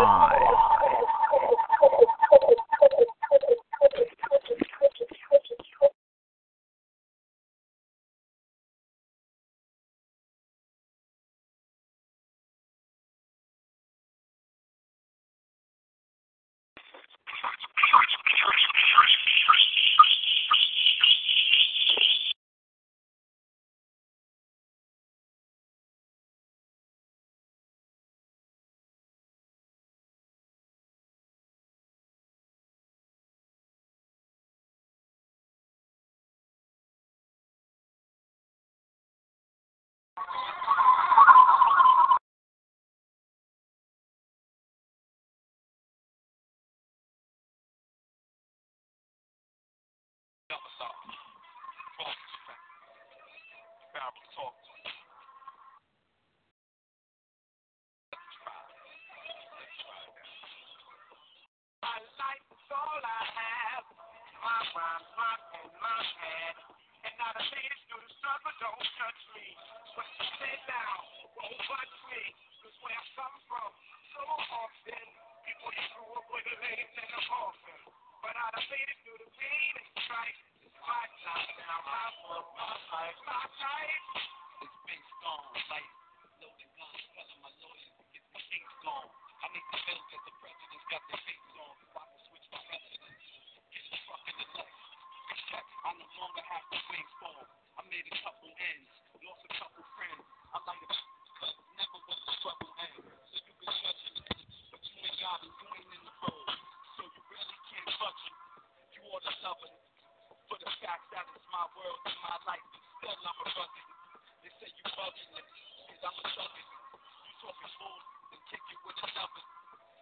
live. Live. My life is all I have. My my hand. And through the struggle don't judge me. What you now me. Cause where I come from, so often, people with and. But I made it through the pain and strife. My now, my world, my life, my life. It's telling my gone. I the president's got I can switch my. Get. I no longer have. I made a couple ends, lost a couple friends. I like never was. So you it, but you ain't got it, you ain't in the. So you really can't touch it. You ought to love. For the fact that it's my world and my life, and still I'm a rugged. They say you bugging it, cause I'm a thuggin'. You talking bull, then kick it with another.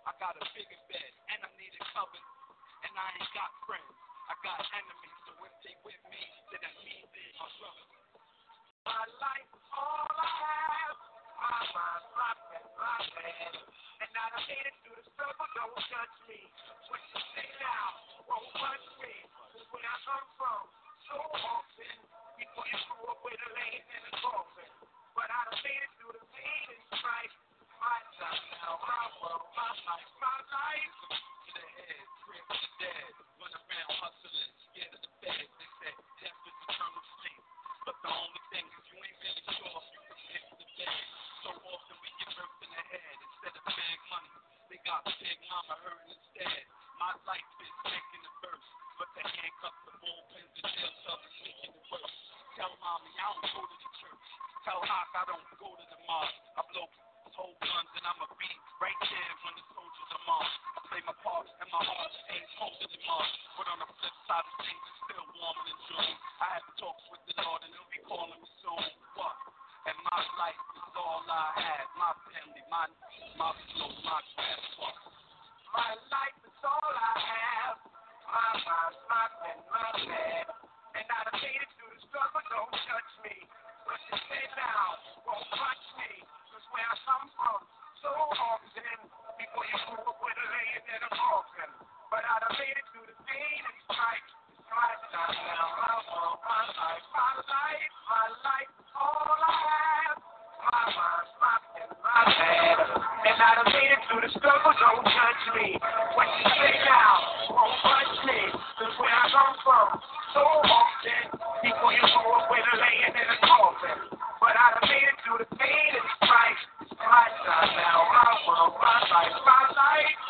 I got a bigger bed, and I need it covered. And I ain't got friends, I got enemies. So if they with me, then that means they my brother. My life all I have. And now I through the don't me. What you say now won't me. Where I come from, so often, you up with coffin. But I through the and. My time now, my world, my life, my life. The head, dead. The feds. They death is. But the only thing is you ain't sure if the bed. Birthed in the head instead of big money. They got big mama hurting instead. My life is making the verse, but the handcuffs, the bullpens, the jail cells is making it worse. Tell mommy I don't go to the church. Tell Hawk I don't go to the mosque. I blow hold guns and I'ma be right there when the soldiers are marched. I play my part and my heart ain't colder than Mars. But on the flip side of things, it's still warmer than June. I have talks with the Lord and he'll be calling me soon. What? And my life is all I had. My family, my my flow, my grass. My life is all I have. My mind, my pen, my hand. And I done made it through the struggle, don't judge me. What you say now won't touch me. Cause where I come from, so often, people you grew up with a coffin. But I done made it through the pain and strife. It's my time now, my world, my life, my life, my life is all I have. My mind, my pen, my hand. And I done made it through the struggle, don't judge me. What you say now won't budge me. Cause where I come from, so often. But I done made it through the pain and strife. My life, my life.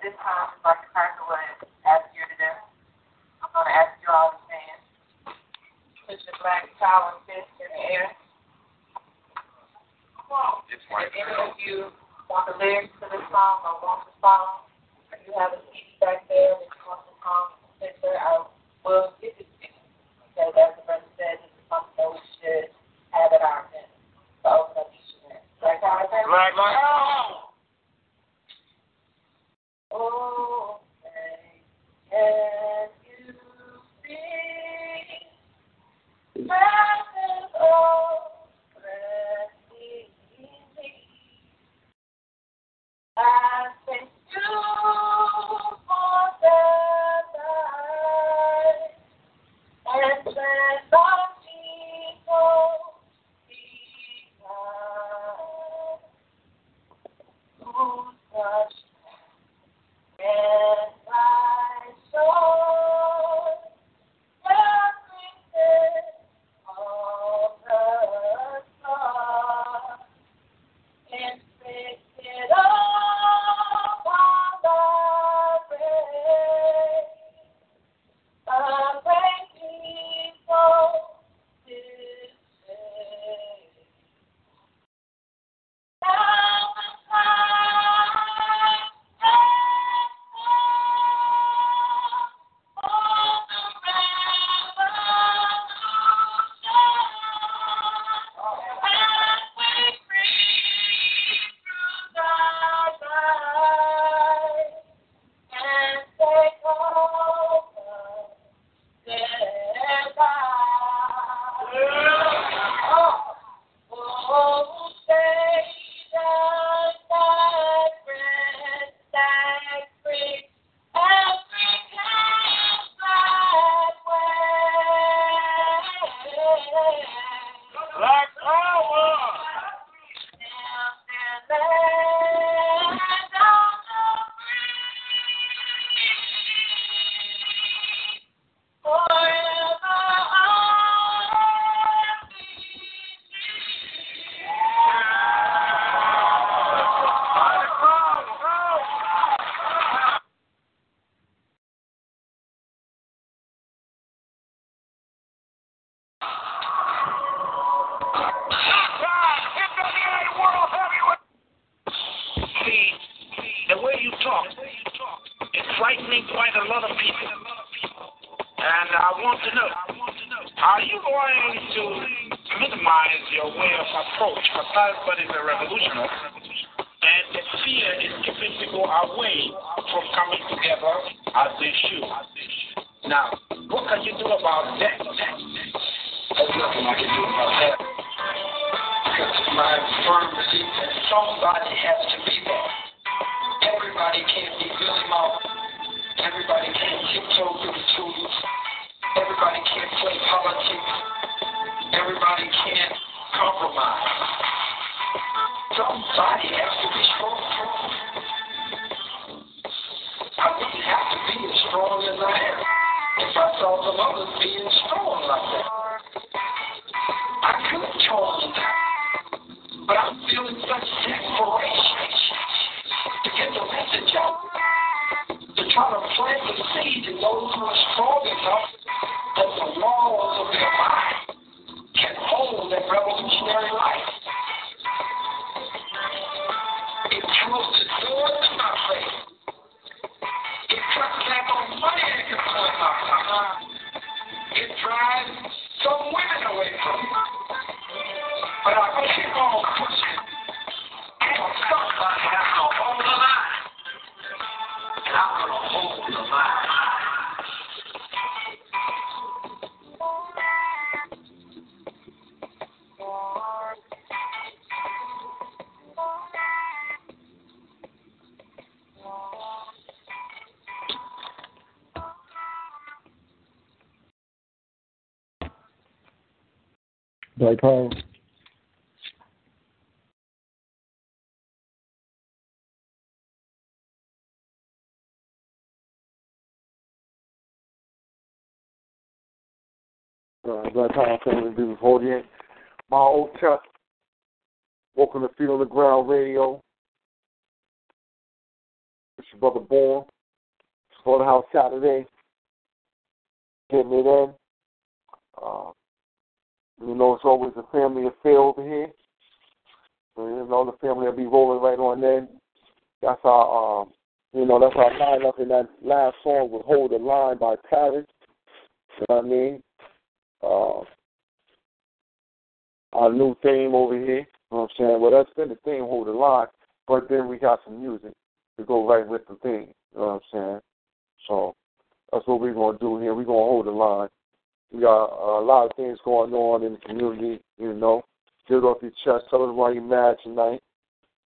this time, like the person would ask you to do, I'm going to ask you all to stand. Put your black towel and fist in the air. If any of you want the lyrics to this song or want the song, or you have a CD back there that you want the song to there, I will give it to you. So, as the brother said, this is something that we should have at our event. So open up each event. Black Lives Black do here. We're to hold the line. We got a lot of things going on in the community, you know. Get off your chest. Tell us why you're mad tonight.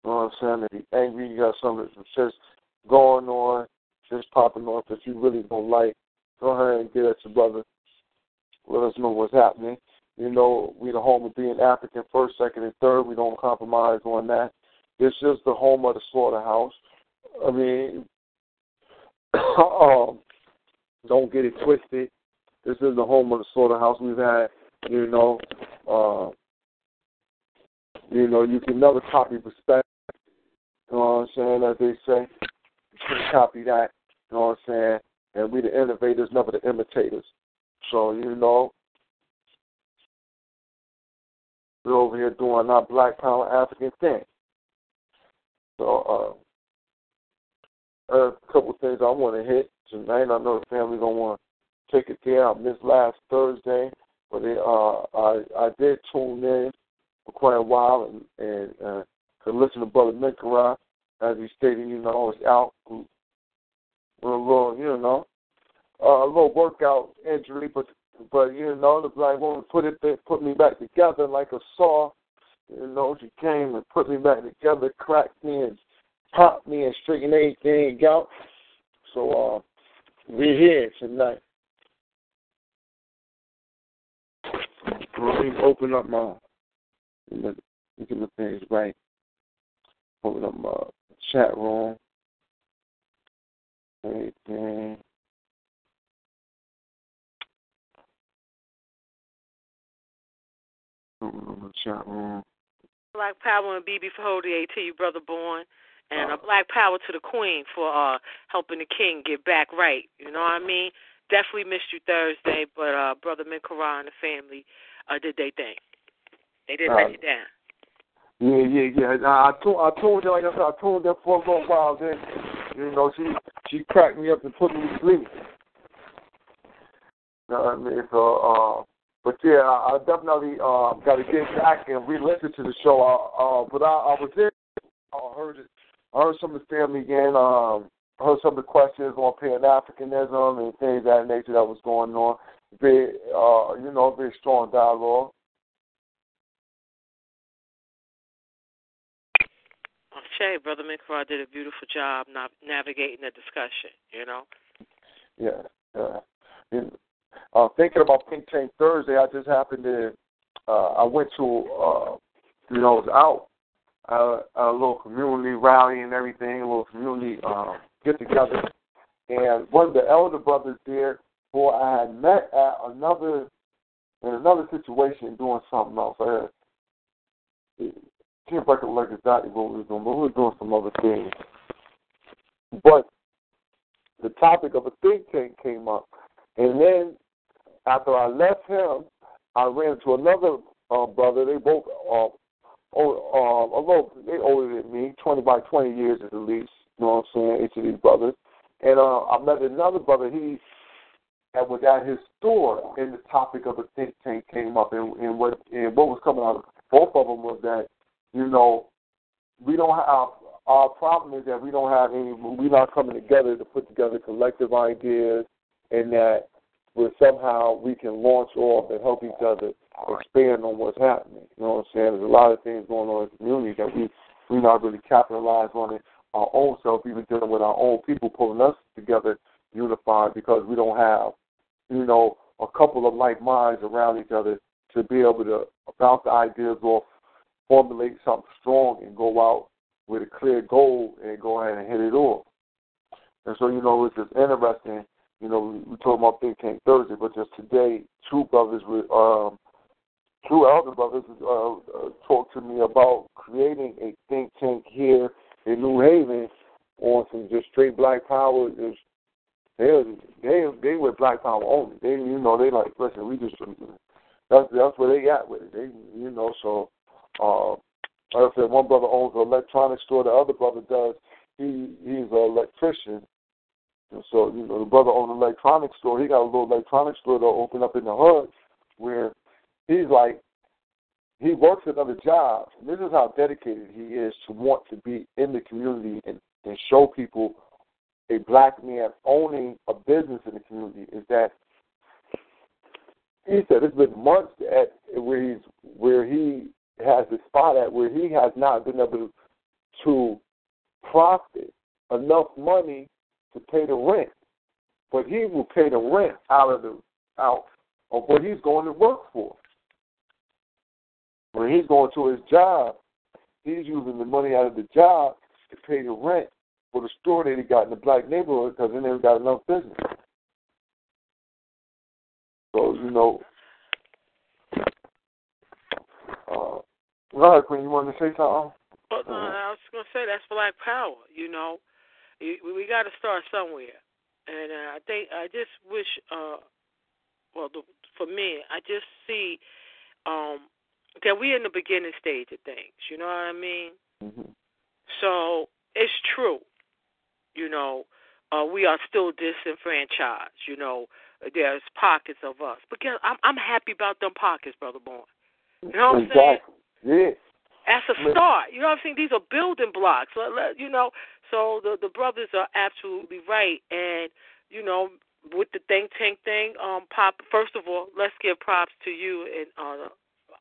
You know what I'm saying? If you're angry, you got something that's just going on, just popping off that you really don't like. Go ahead and get at your brother. Let us know what's happening. You know, we the home of being African first, second, and third. We don't compromise on that. This is the home of the slaughterhouse. I mean, um, don't get it twisted. This is the home of the slaughterhouse. We've had, you know, uh, you know, you can never copy respect. You know what I'm saying? As they say, you can't copy that. You know what I'm saying? And we the innovators, never the imitators. So you know, we're over here doing our Black Power African thing. So uh, a couple things I want to hit tonight. I know the family gonna want to take it there. I missed last Thursday, but it, uh, I I did tune in for quite a while and and uh, could listen to Brother Minkara as he stated, you know, it's out with a little, you know, uh, a little workout injury, but but you know, the black woman put it put me back together like a saw. You know, she came and put me back together, cracked me and popped me and straightened everything out. So uh, we're here tonight. Let me open up my get the things right. Open up my chat room. Anything. Open up my chat room. Black Power and BB for Holding to you, brother born. And a black power to the queen for uh helping the king get back right. You know what I mean? Definitely missed you Thursday, but uh brother Minkara and the family uh did they thing. They didn't let Uh, you down. Yeah, yeah, yeah. I, I told I told her like I said, I told her for a little while. Then, you know, she she cracked me up and put me to sleep. You know what I mean? So, uh, but yeah, I, I definitely uh, got to get back and re-listen to the show. Uh, uh, but I, I was there. I heard it. I heard some of the family again. Um, I heard some of the questions on Pan Africanism and things of that nature that was going on. Very, uh, you know, very strong dialogue. Okay, brother Minkara did a beautiful job nav- navigating the discussion. You know. Yeah, yeah. And, uh, thinking about Think Tank Thursday, I just happened to, uh, I went to, uh, you know, I was out uh, a little community rally and everything, a little community uh, get together, and one of the elder brothers there, who I had met at another in another situation doing something else. I had, can't recollect exactly what we were doing, but we were doing some other things. But the topic of a think tank came up, and then after I left him, I ran into another uh, brother. They both uh, oh, uh, a little they older than me, twenty by twenty years at the least. You know what I'm saying? Each of these brothers, and uh, I met another brother. He that was at his store, and the topic of a think tank came up, and, and what and what was coming out of both of them was that you know we don't have our problem is that we don't have any we're not coming together to put together collective ideas, and that where somehow we can launch off and help each other expand on what's happening. You know what I'm saying? There's a lot of things going on in the community that we we not really capitalize on it our own self, even dealing with our own people pulling us together unified because we don't have, you know, a couple of like minds around each other to be able to bounce the ideas off, formulate something strong and go out with a clear goal and go ahead and hit it off. And so, you know, it's just interesting you know, we, we talk about Think Tank Thursday, but just today, two brothers with um, two elder brothers uh, uh, talked to me about creating a think tank here in New Haven on some just straight black power. Just, they they they were black power only. They you know they like listen we just that's that's where they at with it. They you know so uh, like I said one brother owns an electronics store. The other brother does he he's an electrician. And so you know the brother owns an electronics store. He got a little electronics store to open up in the hood where he's like he works another job. And this is how dedicated he is to want to be in the community and, and show people a black man owning a business in the community is that he said it's been months at where he's where he has a spot at where he has not been able to profit enough money to pay the rent. But he will pay the rent out of the out of what he's going to work for. When he's going to his job, he's using the money out of the job to pay the rent for the store that he got in the black neighborhood because he never got enough business. So, you know, uh, Queen. You wanted to say something? Well, no, I was going to say that's black power. You know, we, we got to start somewhere, and uh, I think I just wish, uh, well, the, for me, I just see um, that we're in the beginning stage of things. You know what I mean? Mm-hmm. So it's true. You know, uh, we are still disenfranchised. You know, there's pockets of us, but guess, I'm I'm happy about them pockets, brother Born. You know what exactly. I'm Yeah. saying? As a start, you know what I'm saying. These are building blocks. Let, let, you know, so the the brothers are absolutely right, and you know, with the think tank thing, um, pop. First of all, let's give props to you and uh,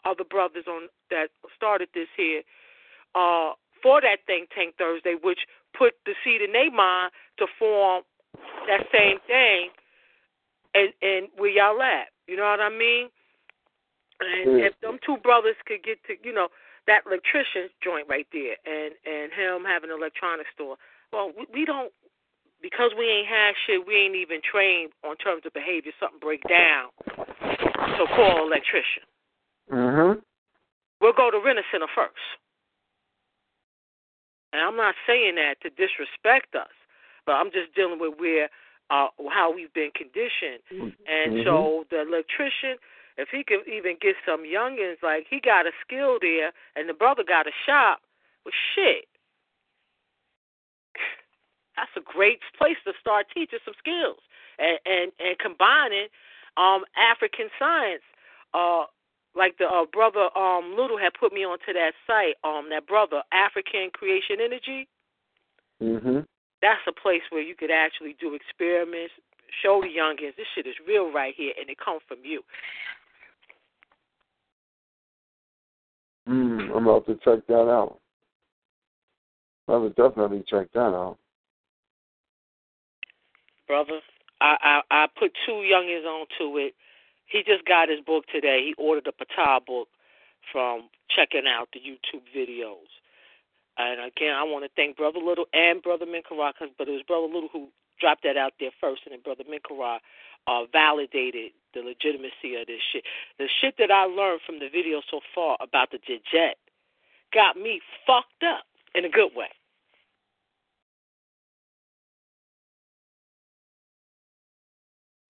other brothers on that started this here uh, for that think tank Thursday, which put the seed in their mind to form that same thing, and and where y'all at. You know what I mean? And if them two brothers could get to, you know, that electrician joint right there, and and him having an electronics store. Well, we, we don't because we ain't had shit. We ain't even trained on terms of behavior. Something break down, so call electrician. Mm-hmm. We'll go to Rent Center first. And I'm not saying that to disrespect us, but I'm just dealing with where uh how we've been conditioned. And Mhm. so the electrician, if he could even get some youngins, like he got a skill there and the brother got a shop, well shit. That's a great place to start teaching some skills and and, and combining um African science uh like the uh, brother um Little had put me onto that site, um that brother African Creation Energy. Mm-hmm. That's a place where you could actually do experiments, show the youngins this shit is real right here, and it comes from you. Mm, I'm about to check that out. I would definitely check that out. brother. I, I I put two youngins onto it. He just got his book today. He ordered a Patah book from checking out the YouTube videos. And again, I want to thank Brother Little and Brother Minkara, but it was Brother Little who dropped that out there first, and then Brother Minkara uh, validated the legitimacy of this shit. The shit that I learned from the video so far about the jet got me fucked up in a good way.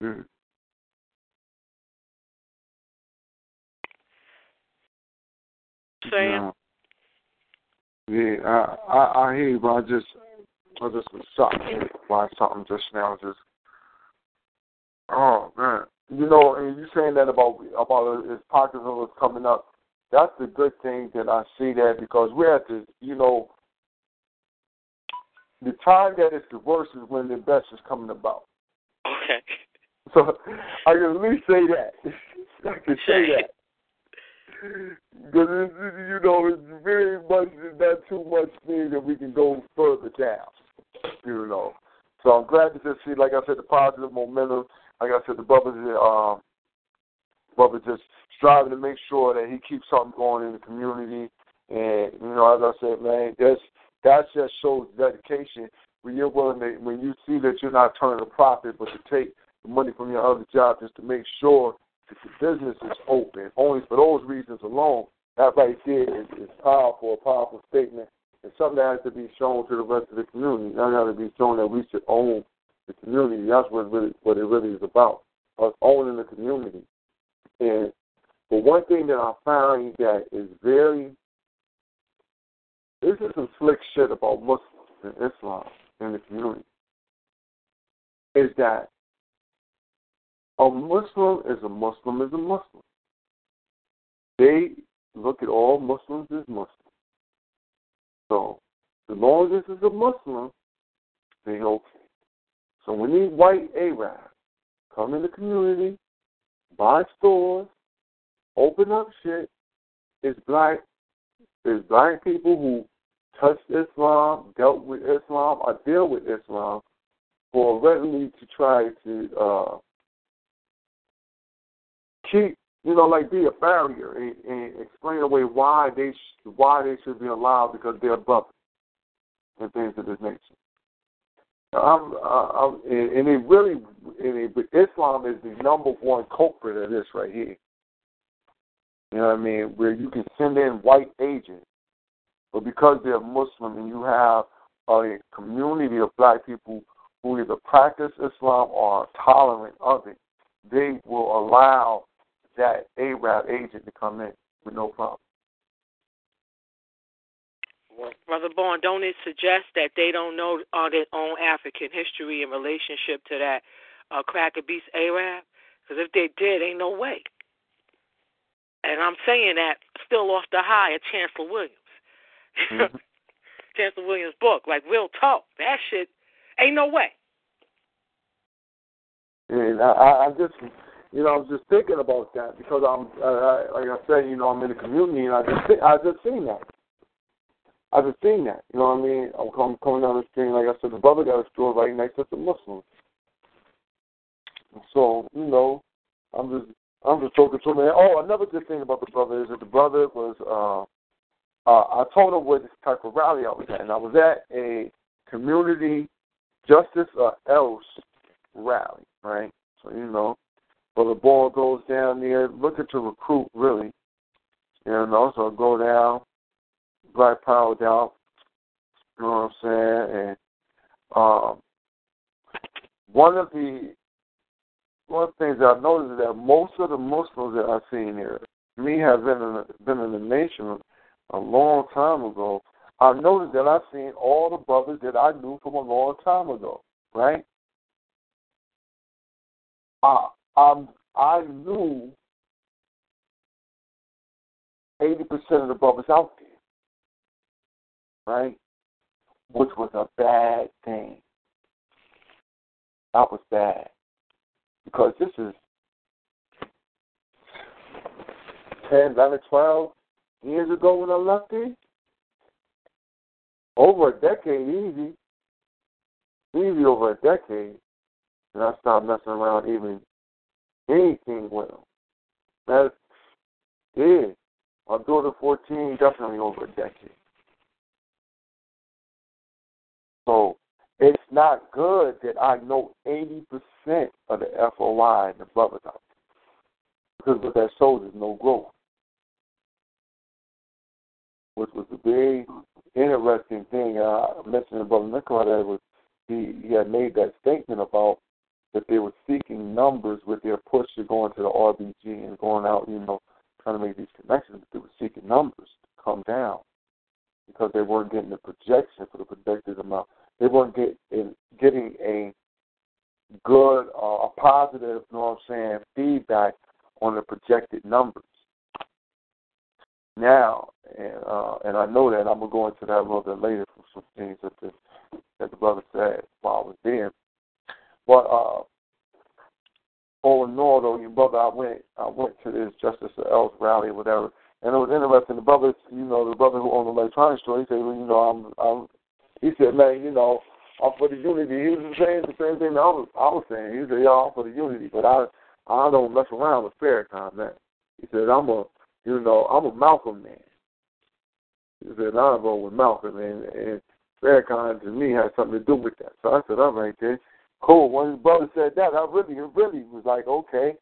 Mm. Saying, Yeah, yeah I, I I hear you, but I just I just was shocked by something just now. Just oh man, you know, and you saying that about about his pockets of us coming up. That's the good thing that I see that because we're at the you know the time that it's the worst is when the best is coming about. okay. So I can at least say that. I can say that. Because, you know, it's very much not too much thing that we can go further down, you know. So I'm glad to just see, like I said, the positive momentum. Like I said, the brothers, um, brother just striving to make sure that he keeps something going in the community. And, you know, as I said, man, that's, that just shows dedication. when you're willing to, when you see that you're not turning a profit, but to take the money from your other job just to make sure that the business is open. Only for those reasons alone, that right there is, is powerful, a powerful statement, and something that has to be shown to the rest of the community. That has to be shown that we should own the community. That's what really what it really is about. Us owning the community. And but one thing that I find that is very this is some slick shit about Muslims and Islam in the community. Is that a Muslim is a Muslim is a Muslim. They look at all Muslims as Muslims. So, as long as this is a Muslim, they okay. So when these white Arabs come in the community, buy stores, open up shit, it's black it's black people who touched Islam, dealt with Islam, or deal with Islam for readily to try to uh, keep, you know, like be a barrier and, and explain away why they sh- why they should be allowed because they're brothers and things of this nature. I'm, I'm, and it really, and it, Islam is the number one culprit of this right here. You know what I mean? Where you can send in white agents, but because they're Muslim and you have a community of black people who either practice Islam or are tolerant of it, they will allow that Arab agent to come in with no problem. Brother Bourne, don't it suggest that they don't know uh, their own African history in relationship to that uh, cracker beast Arab? Because if they did, ain't no way. And I'm saying that still off the high of Chancellor Williams. Mm-hmm. Chancellor Williams' book, like real talk. That shit ain't no way. And I, I just, you know, I was just thinking about that because I'm, uh, like I said, you know, I'm in the community and I just, I just seen that. I just seen that. You know what I mean? I'm coming, coming down the street, like I said, the brother got a store right next to the Muslim. So, you know, I'm just, I'm just talking to him. Oh, another good thing about the brother is that the brother was, uh, uh, I told him what this type of rally I was at, and I was at a community justice or else rally, right? So you know, so the ball goes down there, looking to recruit really, you know. So I go down, black power down, you know what I'm saying? And um, one of the one of the things that I noticed is that most of the Muslims that I've seen here, me have been in the, been in the nation a long time ago, I noticed that I've seen all the brothers that I knew from a long time ago, right? I I, I knew eighty percent of the brothers out right? Which was a bad thing. That was bad because this is 10, 11, 12, years ago when I left it. Over a decade, easy. Easy over a decade. And I stopped messing around even anything with them. That's yeah. My daughter fourteen, definitely over a decade. So it's not good that I know eighty percent of the FOI and the brothers out there. Because what that shows is no growth which was a very interesting thing. Uh, I mentioned to Brother Nicola that was he, he had made that statement about that they were seeking numbers with their push to go into the RBG and going out, you know, trying to make these connections. But they were seeking numbers to come down because they weren't getting the projection for the projected amount. They weren't get, in, getting a good, uh, a positive, you know what I'm saying, feedback on the projected numbers now, and uh, and I know that I'm gonna go into that a little bit later for some things that the that the brother said while I was there. But uh, all in all, though, your brother, I went I went to this Justice Else rally or whatever, and it was interesting. The brother, you know, the brother who owned the electronics store, he said, well, you know, I'm I'm he said, man, you know, I'm for the unity. He was saying the same thing I was I was saying. He said, yeah, I'm for the unity, but I I don't mess around with Farrakhan, man. He said, I'm a you know, I'm a Malcolm man. He said, I roll with Malcolm, and, and Farrakhan to me had something to do with that. So I said, all right then, cool. When his brother said that, I really, really was like, okay,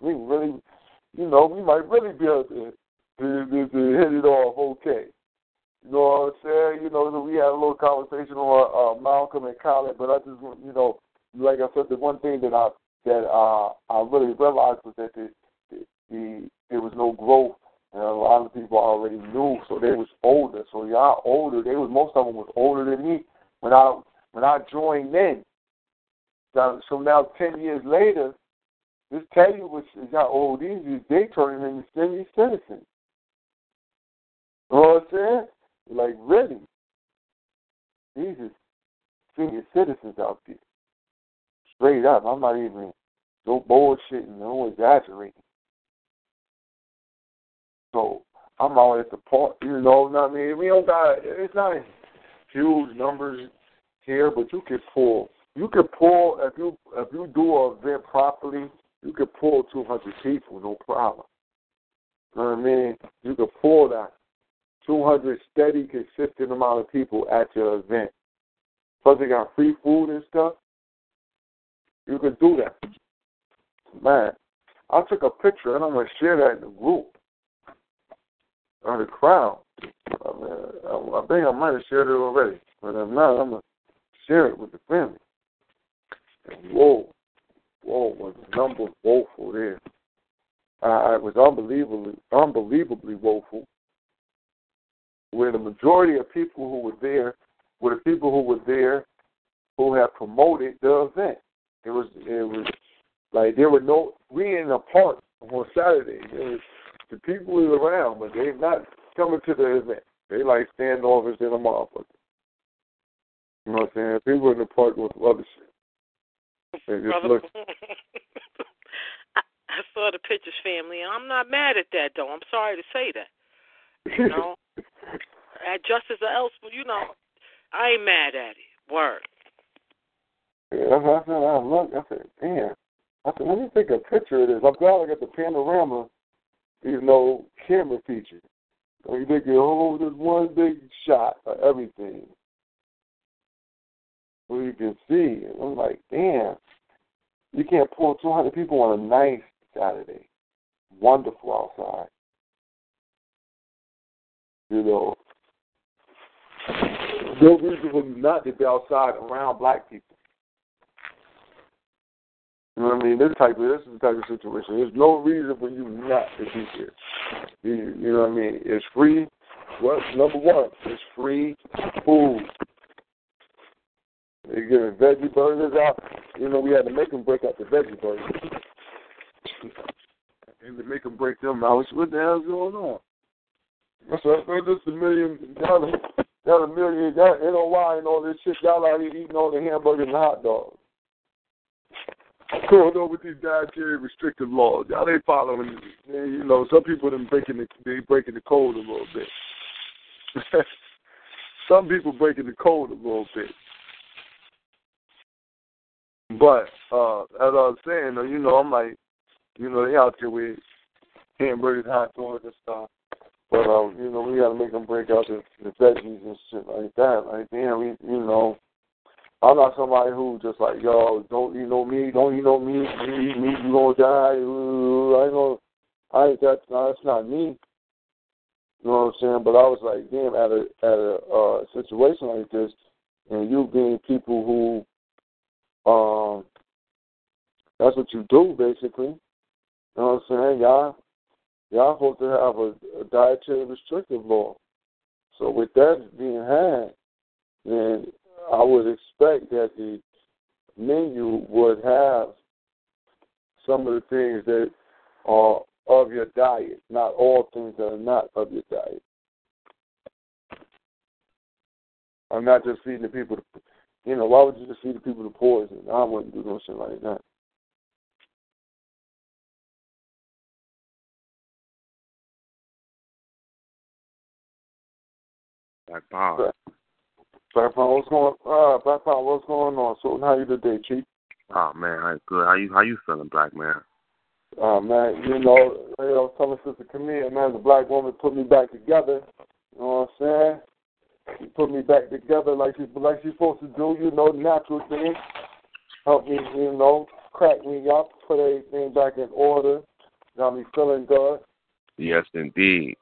we really, you know, we might really be able to, to, to, to hit it off okay. You know what I'm saying? You know, we had a little conversation on uh, Malcolm and Khaled, but I just, you know, like I said, the one thing that I that uh, I really realized was that the, the, the there was no growth, and a lot of people already knew, so they was older. So y'all older. They was most of them was older than me when I when I joined in. So, now ten years later, this you what y'all old these they turning into senior citizens. You know what I'm saying? Like really, these are senior citizens out there. Straight up, I'm not even no bullshitting, no exaggerating. So I'm always support, you know what I mean? We don't got it's not huge numbers here, but you can pull you can pull if you if you do an event properly, you can pull two hundred people, no problem. You know what I mean? You can pull that. Two hundred steady, consistent amount of people at your event. Plus they got free food and stuff. You can do that. Man, I took a picture and I'm gonna share that in the group of the crowd. I, mean, I, think I might have shared it already, but if not, I'm gonna share it with the family. And whoa, whoa, was the numbers woeful there. Uh, it was unbelievably, unbelievably woeful. Where the majority of people who were there were the people who were there who had promoted the event. It was it was like there were no we in a park on Saturday. There was the people was around, but they not coming to the event. They like standoffers in a motherfucker. You know what I'm saying? People in the park with other shit. They just Brother, look. I, I saw the pictures, family, and I'm not mad at that, though. I'm sorry to say that. You know, justice or else, you know, I ain't mad at it. Word. Yeah, that's what I said. I looked. I said, damn. I said, let me take a picture of this. I'm glad I got the panorama, you know, camera feature. So you think you hold this one big shot of everything. So you can see. And I'm like, damn. You can't pull 200 people on a nice Saturday. Wonderful outside. You know, no reason for me not to be outside around black people. You know what I mean? This type of this is the type of situation. There's no reason for you not to be here. You, you know what I mean? It's free. Well, number one, it's free food. They're giving veggie burgers out. You know, we had to make them break out the veggie burgers. and to make them break them out. What the hell's going on? I said, I this a million, y'all, y'all a million, y'all NOI and all this shit. Y'all out here eating all the hamburgers and hot dogs. Going over with these dietary restrictive laws. Y'all ain't following. You know, some people them breaking the they breaking the code a little bit. some people breaking the code a little bit. But uh as I was saying, you know, I'm like, you know, they out there with hamburgers, hot dogs, and stuff. But um, you know, we gotta make them break out the, the veggies and shit like that. Like, damn, we, you know, I'm not somebody who just like, yo, don't you know me? Don't you know me? You eat me, you gonna die. I ain't gonna. I ain't that. No, that's not me. You know what I'm saying? But I was like, damn, at a at a uh, situation like this, and you being people who, um, that's what you do basically. You know what I'm saying? Y'all, y'all supposed to have a, a dietary restrictive law. So with that being had, then I would expect that the menu would have some of the things that are of your diet, not all things that are not of your diet. I'm not just feeding the people, the, you know, why would you just feed the people the poison? I wouldn't do no shit like that. Black Power. Black Power, what's going uh Black Power, what's going on? So how you today, Chief? Oh man, I good. How you how you feeling, black man? Uh man, you know, I was telling Sister Camille, man, the black woman put me back together. You know what I'm saying? She put me back together like she like she's supposed to do. You know, natural thing. Help me, you know, crack me up, put everything back in order. Got me feeling good. Yes, indeed.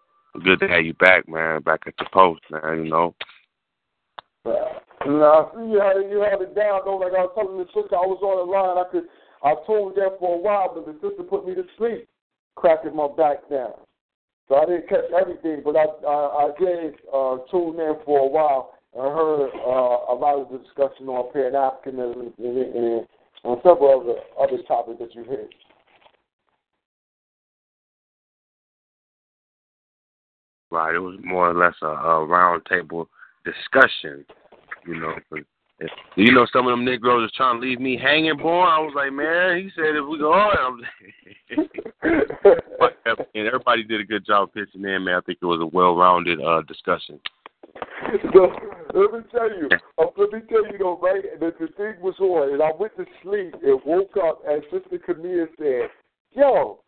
Good to have you back, man. Back at the post, man. You know. Now, I see you had, you had it down, though. Like I was telling the sister, I was on the line. I could, I told that for a while, but the sister put me to sleep, cracking my back down. So I didn't catch everything, but I, I, I did uh, tune in for a while and heard uh, a lot of the discussion on Pan Africanism and, and, and several other other topics that you hit. It was more or less a, a round table discussion. You know, but you know some of them Negroes was trying to leave me hanging, boy. I was like, man. He said if we go on, and everybody did a good job pitching in, man. I think it was a well-rounded uh, discussion. So, let me tell you, uh, let me tell you though, right? That the thing was on, and I went to sleep and woke up, and Sister Camille said, "Yo,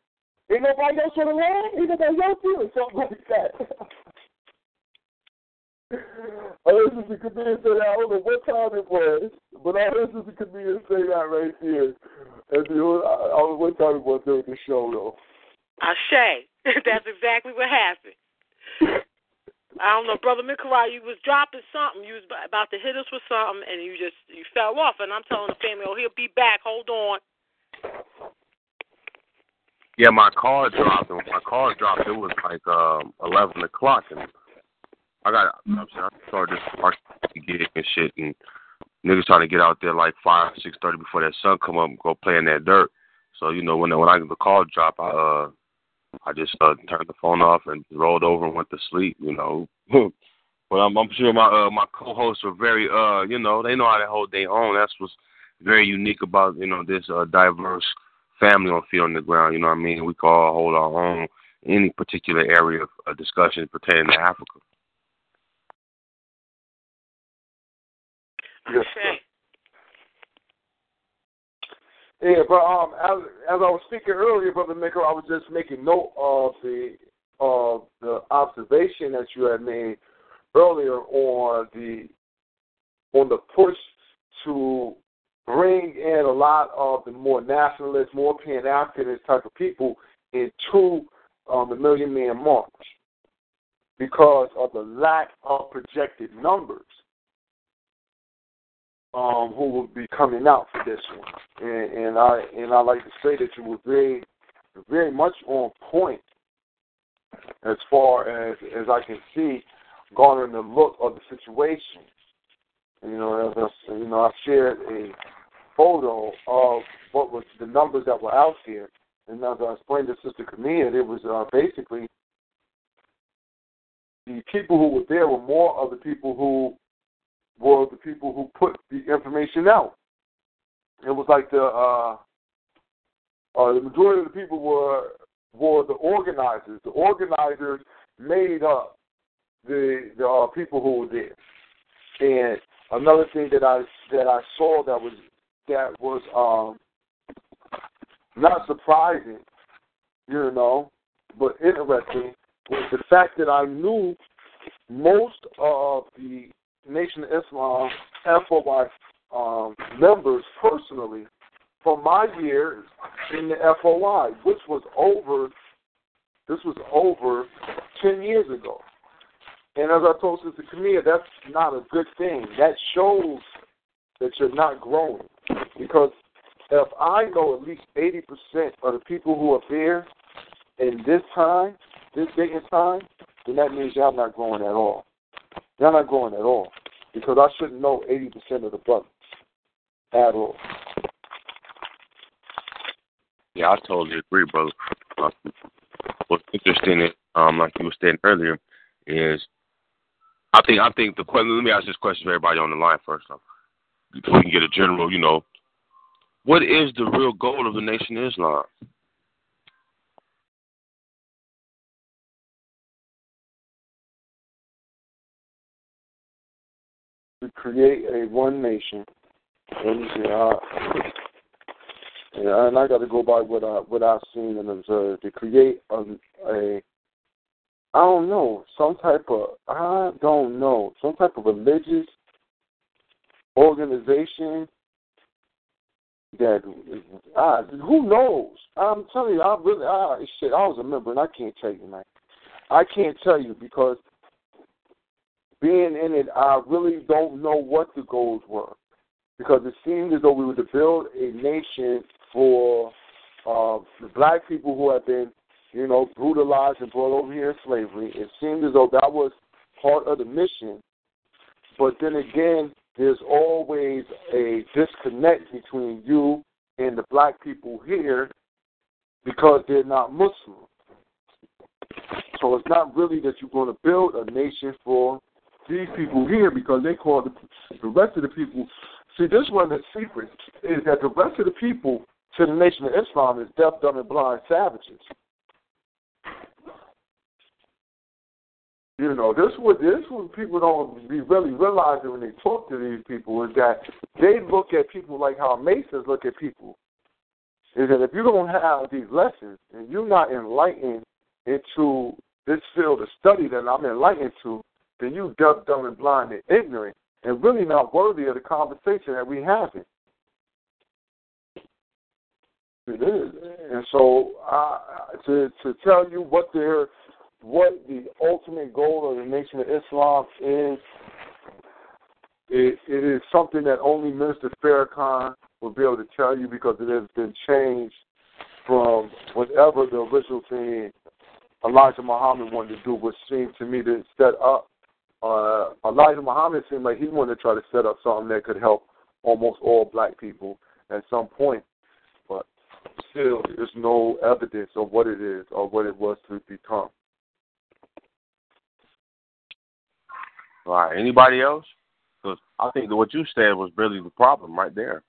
ain't nobody else on the line? Ain't nobody else here?" Or something like that. I heard Sister Camille say that. I don't know what time it was, but I heard Sister Camille say that right there. And know, I, I don't know what time it was during the show though. I say That's exactly what happened. I don't know, brother Minkara, you was dropping something. You was about to hit us with something, and you just you fell off. And I'm telling the family, oh, he'll be back. Hold on. Yeah, my car dropped. And my car dropped, it was like um, eleven o'clock, and I got I'm saying, I started this gig and shit, and niggas trying to get out there like five, six thirty before that sun come up and go play in that dirt. So you know when when I the call drop, I uh I just uh, turned the phone off and rolled over and went to sleep. You know, but I'm, I'm sure my uh, my co-hosts are very uh you know they know how to hold their own. That's what's very unique about you know this uh, diverse family on Feet on the Ground. You know what I mean? We can all hold our own in any particular area of discussion pertaining to Africa. Yes, sir. Yeah, but um, as, as I was speaking earlier, brother Maker, I was just making note of the of the observation that you had made earlier on the on the push to bring in a lot of the more nationalist, more pan Africanist type of people into um, the Million Man March because of the lack of projected numbers um, who will be coming out for this one. And, and I and I like to say that you were very very much on point as far as as I can see, garnering the look of the situation. You know, as I, you know, I shared a photo of what was the numbers that were out there, and as I explained to Sister Camille, it was uh, basically the people who were there were more of the people who were the people who put the information out. It was like the uh, uh, the majority of the people were were the organizers. The organizers made up the the uh, people who were there. And another thing that I that I saw that was that was um, not surprising, you know, but interesting was the fact that I knew most of the Nation of Islam FOI um, members personally from my years in the FOI, which was over this was over ten years ago. And as I told Sister Camille, that's not a good thing. That shows that you're not growing. Because if I know at least eighty percent of the people who are there in this time, this date and time, then that means y'all not growing at all. Y'all not growing at all. Because I shouldn't know 80% of the brothers at all. Yeah, I totally agree, brother. Uh, what's interesting is, um, like you were saying earlier, is I think I think the question. Let me ask this question to everybody on the line first off, we can get a general. You know, what is the real goal of the Nation of Islam? to create a one nation. And, uh, and I got to go by what I what I've seen and observed to create a, a I don't know, some type of I don't know, some type of religious organization that uh, who knows? I'm telling you, I really I shit. I was a member, and I can't tell you, man. I can't tell you because being in it, I really don't know what the goals were because it seemed as though we were to build a nation for uh, the black people who have been, you know, brutalized and brought over here in slavery. It seemed as though that was part of the mission. But then again, there's always a disconnect between you and the black people here because they're not Muslim. So it's not really that you're going to build a nation for these people here because they call the, the rest of the people. See, this one of the secret is that the rest of the people to the Nation of Islam is deaf, dumb, and blind savages. You know, this what this what people don't be really realizing when they talk to these people is that they look at people like how Masons look at people. Is that if you don't have these lessons and you're not enlightened into this field of study that I'm enlightened to, then you deaf, dumb, and blind and ignorant and really not worthy of the conversation that we having. It is, and so uh, to to tell you what their what the ultimate goal of the Nation of Islam is, it, it is something that only Minister Farrakhan will be able to tell you because it has been changed from whatever the original thing Elijah Muhammad wanted to do, which seemed to me to set up. Uh, Elijah Muhammad seemed like he wanted to try to set up something that could help almost all black people at some point but still there's no evidence of what it is or what it was to become. All right. Anybody else? Because I think that what you said was really the problem right there.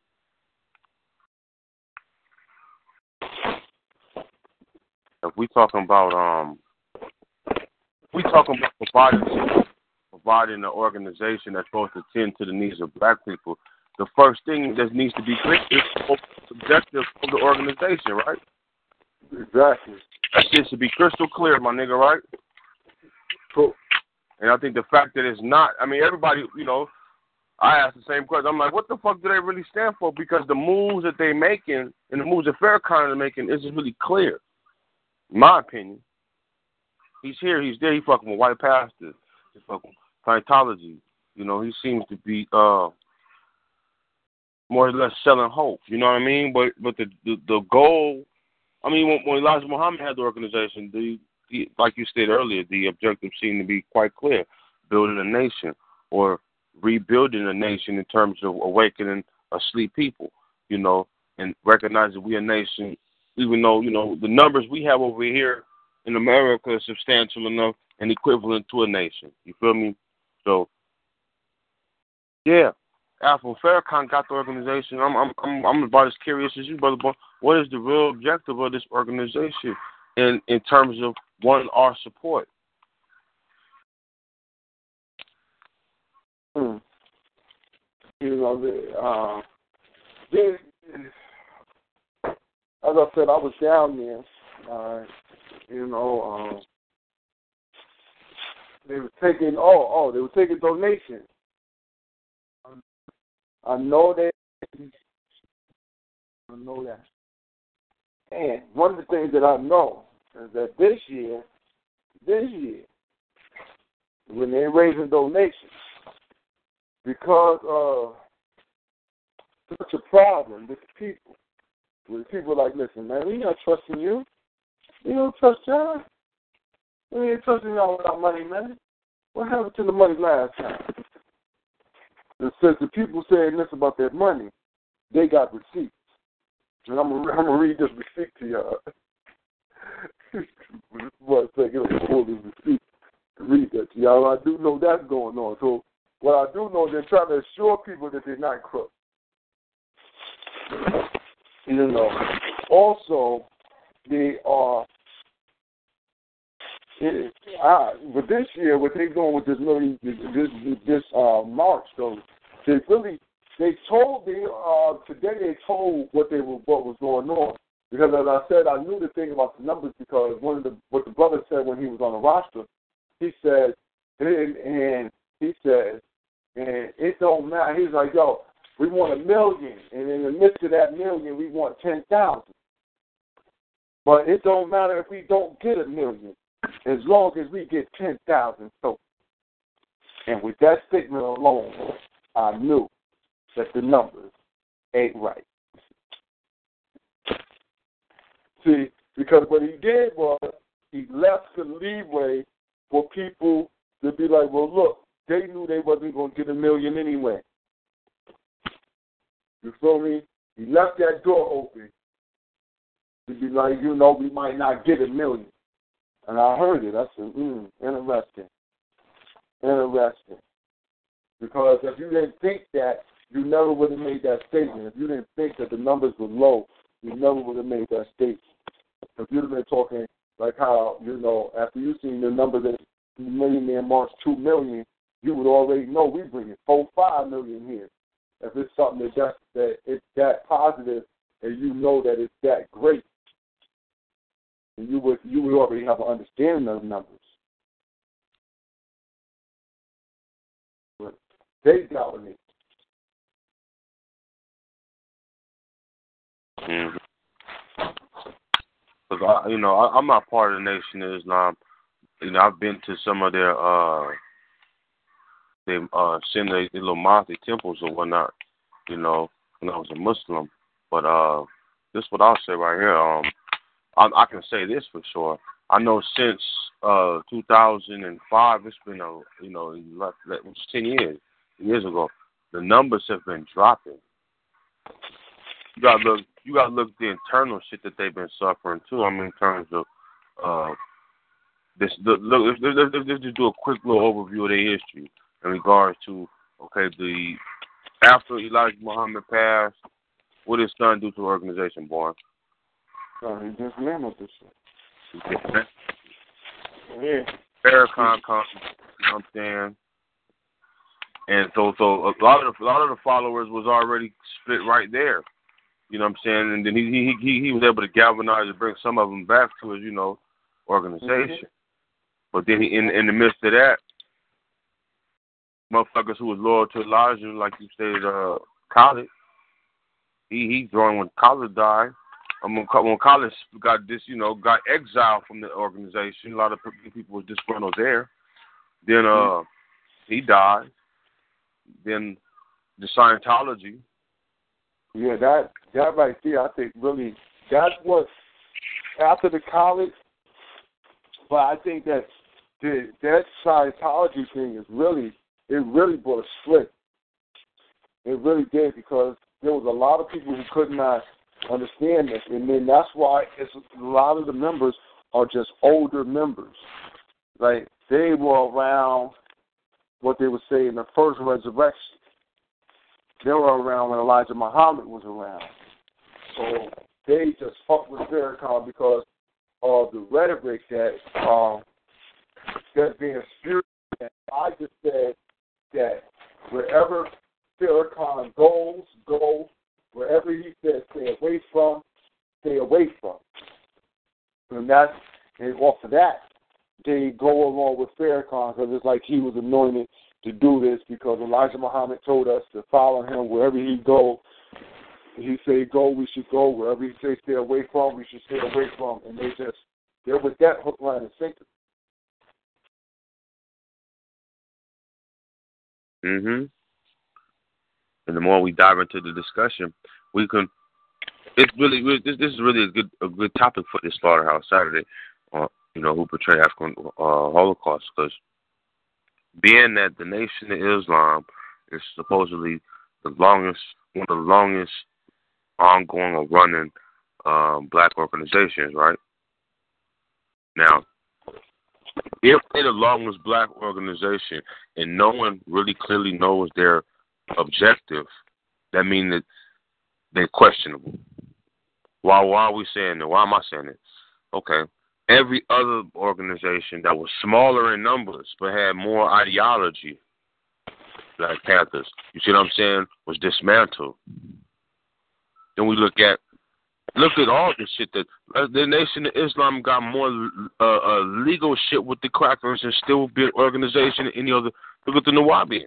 If we talking about um, we talking about providing providing an organization that's supposed to tend to the needs of black people, the first thing that needs to be clear is the objective of the organization, right? Exactly. That needs to be crystal clear, my nigga, right? Cool. And I think the fact that it's not, I mean, everybody, you know, I ask the same question. I'm like, what the fuck do they really stand for? Because the moves that they're making and the moves that Farrakhan is making isn't really clear, in my opinion. He's here, he's there, he fucking with white pastors, he's fucking Scientology. You know, he seems to be uh more or less selling hope. You know what I mean? But but the the, the goal, I mean, when, when Elijah Muhammad had the organization, the like you stated earlier, the objective seemed to be quite clear: building a nation or rebuilding a nation in terms of awakening asleep people. You know, and recognizing we a nation, even though you know the numbers we have over here in America is substantial enough and equivalent to a nation. You feel me? So, yeah, Alpha Farrakhan got the organization. I'm I'm I'm I'm about as curious as you, brother. Boy. What is the real objective of this organization in in terms of one our support? Hmm. You know, the, uh, they, as I said, I was down there. Uh, you know, um, they were taking oh oh they were taking donations I know that. I know that. And one of the things that I know that this year, this year, when they're raising donations, because of such a problem with people, with people like, listen, man, we not trusting you. We don't trust y'all. We ain't trusting y'all with our money, man. What happened to the money last time? And since the people saying this about their money, they got receipts. And I'm gonna, I'm gonna read this receipt to y'all. One second, I'm pull this receipt to read that to y'all. I do know that's going on. So what I do know, they're trying to assure people that they're not crooks. You know. Also, they are it, uh, but this year, what they're doing with this really this this, uh, march, though, they really they told me uh, today they told what they were what was going on because as I said, I knew the thing about the numbers because one of the what the brother said when he was on the roster, he said, and, and he says, and it don't matter. He's like, yo, we want a million, and in the midst of that million, we want ten thousand. But it don't matter if we don't get a million, as long as we get ten thousand. So, and with that statement alone, I knew that the numbers ain't right. See, because what he did was he left the leeway for people to be like, well, look, they knew they wasn't going to get a million anyway. You feel me? He left that door open to be like, you know, we might not get a million. And I heard it. I said, hmm, interesting. Interesting. Because if you didn't think that, you never would have made that statement. If you didn't think that the numbers were low, you never would have made that statement. If you'd have been talking like how, you know, after you've seen the number that Millionaire March two million, you would already know we bring it four, five million here. If it's something that that's, that it's that positive and you know that it's that great, and you would you would already have an understanding of numbers. But they dominate. Mm-hmm. Cause I, you know, I, I'm not part of the Nation of Islam. You know, I've been to some of their uh, uh, their, their little mosque temples or whatnot. You know, when I was a Muslim. But uh, this is what I'll say right here. Um, I, I can say this for sure. I know since uh 2005, it's been a you know, was 10 years years ago. The numbers have been dropping. You got look you got to look at the internal shit that they've been suffering too. I mean, in terms of uh, this. Look, look let's, let's, let's just do a quick little overview of their history in regards to okay, the after Elijah Muhammad passed, what did his son do to the organization, boy? Uh, he dismantled this shit. Yeah. Farrakhan comes, you know what I'm saying? And so, so a lot of the, a lot of the followers was already split right there. You know what I'm saying? And then he he he he was able to galvanize and bring some of them back to his you know organization. Mm-hmm. But then he, in in the midst of that, motherfuckers who was loyal to Elijah, like you said, uh, Khalid, he he joined when Khalid died. Um, when, when Khalid got this, you know, got exiled from the organization, a lot of people were disgruntled there. Then uh, he died. Then the Scientology yeah, that that right there, I think really that's what after the college. But I think that the that Scientology thing is really it really brought a split. It really did because there was a lot of people who could not understand this, and then that's why it's a lot of the members are just older members. Like they were around what they would say in the first resurrection. They were around when Elijah Muhammad was around. So they just fucked with Farrakhan because of the rhetoric that um, that's being spewed. And I just said that wherever Farrakhan goes, go. Wherever he says stay away from, stay away from. And that's and off of that, they go along with Farrakhan because it's like he was anointed to do this because Elijah Muhammad told us to follow him wherever he go. He say go, we should go. Wherever he say stay away from, we should stay away from. And they just they're with that hook, line, and sinker. Mhm. And the more we dive into the discussion, we can. It's really this. This is really a good a good topic for this slaughterhouse Saturday. Uh, you know who portray African uh, Holocaust because being that the Nation of Islam is supposedly the longest, one of the longest ongoing or running um, black organizations, right? Now, if they're the longest black organization and no one really clearly knows their objective, that means that they're questionable. Why, why are we saying that? Why am I saying it? Okay every other organization that was smaller in numbers but had more ideology, Black Panthers, you see what I'm saying, was dismantled. Then we look at Look at all the shit that uh, the Nation of Islam got more uh, uh, legal shit with the crackers and still be an organization than any other. Look at the Nawabians.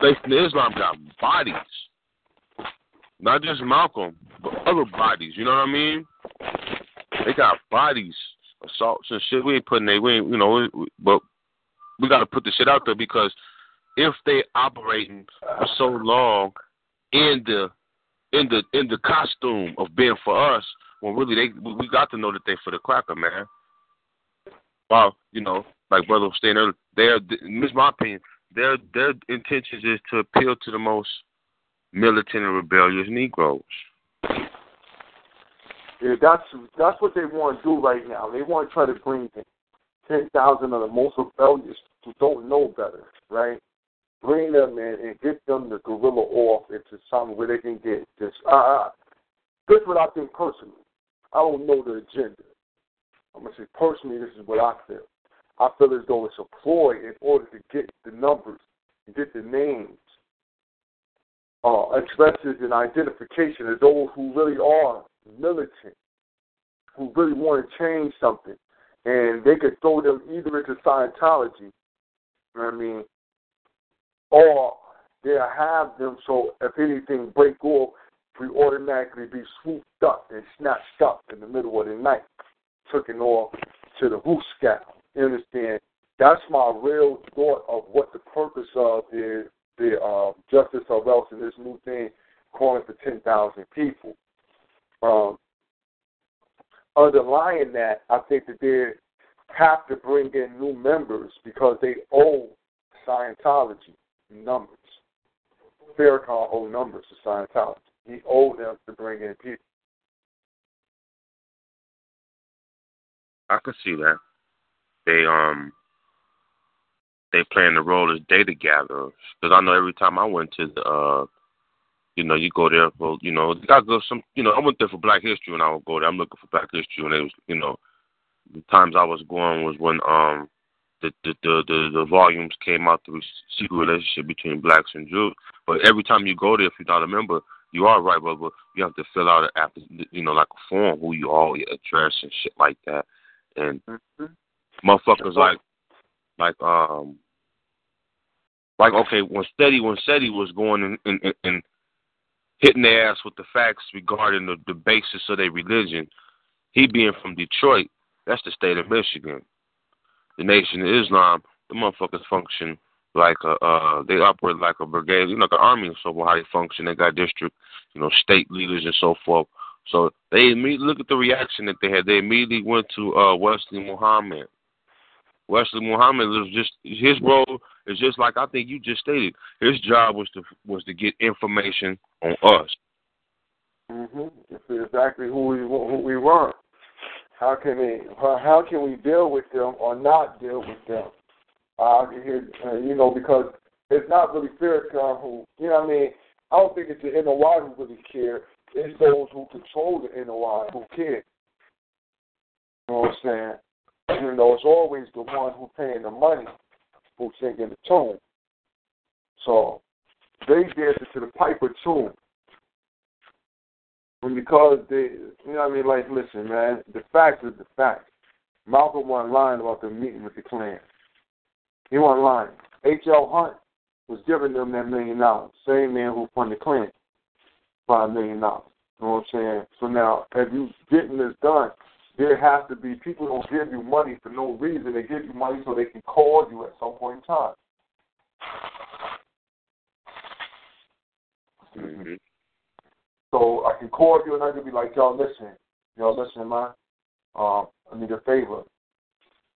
The Nation of Islam got bodies, not just Malcolm, but other bodies. You know what I mean? They got bodies, assaults and shit. We ain't putting they, we ain't, you know, but we got to put the shit out there because if they operating for so long in the in the in the costume of being for us, when really they we got to know that they for the cracker, man. Well, you know, like brother was saying earlier, their this is my opinion. Their their intentions is to appeal to the most militant and rebellious Negroes. Yeah, that's that's what they want to do right now. They want to try to bring ten thousand of the most rebellious who don't know better, right? Bring them in and get them the gorilla off into something where they can get this. Uh, this is what I think personally. I don't know the agenda. I'm gonna say personally, this is what I feel. I feel as though it's a ploy in order to get the numbers, get the names, uh, addresses, and identification of those who really are militant, who really want to change something, and they could throw them either into Scientology, you know what I mean, or they'll have them so if anything break off, we automatically be swooped up and snatched up in the middle of the night, taken off to the roof scout. You understand? That's my real thought of what the purpose of the the uh, justice or else in this new thing calling for ten thousand people. Um, underlying that, I think that they have to bring in new members because they owe Scientology numbers. Farrakhan owe numbers to Scientology. He owed them to bring in people. I could see that. They um they playing the role as data gatherers because I know every time I went to the uh you know you go there for you know I go some you know I went there for Black History when I would go there I'm looking for Black History and it was you know the times I was going was when um the the the the, the volumes came out through secret relationship between blacks and Jews. But every time you go there, if you're not a member, you are right, but you have to fill out after you know like a form who you are, your address and shit like that. And mm-hmm. motherfuckers like like um like okay when Steady when Steady was going and, and, and hitting their ass with the facts regarding the, the basis of their religion, he being from Detroit, that's the state of Michigan the Nation of Islam, the motherfuckers function like a uh they operate like a brigade, you know, the army and so forth, how they function. They got district, you know, state leaders and so forth. So they immediately look at the reaction that they had. They immediately went to uh Wesley Muhammad. Wesley Muhammad was just his role is just like I think you just stated. His job was to was to get information on us. Mhm. Exactly who we who we were. How can we how can we deal with them or not deal with them? Uh, you know, because it's not really Farrakhan who, you know what I mean? I don't think it's the NOI who really care. It's those who control the NOI who care. You know what I'm saying? You know, it's always the one who paying the money who's singing the tune. So they dance to the piper tune And because they, you know what I mean? Like, listen, man, the fact is the fact. Malcolm wasn't lying about the meeting with the Klan. He wasn't lying. H.L. Hunt was giving them that million dollars. Same man who funded the Klan, five million dollars. You know what I'm saying? So now, if you getting this done, there has to be people don't give you money for no reason. They give you money so they can call you at some point in time. Mm-hmm. So I can call you and I can be like, y'all listen, y'all listen, man, um, I need a favor.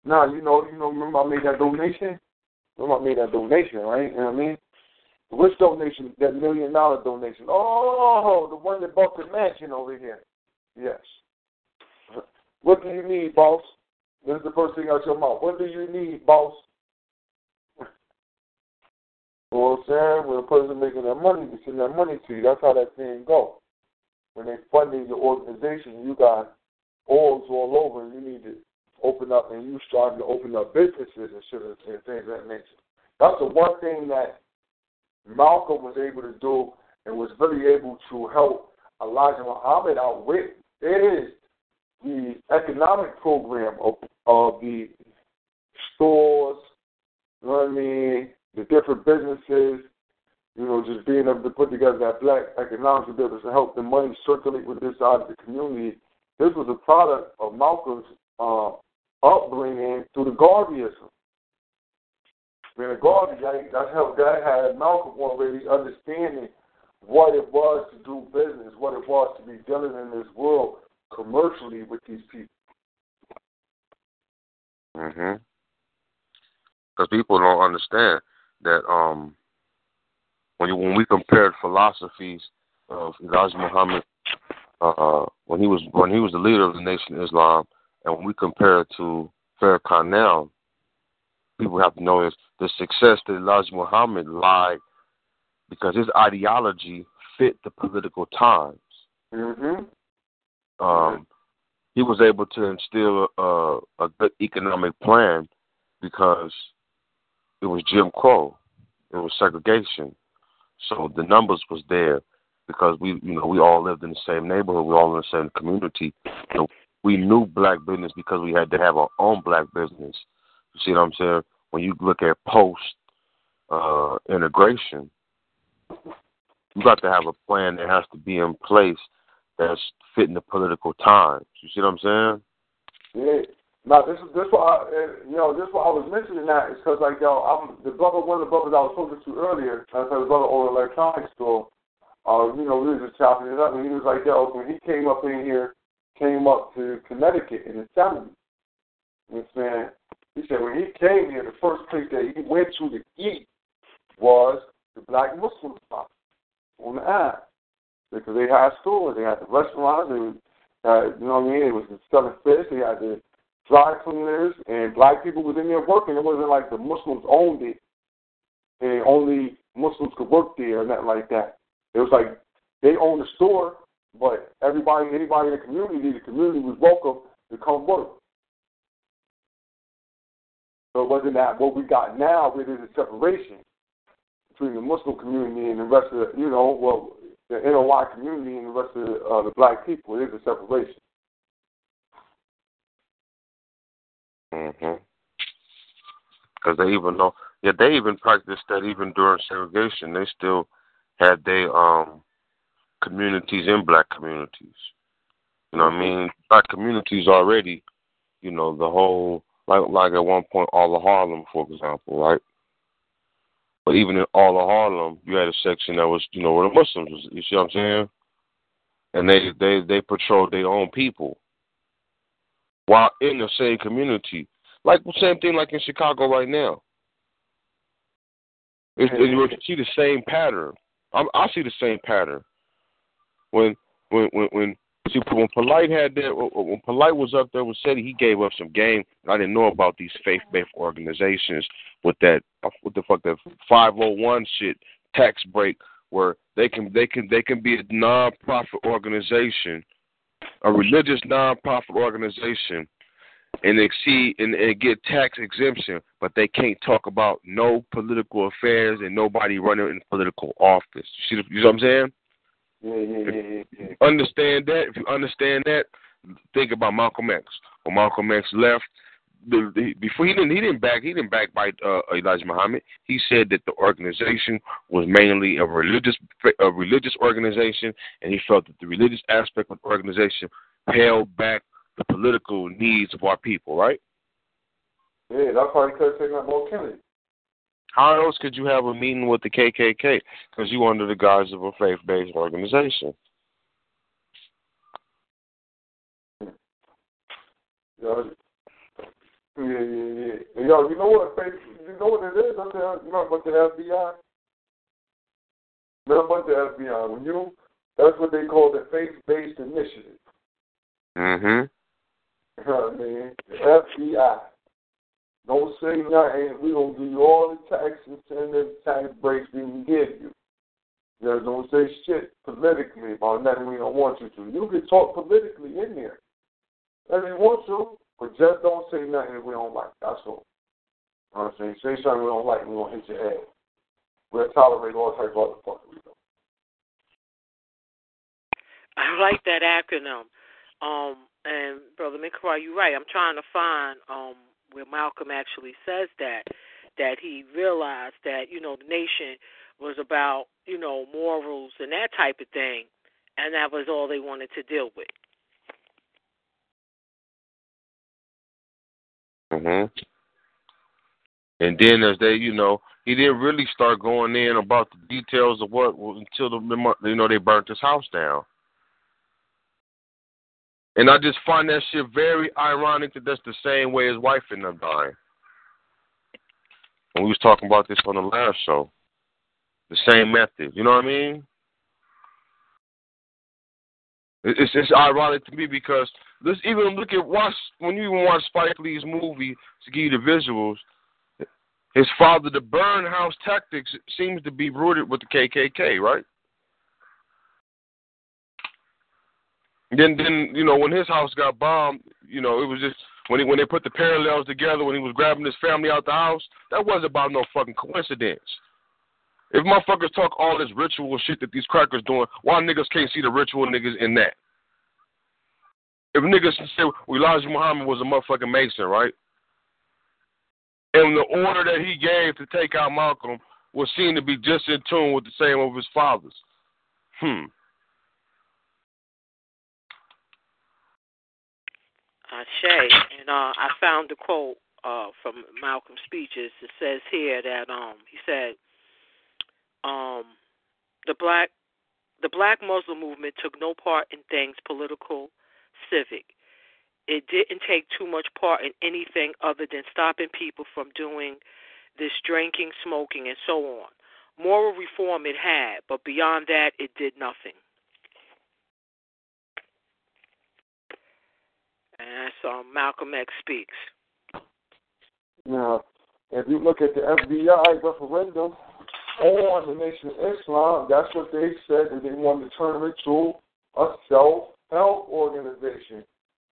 Now, you know, you know, remember I made that donation? Remember I made that donation, right? You know what I mean? Which donation? That million dollar donation. Oh, the one that bought the mansion over here. Yes. What do you need, boss? This is the first thing out your mouth. What do you need, boss? I'm saying? When a person making that money, they send that money to you. That's how that thing goes when they're funding your organization, you got oils all over, and you need to open up, and you starting to open up businesses and shit and things of that nature. That's the one thing that Malcolm was able to do and was really able to help Elijah Muhammad outwit is the economic program of, of the stores, you know what I mean, the different businesses, you know, just being able to put together that black economic able to help the money circulate with this side of the community. This was a product of Malcolm's uh, upbringing through the Garveyism. Man, the Garvey, that's how that had Malcolm already understanding what it was to do business, what it was to be dealing in this world commercially with these people. Mhm. Because people don't understand that um when you when we compared philosophies of Elijah Muhammad uh when he was when he was the leader of the Nation of Islam and when we compare it to Farrakhan now, people have to know is the success that Elijah Muhammad lied because his ideology fit the political times. Mm-hmm. Um, he was able to instill a, a good economic plan because it was Jim Crow, it was segregation, so the numbers was there because we, you know, we all lived in the same neighborhood, we all in the same community. So we knew black business because we had to have our own black business. You see what I'm saying? When you look at post uh, integration, you got to have a plan that has to be in place that's fitting the political times. You see what I'm saying? Yeah. Now this is this why I, you know this why I was mentioning that is because like yo I'm the brother one of the brothers I was talking to earlier I said the brother the electronics store uh you know we was just chopping it up and he was like yo when he came up in here came up to Connecticut in the seventies you know he said when he came here the first place that he went to to eat was the black Muslim spot on the island because they had stores they had the restaurants they had uh, you know what I mean it was the selling fish they had the dry cleaners, and black people was in there working. It wasn't like the Muslims owned it, and only Muslims could work there or nothing like that. It was like they owned the store, but everybody, anybody in the community, the community was welcome to come work. So it wasn't that what we got now, where there's a separation between the Muslim community and the rest of the, you know, well, the NOI community and the rest of the, uh, the black people. There's a separation. Mhm. Because they even know, yeah, they even practiced that even during segregation. They still had their um communities in black communities. You know what I mean? Black communities already, you know, the whole like like at one point all of Harlem, for example, right? But even in all of Harlem, you had a section that was, you know, where the Muslims was. You see what I'm saying? And they they they patrolled their own people while in the same community. Like same thing like in Chicago right now. It's, you see the same pattern. I, I see the same pattern. When when when when see when Polite had that when Polite was up there with SETI, he gave up some game. I didn't know about these faith based organizations with that uh, what the fuck oh one shit tax break where they can they can they can be a non profit organization a religious non-profit organization and exceed and, and get tax exemption, but they can't talk about no political affairs and nobody running in political office. You see, you know what I'm saying? Yeah. Understand that. If you understand that, think about Malcolm X. When Malcolm X left, the, the, before he didn't he didn't back he didn't back by uh, Elijah Muhammad. He said that the organization was mainly a religious a religious organization, and he felt that the religious aspect of the organization held back the political needs of our people. Right? Yeah, that's why he could have taken more Kennedy. How else could you have a meeting with the KKK? Because you under the guise of a faith-based organization. Yeah, yeah, yeah, yo, you know what? You know what it is? I'm saying, you know about the FBI? You know about the FBI? When you, that's what they call the faith-based initiative. Mm-hmm. You know what I mean? FBI. Don't say nothing. We gonna give you all the tax incentives, tax breaks we can give you. You don't say shit politically about nothing we don't want you to. You can talk politically in there. If you want to, but just don't say nothing we don't like. That's all. You know what I'm saying? Say something we don't like, we're going to hit your head. We'll tolerate all types of other though. I like that acronym. Um, and brother Minkara, you're right. I'm trying to find um where Malcolm actually says that that he realized that you know the nation was about you know morals and that type of thing, and that was all they wanted to deal with. Mhm. And then as they, you know, he didn't really start going in about the details of what until the you know they burnt his house down. And I just find that shit very ironic that that's the same way his wife ended up dying. And we was talking about this on the last show. The same method. You know what I mean? It's it's ironic to me because let's even look at watch when you even watch Spike Lee's movie to give you the visuals. His father, the burn house tactics seems to be rooted with the KKK, right? Then, then you know, when his house got bombed, you know, it was just when he, when they put the parallels together, when he was grabbing his family out the house, that wasn't about no fucking coincidence. If motherfuckers talk all this ritual shit that these crackers doing, why niggas can't see the ritual niggas in that? If niggas say Elijah Muhammad was a motherfucking Mason, right? And the order that he gave to take out Malcolm was seen to be just in tune with the same of his fathers. Hmm. Shay, and uh, I found a quote uh, from Malcolm's speeches. It says here that um, he said, um, "The black, the black Muslim movement took no part in things political, civic. It didn't take too much part in anything other than stopping people from doing this drinking, smoking, and so on. Moral reform it had, but beyond that, it did nothing." And that's um, Malcolm X speaks. Now, if you look at the FBI referendum on the Nation of Islam, that's what they said that they wanted to turn it to a self-help organization.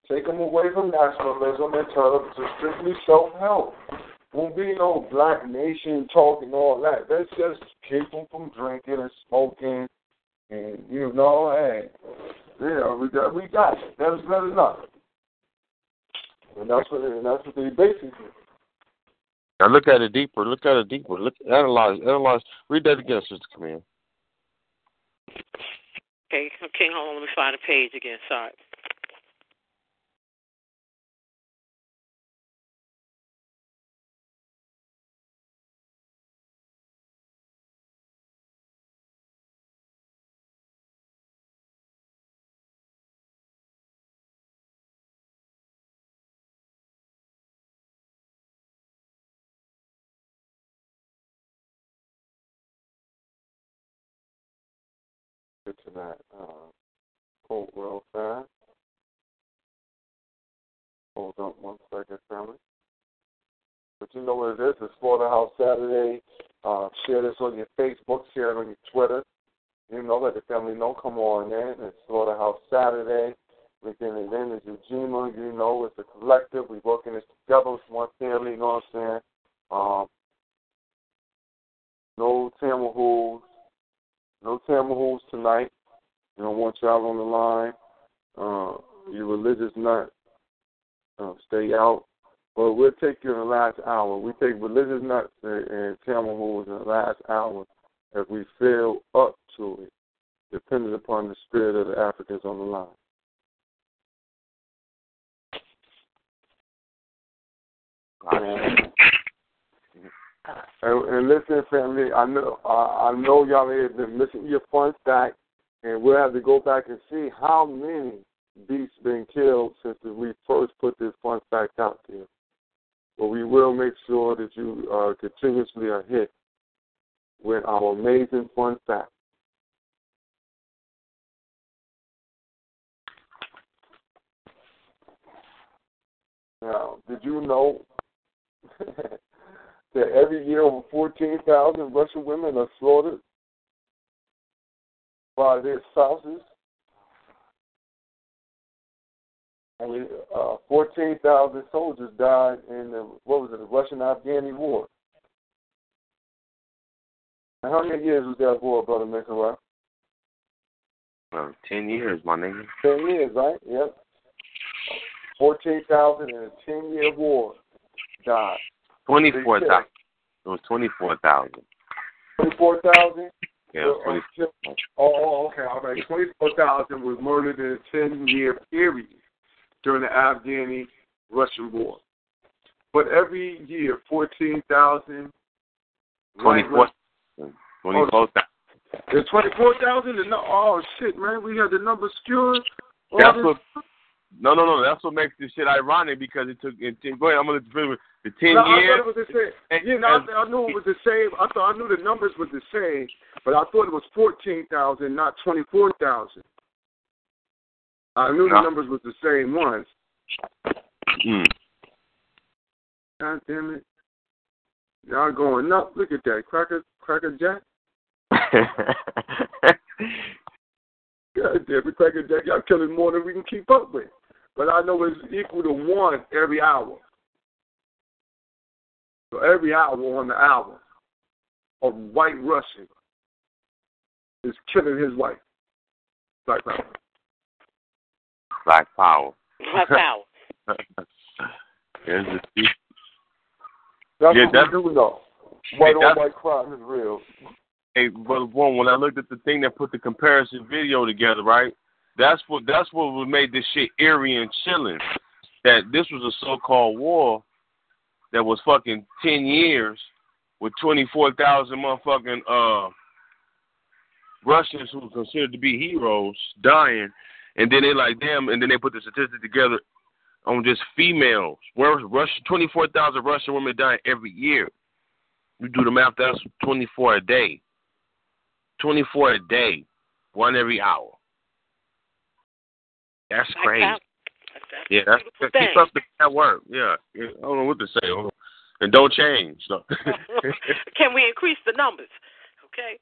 Take them away from nationalism and turn them to strictly self-help. Won't be no black nation talking all that. That's just keep them from drinking and smoking, and you know, hey, yeah, we got we got. That's not enough. And that's what and that's what they basically. Now look at it deeper. Look at it deeper. Look analyze analyze. Read that again, Sister Camille. Okay, King, hold on. Let me find the page again. Sorry. Tonight. Uh, real fast. Hold on one second, family. But you know what it is? It's Slaughterhouse Saturday. Uh, share this on your Facebook, share it on your Twitter. You know, let the family know. Come on in. It's Slaughterhouse Saturday. We're getting it in as Ujima. You know, it's a collective. We're working this together. It's one family, you know what I'm saying? Um, no Tamahools. No Tamahools tonight. You don't want y'all on the line. Uh, you're religious nut. Uh, stay out. But we'll take you in the last hour. We take religious nuts and, and in the last hour if we feel up to it, depending upon the spirit of the Africans on the line. And, and listen, family, I know uh, I know y'all have been missing your fun fact, and we'll have to go back and see how many beasts been killed since we first put this fun fact out there. But we will make sure that you uh, continuously are hit with our amazing fun fact. Now, did you know that every year over 14,000 Russian women are slaughtered by their spouses? I mean, uh, 14,000 soldiers died in the, what was it, the Russian-Afghani war. And how many years was that war, Brother Minkara? Uh, ten years, my nigga. Ten years, right? Yep. Fourteen thousand in a ten year war died. Twenty four thousand. It was twenty four thousand. Twenty four thousand? Yeah, it was 20, Oh, okay, oh, oh, all right. Twenty four thousand was murdered in a ten year period during the Afghani Russian war. But every year fourteen thousand twenty four. Twenty four thousand. It's twenty four thousand and no oh shit, man, we had the number skewed. That's what. No, no, no. That's what makes this shit ironic because it took. It, go ahead. I'm gonna the ten No, I thought it was the same. and- Yeah, no, I, I knew it was the same. I thought I knew the numbers were the same, but I thought it was fourteen thousand, not twenty four thousand. I knew the numbers was the same ones. Mm. God damn it! Y'all going up? Look at that cracker, cracker jack. God damn it, cracker jack! Y'all killing more than we can keep up with. But I know it's equal to one every hour. So every hour on the hour, a white Russian is killing his wife. Black power. Black power. Black power. There's the That's Yeah, what that's- we do know. White on white crime is real. Hey, brother one, when I looked at the thing that put the comparison video together, right? That's what that's what made this shit eerie and chilling. That this was a so-called war that was fucking ten years with twenty-four thousand motherfucking uh Russians who were considered to be heroes dying, and then they like damn, and then they put the statistic together on just females. Where Russia twenty-four thousand Russian women dying every year. You do the math, that's twenty-four a day. 24 a day, one every hour. That's crazy. That's, that's Yeah, that's beautiful keep up the that work. Yeah. I don't know what to say. And don't change. So. Can we increase the numbers? Okay.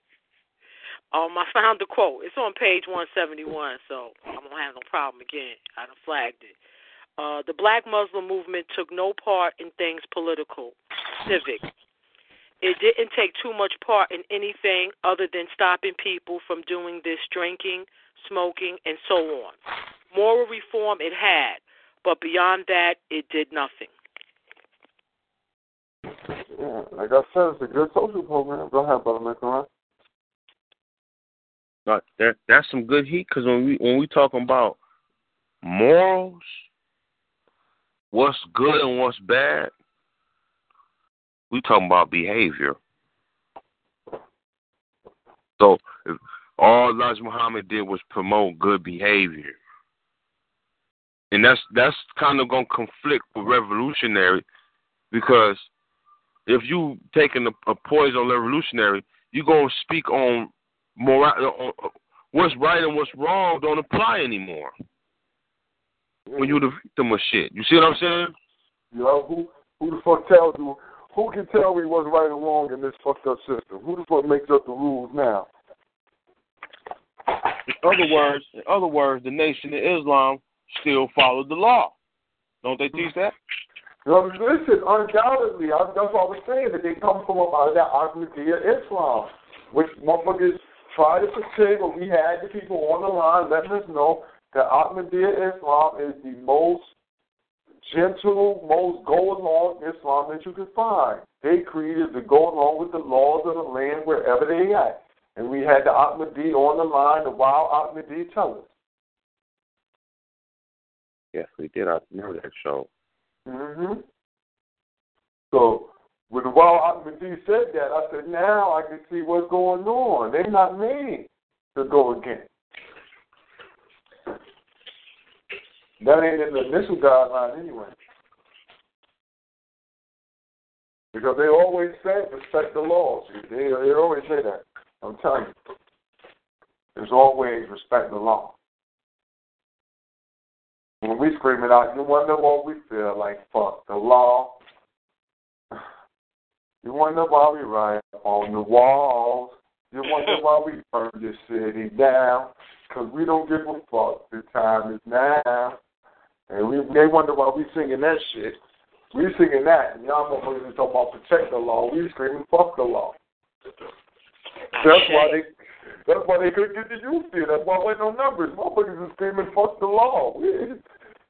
Um, I found the quote. It's on page 171, so I won't have no problem again. I done flagged it. Uh, the Black Muslim movement took no part in things political, civic. It didn't take too much part in anything other than stopping people from doing this drinking, smoking, and so on. Moral reform it had, but beyond that, it did nothing. Yeah, like I said, it's a good social program. Go ahead, brother McCoy. But that that's some good heat because when we when we talking about morals, what's good and what's bad, we talking about behavior. So if all Elijah Muhammad did was promote good behavior, and that's that's kind of gonna conflict with revolutionary, because if you taking a, a poison on revolutionary, you gonna speak on moral, on, uh, uh, uh, what's right and what's wrong don't apply anymore. When you the victim of shit, you see what I'm saying? You know, who who the fuck tells you who can tell me what's right and wrong in this fucked up system? Who the fuck makes up the rules now? In other words, in other words, the Nation of Islam still follow the law. Don't they teach that? Know, listen, undoubtedly, I, that's what I was saying, that they come from out of that Ahmadiyya Islam, which motherfuckers try to pretend, but we had the people on the line letting us know that Ahmadiyya Islam is the most gentle, most go along Islam that you can find. They created to go along with the laws of the land wherever they at. And we had the Ahmadi on the line, the wild Ahmadi tell us. Yes, we did. I remember that show. hmm So when the Wild Ahmadi said that, I said, now I can see what's going on. They're not made to go again. That ain't in the initial guideline anyway. Because they always say respect the laws. They, they always say that. I'm telling you. There's always respect the law. When we scream it out, you wonder what we feel like. Fuck the law. You wonder why we write on the walls. You wonder why we burn this city down. Because we don't give a fuck. The time is now. And we, they wonder why we singing that shit. We singing that. And y'all motherfuckers talking about protect the law. We screaming fuck the law. That's why they That's why they couldn't get the youth here. That's why there wasn't no numbers. Motherfuckers are screaming, fuck the law.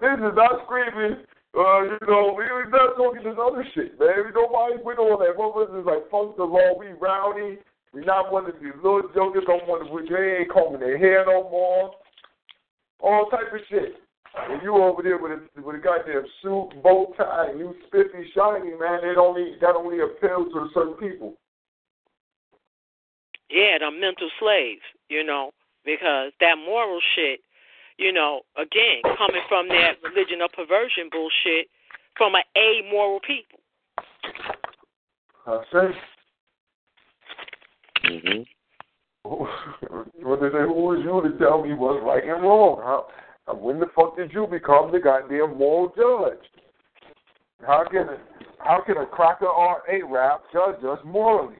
We, this is not screaming, uh, you know, we're not talking this other shit, man. Nobody with all that. Motherfuckers is like, fuck the law. We rowdy. We not one of these little jokers. Don't want to, they ain't combing their hair no more. All type of shit. And you over there with a with a goddamn suit, bow tie, and you spiffy, shiny, man. It only that only appeals to certain people. Yeah, the mental slaves, you know, because that moral shit, you know, again, coming from that religion of perversion bullshit from an amoral people. I say. Mhm. what they say, who was you to tell me what's right and wrong? How, when the fuck did you become the goddamn moral judge? How can how can a cracker or a rap judge us morally?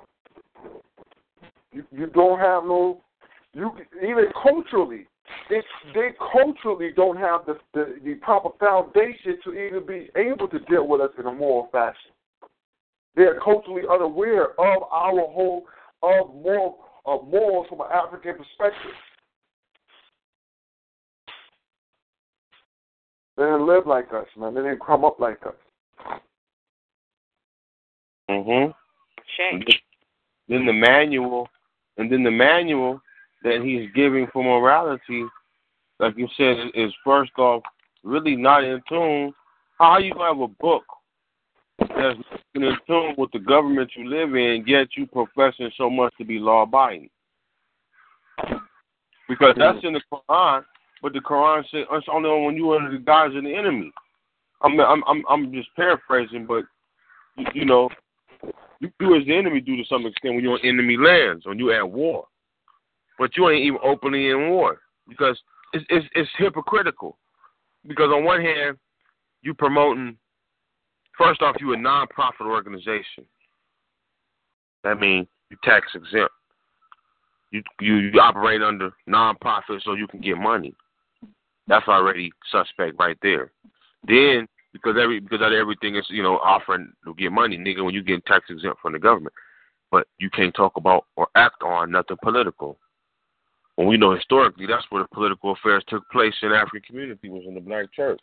You you don't have no you even culturally they they culturally don't have the, the the proper foundation to even be able to deal with us in a moral fashion. They are culturally unaware of our whole of moral of morals from an African perspective. They didn't live like us, man. They didn't come up like us. Mhm. Shame. Then the manual, and then the manual that he's giving for morality, like you said, is first off really not in tune. How you gonna have a book that's in tune with the government you live in, yet you professing so much to be law abiding? Because that's in the Quran, but the Quran says it's only when you are the guys of the enemy. I'm I'm I'm, I'm just paraphrasing, but you know, you do as the enemy do to some extent when you're on enemy lands, when you're at war. But you ain't even openly in war because it's it's, it's hypocritical. Because on one hand, you promoting first off, you a non-profit organization. That means you tax exempt. You, you you operate under non-profit so you can get money. That's already suspect right there. Then because every because of everything is you know offering to get money, nigga, when you get tax exempt from the government, but you can't talk about or act on nothing political. When we know historically that's where the political affairs took place in African community was in the black church.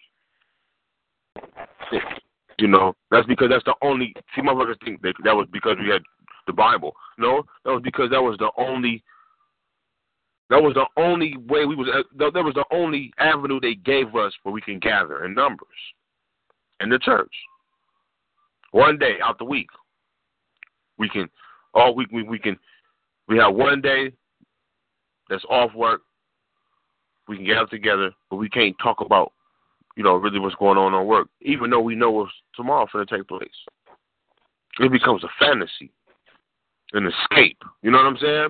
You know that's because that's the only see motherfuckers think that that was because we had the Bible. No, that was because that was the only that was the only way we was. That was the only avenue they gave us where we can gather in numbers in the church. One day out the week, we can oh, all week we, we can we have one day that's off work. We can gather together, but we can't talk about you know really what's going on on work, even though we know what's tomorrow's going to take place. It becomes a fantasy, an escape. You know what I'm saying?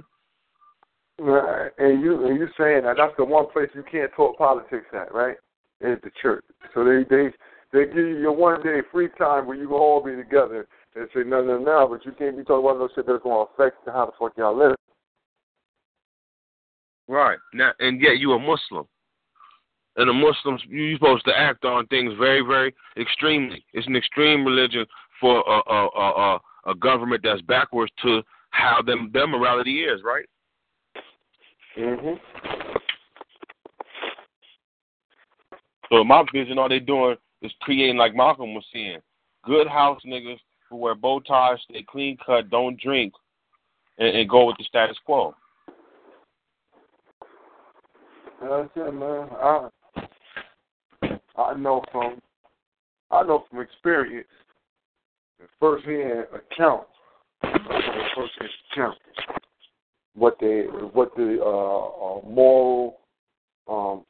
Right. And you and you saying that that's the one place you can't talk politics at, right? Is the church. So they they they give you your one day free time where you can all be together and say no no no, but you can't be talking about no shit that's gonna affect how the fuck y'all live. Right. Now and yet you a Muslim. And the Muslims you're supposed to act on things very, very extremely. It's an extreme religion for a a a, a, a government that's backwards to how them their morality is, right? Mhm. So in my vision, all they doing is creating, like Malcolm was saying, good house niggas who wear bow ties, stay clean cut, don't drink, and, and go with the status quo. That's it, man. I I know from I know from experience, firsthand account, firsthand account, what the what the uh, uh, moral um,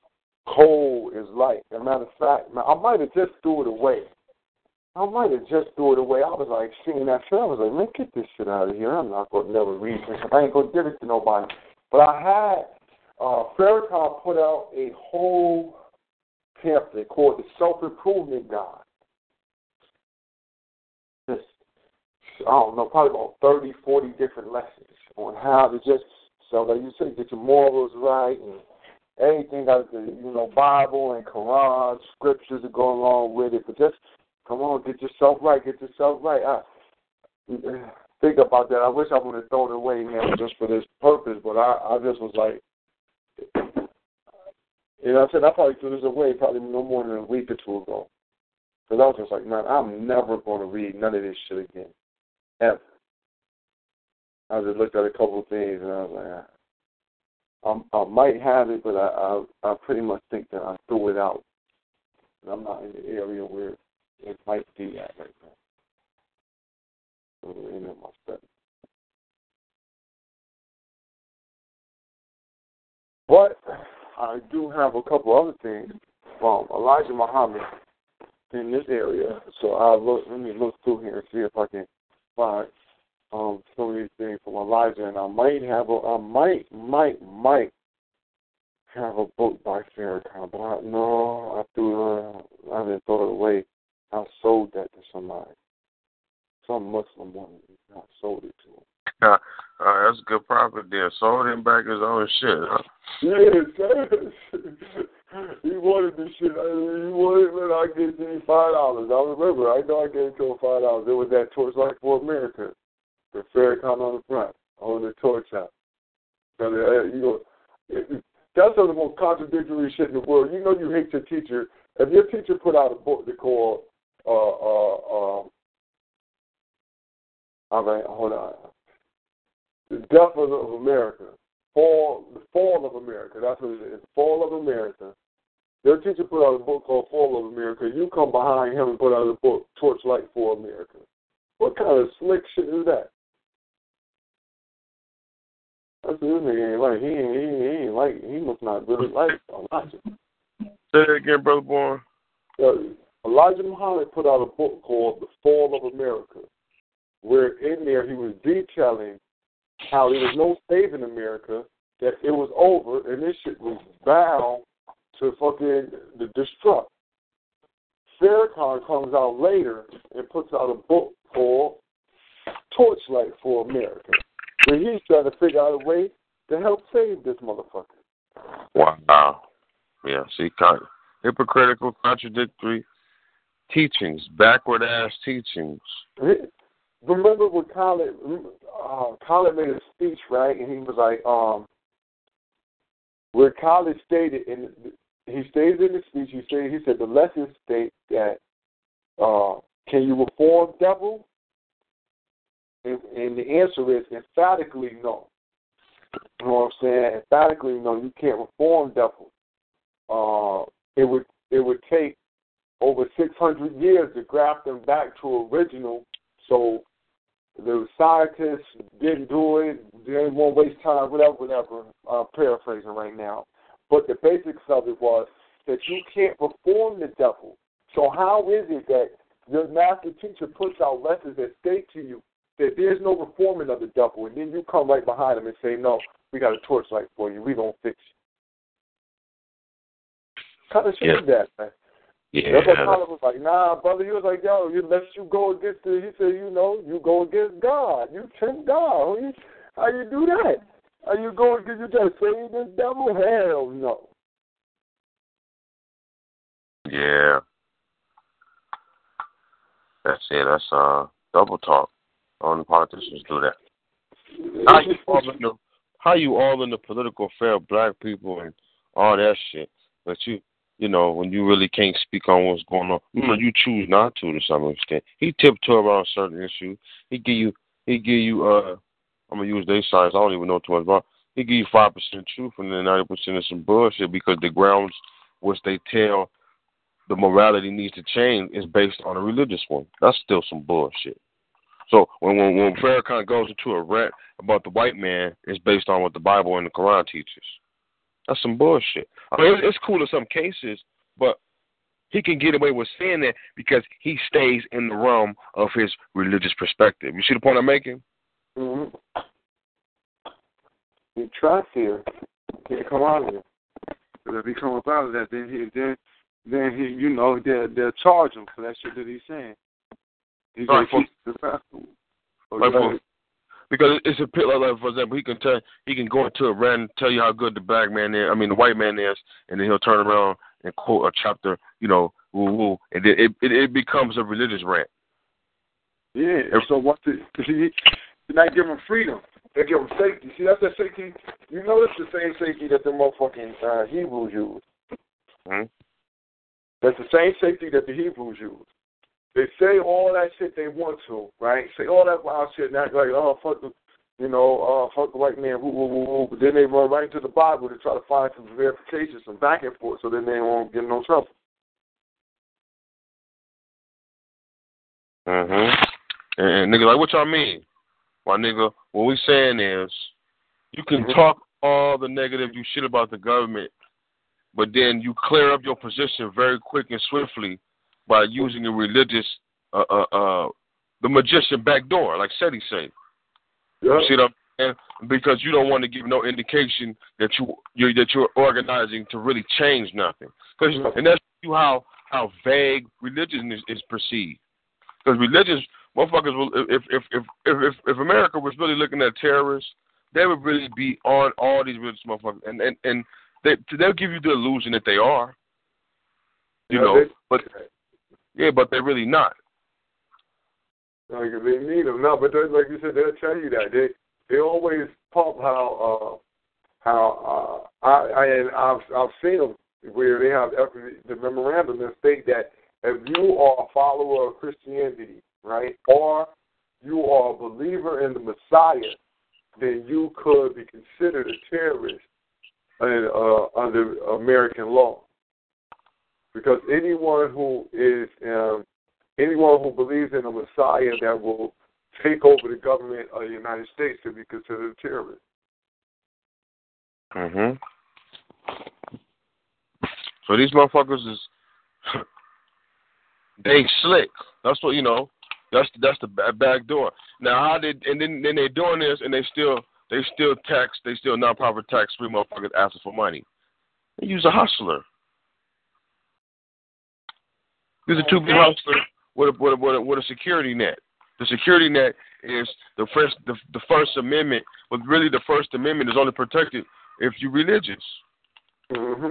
code is like. As a matter of fact, I might have just threw it away. I might have just threw it away. I was like seeing that shit. I was like, man, get this shit out of here. I'm not gonna never read this. I ain't gonna give it to nobody. But I had uh, Farrakhan put out a whole pamphlet called The Self Improvement Guide. Just, I don't know, probably about 30, 40 different lessons on how to just, so like you say, get your morals right and everything got the, you know, Bible and Quran, scriptures that go along with it. But just, come on, get yourself right, get yourself right. I, think about that. I wish I would have thrown it away now just for this purpose, but I, I just was like, you know, I said I probably threw this away probably no more than a week or two ago. Because I was just like, man, I'm never going to read none of this shit again. Ever. I just looked at a couple of things and I was like, I, I might have it, but I, I I pretty much think that I threw it out. And I'm not in the area where it might be at right now. So in my study. But I do have a couple other things from Elijah Muhammad in this area. So I'll look let me look through here and see if I can find um some of these things from Elijah and I might have a I might might might have a book by Farrakhan, but I no, I threw uh, I didn't throw it away. I sold that to somebody. Some Muslim woman. I sold it to him. Uh, uh, that's a good profit there. Sold him back his own shit. Huh? Yes, he wanted the shit. I mean, he wanted it, I get you five dollars. I remember. I know I gave him five dollars. It was that torchlight for America, the Farrakhan on the front, on the torch out. So, uh, you know, that's some of the most contradictory shit in the world. You know, you hate your teacher. If your teacher put out a book to call, uh, uh, um, all right, hold on. The Death of America. Fall, the Fall of America. That's what it is. Fall of America. Their teacher put out a book called Fall of America. You come behind him and put out a book, Torchlight for America. What kind of slick shit is that? That's what this nigga ain't like. He ain't, he he ain't like. He must not really like Elijah. Say that again, brother boy. Uh, Elijah Muhammad put out a book called The Fall of America, where in there he was detailing how there was no saving America, that it was over, and this shit was bound to fucking the destruct. Farrakhan comes out later and puts out a book called Torchlight for America, he's trying to figure out a way to help save this motherfucker. Wow. Yeah, see, kind of hypocritical, contradictory teachings, backward ass teachings. Remember when Khaled, uh, Khaled made a speech, right? And he was like, um, where Khaled stated, and he stated in the speech, he said, he said the lesson state that, uh, can you reform devil? And, and the answer is emphatically no. You know what I'm saying? Emphatically no, you can't reform devil. Uh, it would it would take over 600 years to graft them back to original. So the scientists didn't do it. They to waste time, whatever, whatever. I'm paraphrasing right now. But the basics of it was that you can't reform the devil. So how is it that your master teacher puts out lessons that state to you that there's no reforming of the devil, and then you come right behind him and say, "No, we got a torchlight for you. We gonna fix you." Kind of shit Yeah. that, man? Yeah. That's what Tyler was like, nah, brother. He was like, yo, you let you go against the. He said, you know, you go against God. You tempt God. How you, how you do that? How you go against? You just save this devil? Hell no. Yeah. That's it. That's uh double talk. Only politicians do that. How you all in the how you all in the political affair of black people and all that shit, but you you know when you really can't speak on what's going on, you know you choose not to to some extent. He tiptoe around certain issues. He give you he give you uh I'm gonna use their science. I don't even know too much about. He give you five percent truth and then ninety percent is some bullshit because the grounds which they tell the morality needs to change is based on a religious one. That's still some bullshit. So when when, when Farrakhan goes into a rant about the white man, it's based on what the Bible and the Quran teaches. That's some bullshit. I mean, it's, it's cool in some cases, but he can get away with saying that because he stays in the realm of his religious perspective. You see the point I'm making? Mm-hmm. He tries here. Can't come out of it. But if he comes out of that, then he then then he you know they'll they'll charge him for that shit that he's saying. Right, gonna keep the festival. Right, for- Because it's a pit like, like for example, he can tell he can go into a rant tell you how good the black man is. I mean, the white man is, and then he'll turn around and quote a chapter, you know, woo woo, and then it it, it becomes a religious rant. Yeah. And so once it, he You're not giving freedom. They give them safety. See, that's that safety. You know, it's the same safety that the motherfucking uh, Hebrews use. hmm That's the same safety that the Hebrews use. They say all that shit they want to, right? Say all that wild shit and act like, oh, fuck the, you know, uh, fuck the white man, woo, woo, woo, woo. But then they run right into the Bible to try to find some verification, some back and forth, so then they won't get in no trouble. hmm And, and nigga, like, what y'all mean? My nigga, what we saying is, you can Mhm. talk all the negative you shit about the government, but then you clear up your position very quick and swiftly by using a religious, uh, uh, uh, the magician back door, like Seti say. Yeah. You see what I'm saying? Because you don't want to give no indication that you you're, that you're organizing to really change nothing. Cause, and that's you how how vague religion is, is perceived. Because religious motherfuckers will if if if if if, if America was really looking at terrorists, they would really be on all these religious motherfuckers, and and and they they'll give you the illusion that they are. You Yeah, know, they- but yeah, but they're really not. Like they need them. No, but like you said, they'll tell you that. They they always pump how uh how uh I, I and I've I've seen them where they have the memorandum that state that if you are a follower of Christianity, right, or you are a believer in the Messiah, then you could be considered a terrorist in, uh, under American law. Because anyone who is um, anyone who believes in a Messiah that will take over the government of the United States to be considered a terrorist. hmm So these motherfuckers is they slick. That's what you know. That's that's the back door. Now how did and then then they doing this and they still they still tax they still nonprofit tax free motherfuckers asking for money. They use a hustler. These are two big hustlers with a, with a, with a, with a security net. The security net is the first the, the First Amendment, but really the First Amendment is only protected if you're religious. Mm-hmm.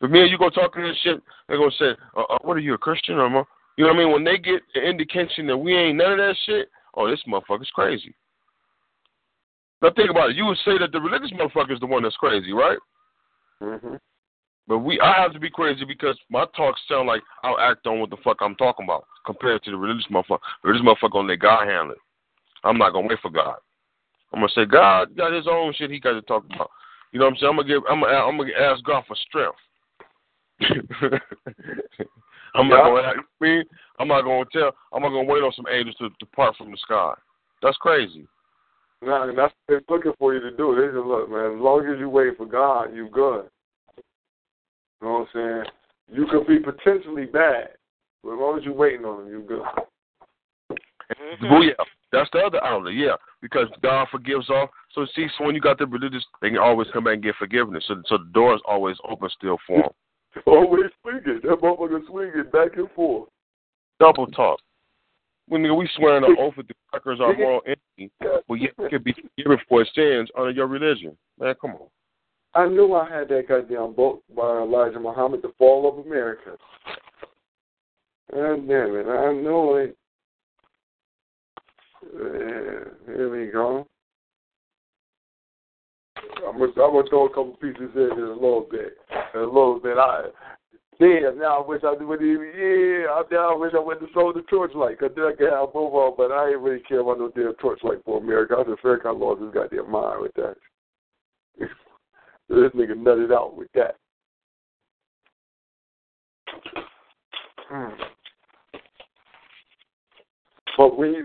But me and you go talking this shit, they're gonna say, uh, uh, "What are you, a Christian or more?" You know what I mean? When they get an indication that we ain't none of that shit, oh, this motherfucker's crazy. Now think about it. You would say that the religious motherfucker is the one that's crazy, right? Mm-hmm. But we, I have to be crazy because my talks sound like I'll act on what the fuck I'm talking about compared to the religious motherfucker. Religious motherfucker gonna let God handle it. I'm not gonna wait for God. I'm gonna say God got His own shit He got to talk about. You know what I'm saying? I'm gonna give. I'm gonna. I'm gonna ask God for strength. I'm not gonna. ask- Me, I'm not gonna tell. I'm not gonna wait on some angels to depart from the sky. That's crazy. Nah, and that's what they're looking for you to do. They just look, man. As long as you wait for God, you're good. You know what I'm saying? You could be potentially bad, but as long as you're waiting on Him, you good. Mm-hmm. Well, yeah, that's the other outlet, yeah, because God forgives all. So see, so when you got the religious, they can always come back and get forgiveness. So, so the door is always open still for them. Always swinging. That motherfucker swinging back and forth. Double talk. When nigga, we swearing an oath that the crackers are moral enemy, but yet you can be forgiven for sins under your religion. Man, come on. I knew I had that goddamn book by Elijah Muhammad, The Fall of America. God damn it. I know it. Uh, here we go. I'm gonna, I'm gonna throw a couple pieces in here a little bit. A little bit. I damn now I wish I would even yeah, I now I wish I went to sold the torchlight, cause then I could have both on. but I ain't really care about no damn torchlight for America. I just like I lost his goddamn mind with that. this nigga nutted out with that. Hmm. But we,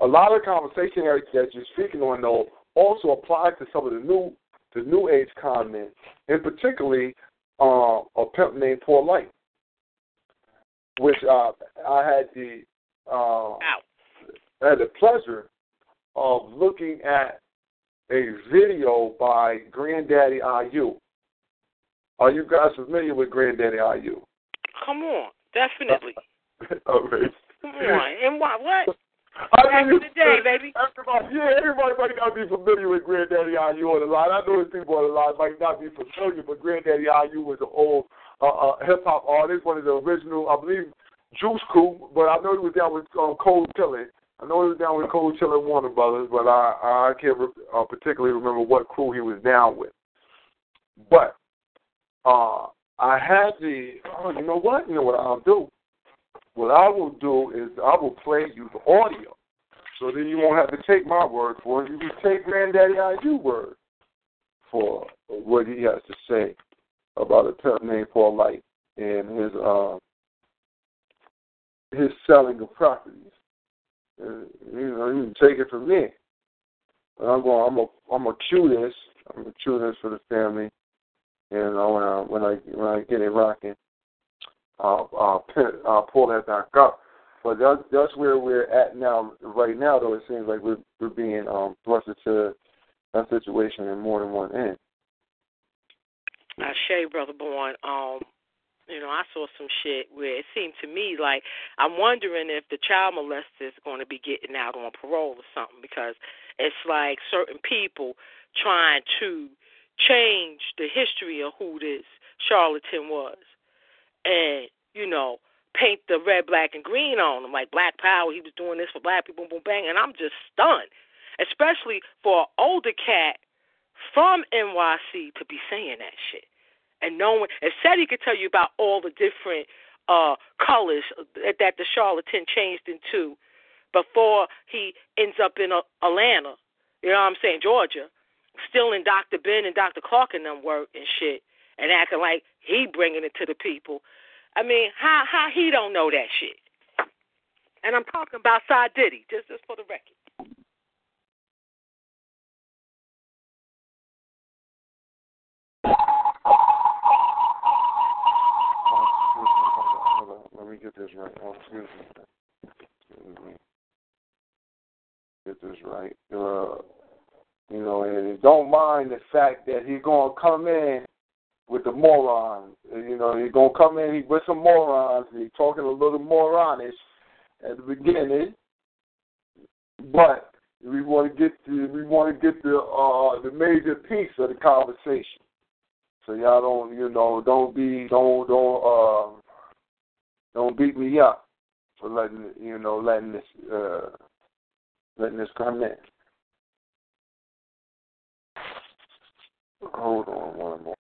a lot of conversation that that you're speaking on though also applies to some of the new the new age comments, and particularly uh, a pimp named Poor Light, which uh, I had the uh, I had the pleasure of looking at a video by Granddaddy IU. Are you guys familiar with Granddaddy IU? Come on, definitely. okay. Come on, and what? What? I Back mean, in the day, baby. Everybody, yeah, everybody might not be familiar with Granddaddy IU on the line. I know there's people on the line might not be familiar, but Granddaddy IU was an old uh, uh, hip hop artist, one of the original, I believe, Juice Crew, but I know he was down with um, Cold Chillin. I know he was down with Cold Chill and Warner Brothers, but I I can't re- uh, particularly remember what crew he was down with. But uh, I had the. Oh, you know what? You know what I'll do. What I will do is I will play you the audio, so then you won't have to take my word for it. You can take Granddaddy IU word for what he has to say about a pimp named Paul Light and his um his selling of properties. And, you know, you can take it from me. But I'm going. I'm gonna. I'm gonna cue this. I'm gonna cue this for the family. And uh, when I when I when I get it rocking, I'll I'll, I'll pull that back up. But that's that's where we're at now. Right now, though, it seems like we're we're being um, thrust into that situation in more than one end. I Shay, brother born. Um, you know, I saw some shit where it seemed to me like I'm wondering if the child molester is going to be getting out on parole or something because it's like certain people trying to change the history of who this charlatan was, and you know, paint the red, black, and green on him like Black Power. He was doing this for black people, boom, bang, and I'm just stunned, especially for an older cat from NYC to be saying that shit and knowing and said he could tell you about all the different uh colors that that the charlatan changed into before he ends up in uh, Atlanta. You know what I'm saying? Georgia. Still in Dr. Ben and Dr. Clarke and them work and shit and acting like he bringing it to the people. I mean, how how he don't know that shit? And I'm talking about Side Diddy, just just for the record. Hold right. Excuse me. Excuse me. Get this right. Uh, you know, and don't mind the fact that he's gonna come in with the morons. You know, he's gonna come in with some morons. and He's talking a little moronish at the beginning, but we want to get the we want to get the uh the major piece of the conversation. So y'all don't you know don't be don't don't uh don't beat me up for letting you know letting this uh letting this come in. Hold on one more.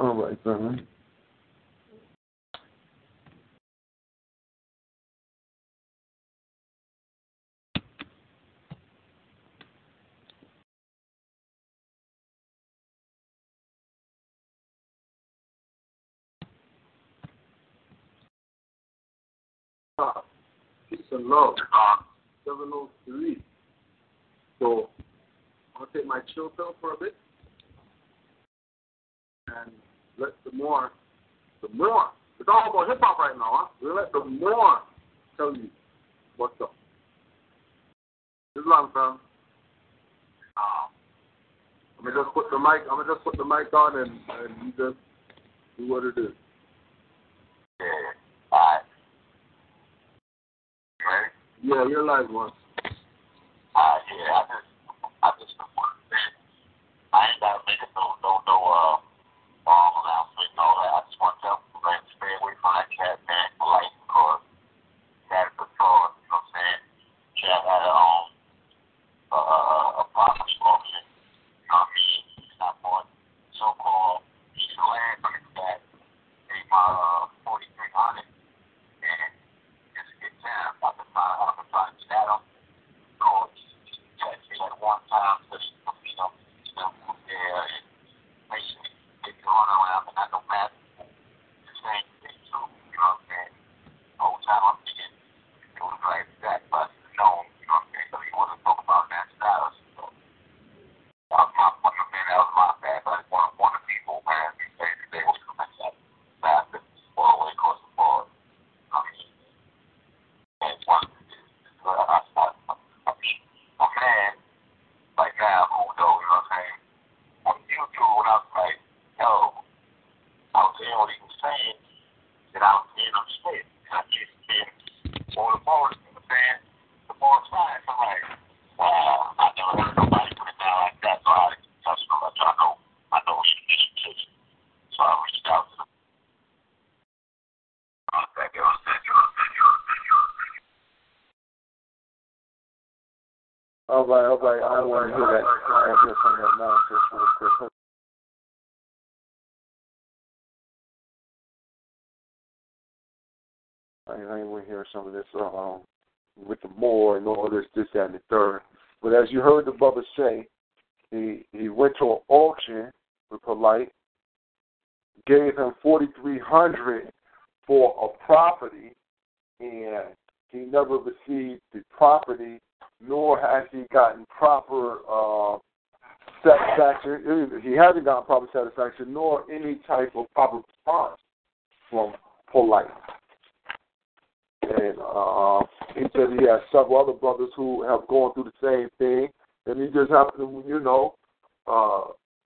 All right, then. Peace and love. 703. So, to take my chill pill for a bit and let the more, the more, it's all about hip hop right now, huh? We'll let the more tell you what's up. This Islam, fam. Um, I'm gonna just put the mic. I'm gonna just put the mic on and, and you just do what it is. Yeah. Alright. Ready? Yeah, you're live one. Uh, yeah, I just, I just say, I ain't gotta make it no, no, no, uh, long announcement and all that. I just want to tell people to stay away from that cat, man,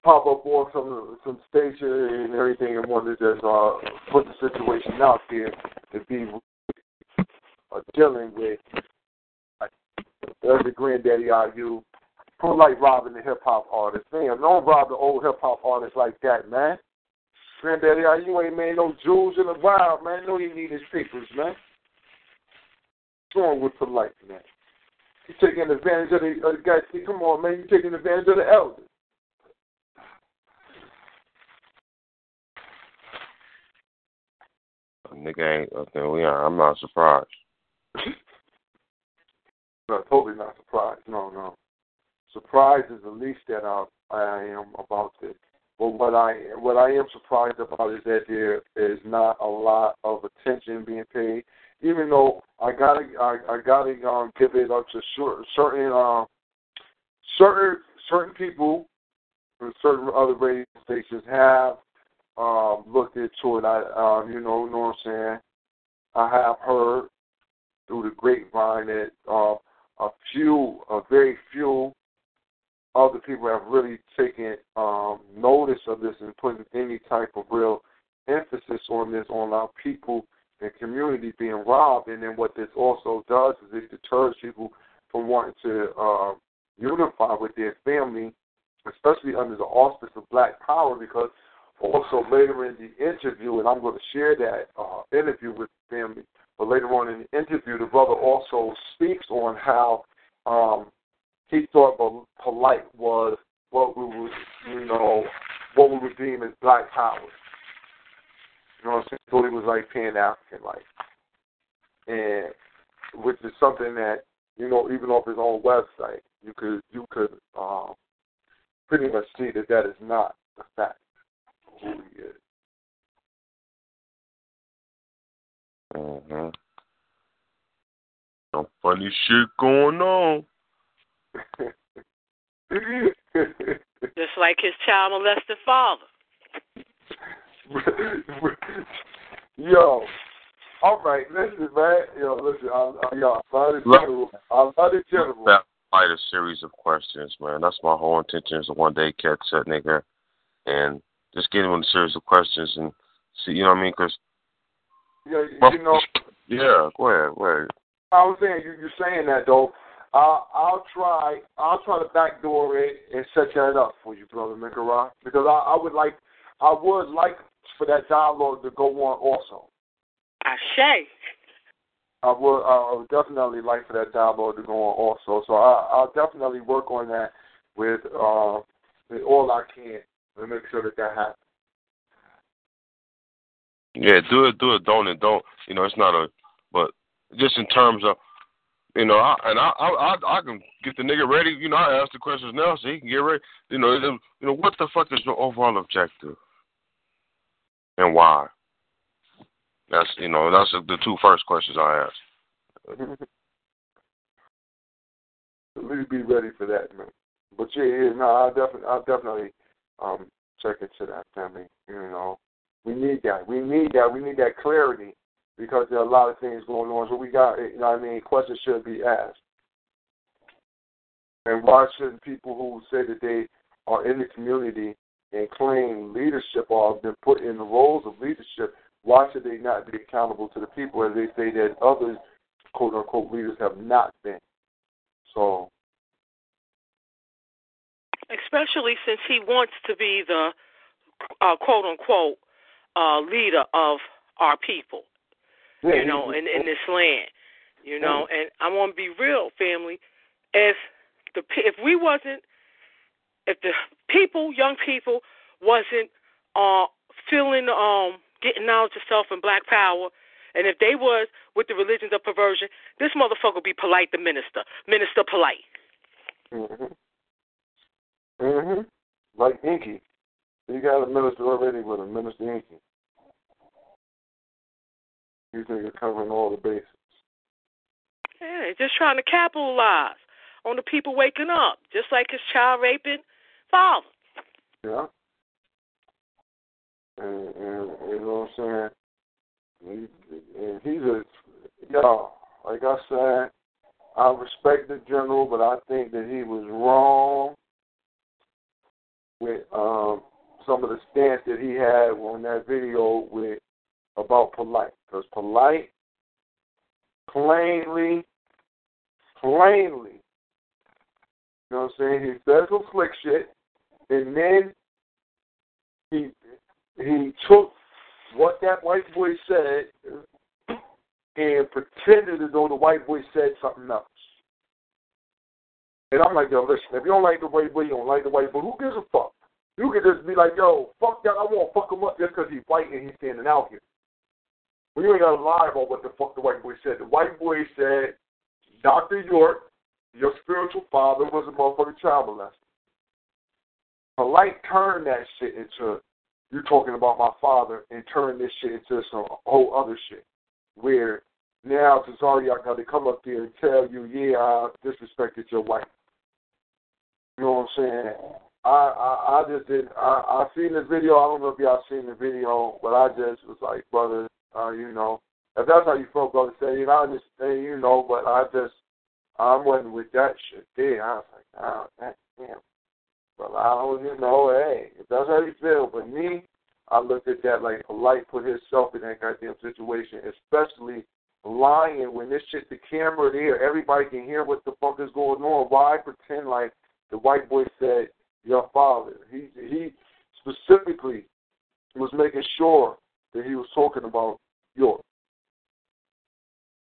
pop up on some some station and everything, and wanted to just uh, put the situation out there to be uh, dealing with uh, as the granddaddy IU, who like robbing the hip hop artist. Man, don't rob the old hip hop artists like that, man. Granddaddy IU ain't made no jewels in the wild, man. No, you need his papers, man. What's wrong with polite, man? You taking advantage of the, uh, guys. Come on, man. You taking advantage of the elders. Nigga ain't okay. We are. I'm not surprised. no, totally not surprised. No, no. Surprise is the least that I, I am about this. But what I what I am surprised about is that there is not a lot of attention being paid. Even though I gotta I, I gotta um, give it up to sure, certain um, certain certain people and certain other radio stations have um, looked into it. I um, you know know what I'm saying. I have heard through the grapevine that uh, a few, a very few other people have really taken um, notice of this and putting any type of real emphasis on this on our people and community being robbed. And then what this also does is it deters people from wanting to uh, unify with their family, especially under the auspice of Black Power, because also later in the interview, and I'm going to share that uh, interview with the family, but later on in the interview, the brother also speaks on how um, he thought polite was what we would, you know, what we would deem as black power. You know what I'm saying? So he was like pan African like. And which is something that, you know, even off his own website, you could you could um pretty much see that that is not the fact of who he is. Mm-hmm. Some funny shit going on. Just like his child molested father. Yo, all right, listen, man. Yo, listen, I, I, yo, I love the general. I love the general. That light a series of questions, man. That's my whole intention is to one day catch that nigga and just get him a series of questions and see, you know what I mean? Because yeah, you know. Yeah, go ahead, go ahead. I was saying you, you're saying that though. I'll, I'll try. I'll try to backdoor it and set that up for you, brother Minkara, because I, I would like. I would like for that dialogue to go on also. Ashe. I would. I would definitely like for that dialogue to go on also. So I, I'll definitely work on that with, uh, with all I can to make sure that that happens. Yeah, do it, do it, don't it, don't. You know, it's not a, but just in terms of, you know, I, and I, I, I, I can get the nigga ready. You know, I ask the questions now so he can get ready. You know, you know, what the fuck is your overall objective, and why? That's you know, that's the two first questions I ask. Please be ready for that, man. But yeah, yeah no, I definitely, I definitely um check into that family. You know, we need that. We need that. We need that clarity because there are a lot of things going on. So we got, you know, what I mean, questions should be asked. And why shouldn't people who say that they are in the community and claim leadership or have been put in the roles of leadership, why should they not be accountable to the people as they say that other quote unquote leaders have not been? So especially since he wants to be the uh, quote unquote uh, leader of our people, yeah, you know, in, in this land, you know. And I want to be real, family. If the if we wasn't if the people, young people, wasn't uh feeling um getting knowledge of self and black power, and if they was with the religions of perversion, this motherfucker would be polite the minister. Minister polite. Mhm. Mhm. Like Inky. You got a minister already with a minister Inky. You think you're covering all the bases. Yeah, just trying to capitalize on the people waking up, just like his child raping father. Yeah. And, and you know what I'm saying? And he's a, yo, like I said, I respect the general, but I think that he was wrong with um some of the stance that he had on that video with about Polight. Because Polight plainly, plainly, you know what I'm saying? He said some slick shit, and then he he took what that white boy said and pretended as though the white boy said something else. And I'm like, yo, listen, if you don't like the white boy, you don't like the white boy, who gives a fuck? You could just be like, yo, fuck that, I won't fuck him up just because he's white and he's standing out here. We ain't got to lie about what the fuck the white boy said. The white boy said, Dr. York, your spiritual father was a motherfucking child molester. Polight turned that shit into, you're talking about my father, and turned this shit into some whole other shit. Where now Cesario got to come up there and tell you, yeah, I disrespected your wife. You know what I'm saying? I I, I just did. I I seen the video. I don't know if y'all seen the video, but I just was like, brother, uh, you know, if that's how you feel, brother, say it. I understand, you know, but I just I wasn't with that shit there. I was like, oh, that, damn. But I don't, you know, hey, if that's how you feel. But me, I looked at that like Polight put himself in that goddamn situation, especially lying when this shit, the camera there, everybody can hear what the fuck is going on. Why pretend like the white boy said your father? He he specifically was making sure that he was talking about York.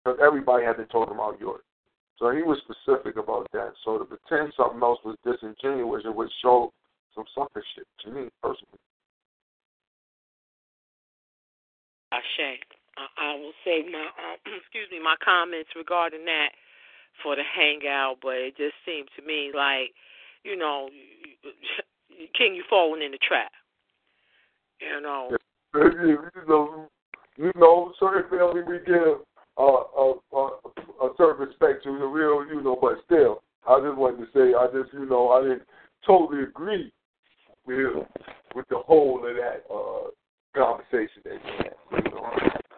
Because everybody had been talking about York. So he was specific about that. So to pretend something else was disingenuous, it would show some sucker shit to me personally. Ashe. I, I will save my um, excuse me my comments regarding that for the hangout, but it just seemed to me like, you know, King, you falling in the trap. You know. You know, you certain family we give uh, a, a, a certain respect to the real, you know, but still, I just wanted to say, I just, you know, I didn't totally agree with with the whole of that uh, conversation that he had. You know,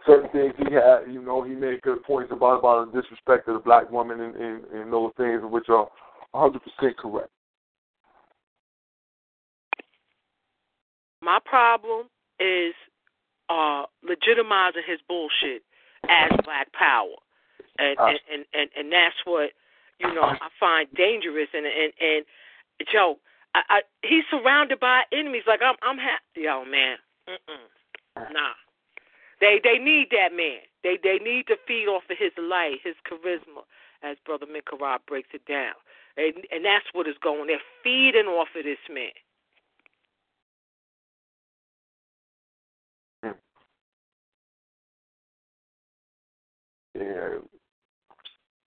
certain things he had, you know, he made good points about about the disrespect of the black woman and, and, and those things, which are 100 percent correct. My problem is uh legitimizing his bullshit as black power. And and, and, and, and that's what, you know, I find dangerous and and, and Joe, I, I he's surrounded by enemies like I'm I'm happy yo man. Mm-mm. Nah. They they need that man. They they need to feed off of his light, his charisma, as Brother Minkara breaks it down. And and that's what is going. They're feeding off of this man. Yeah.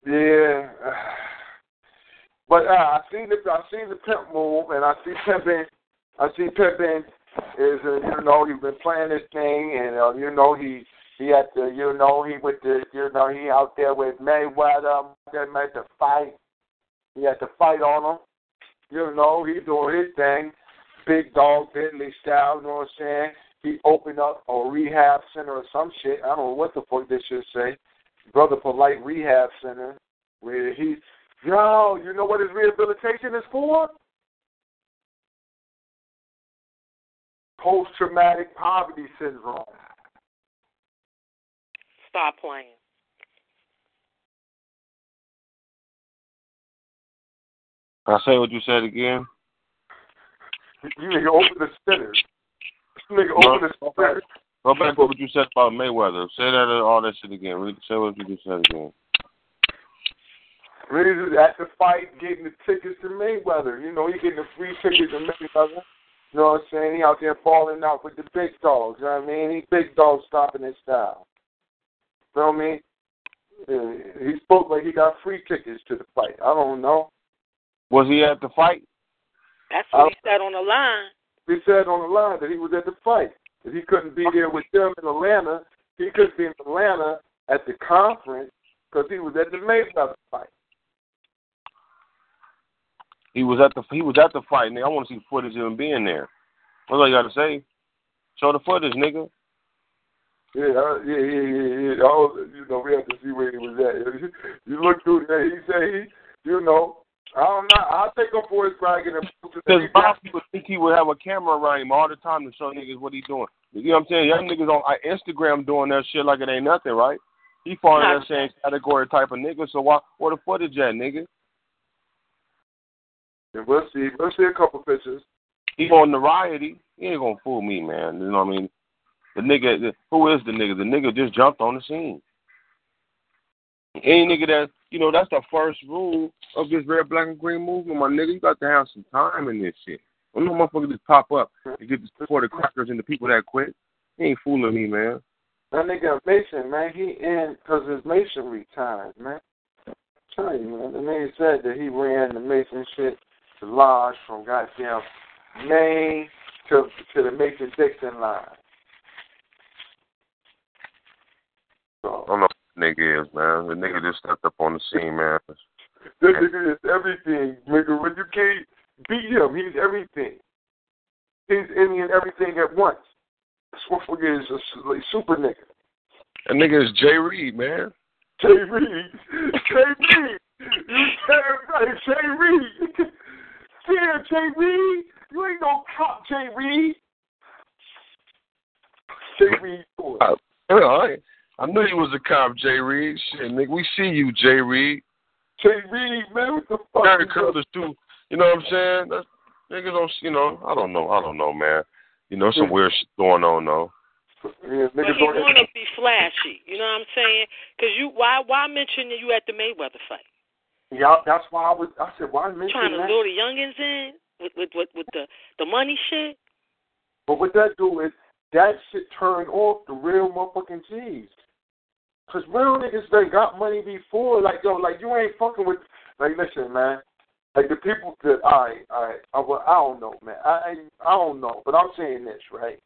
Yeah. But uh, I see the I see the pimp move, and I see pimping. I see pimping is uh, you know he's been playing this thing, and uh, you know he he had to you know he with the you know he out there with Mayweather. They made the fight. He had to fight on him. You know he doing his thing, big dog Bentley style. You know what I'm saying? He opened up a rehab center or some shit. I don't know what the fuck this should say. Brother Polight Rehab Center, where he, yo, you know what his rehabilitation is for? Post traumatic poverty syndrome. Stop playing. I say what you said again. You nigga open the center. You nigga No. open the center. Go back to what you said about Mayweather. Say that uh, all that shit again. Say what you just said again. Niggas is at the fight getting the tickets to Mayweather. You know, he getting the free tickets to Mayweather. You know what I'm saying? He out there falling out with the big dogs. You know what I mean? He big dogs stopping his style. Feel me? Uh, He spoke like he got free tickets to the fight. I don't know. Was he at the fight? That's what he said on the line. He said on the line that he was at the fight. That he couldn't be there with them in Atlanta. He couldn't be in Atlanta at the conference because he was at the Mayweather fight. He was at the he was at the fight, nigga. I want to see footage of him being there. That's all you got to say. Show the footage, nigga. Yeah, uh, yeah, yeah, yeah, yeah. Oh, you know, we have to see where he was at. You look through there. He said he, you know, I don't know. I'll take him for his bragging. Because Bob people think he would have a camera around him all the time to show niggas what he's doing. You know what I'm saying? Young niggas on uh, Instagram doing that shit like it ain't nothing, right? He fall in that same category type of nigga. So why, where the footage at, nigga? And we'll see. We'll see a couple pictures. He on the notoriety. He ain't gonna fool me, man. You know what I mean? The nigga, who is the nigga? The nigga just jumped on the scene. Any nigga that, you know, that's the first rule of this red, black, and green movement, my nigga. You got to have some time in this shit. Don't no motherfucker just pop up and get the support of crackers and the people that quit. He ain't fooling me, man. That nigga Mason, man, he in because his Mason retired, man. I'm telling you, man. The nigga said that he ran the Mason shit, the lodge from goddamn Maine to to the Mason Dixon line. So I don't know who the nigga is, man. The nigga just stepped up on the scene, man. this nigga is everything, nigga. When you can't beat him, he's everything. He's Indian everything at once. This motherfucker is a like, super nigga. That nigga is Jay Reed, man. Jay Reed. Jay Reed. You right, Jay Reed. Yeah, Jay Reed. You ain't no cop, Jay Reed. Jay Reed. boy. I, you know, I, I knew you was a cop, Jay Reed. Shit, nigga, we see you, Jay Reed. Jay Reed, man, what the fuck? Very is colors too. You know what I'm saying? That's, niggas don't, you know, I don't know, I don't know, man. You know, some weird shit going on though. Yeah, But he want to be flashy. You know what I'm saying? Because you, why, why mention that you at the Mayweather fight? Yeah, that's why I was. I said, why mention that? Trying to that? lure the youngins in with with with, with the the money shit. But what that do is that shit turn off the real motherfucking G's. Cause real niggas they got money before, like yo, like you ain't fucking with. Like listen, man. Like the people that I I I, well, I don't know, man. I I I don't know, but I'm saying this right.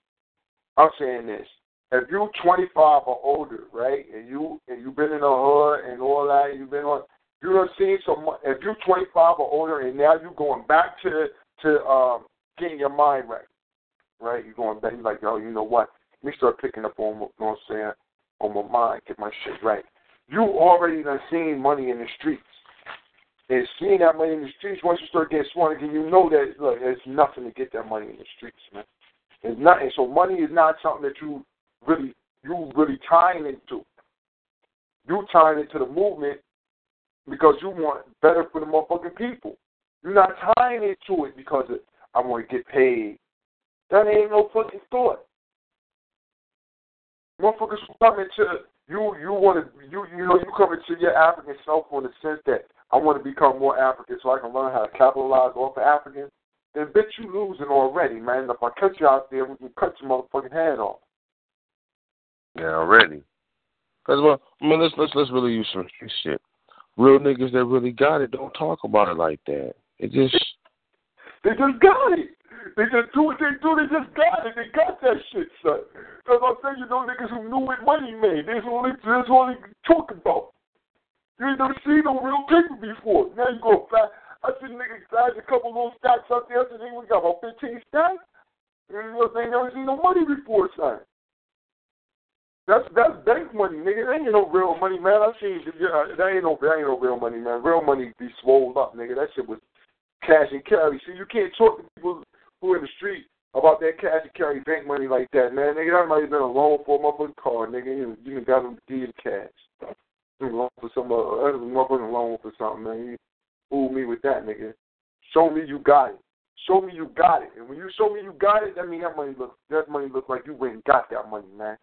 I'm saying this. If you 25 or older, right, and you and you've been in the hood and all that, you've been on, you done seen some. If you're 25 or older and now you're going back to to um getting your mind right, right? You're going back. You're like, yo, you know what? Let me start picking up on, you know what I'm saying, on my mind, get my shit right. You already done seen money in the streets. And seeing that money in the streets, once you start getting smart again, you know that look, there's nothing to get that money in the streets, man. It's nothing. So money is not something that you really you really tying into. You tying into the movement because you want better for the motherfucking people. You're not tying it to it because of, I want to get paid. That ain't no fucking thought. Motherfuckers coming to you. You want to you you know you coming to your African self in the sense that I want to become more African so I can learn how to capitalize off of Africans. Then bitch, you losing already, man. If I cut you out there, we can cut your motherfucking head off. Yeah, already. Cause well, I mean, let's let's let's really use some shit. Real niggas that really got it don't talk about it like that. It just They just got it. They just do what they do. They just got it. They got that shit, son. Because I'm saying, you know, niggas who knew what money made. That's all they, that's all they talk about. You ain't never seen no real paper before. Now you go back. I see niggas size a couple little stacks out there. I said, we got about 15 stacks. You know, they ain't never seen no money before, son. That's that's bank money, nigga. That ain't no real money, man. I seen yeah, that ain't no that ain't no real money, man. Real money be swole up, nigga. That shit was cash and carry. See, you can't talk to people who are in the street about that cash and carry bank money like that, man. Nigga, that might have been a loan for a motherfucking car, nigga. You, you got them deed cash. Loan for some uh, motherfucking loan for something, man. You fool me with that, nigga. Show me you got it. Show me you got it. And when you show me you got it, that mean that money look that money look like you went and got that money, man.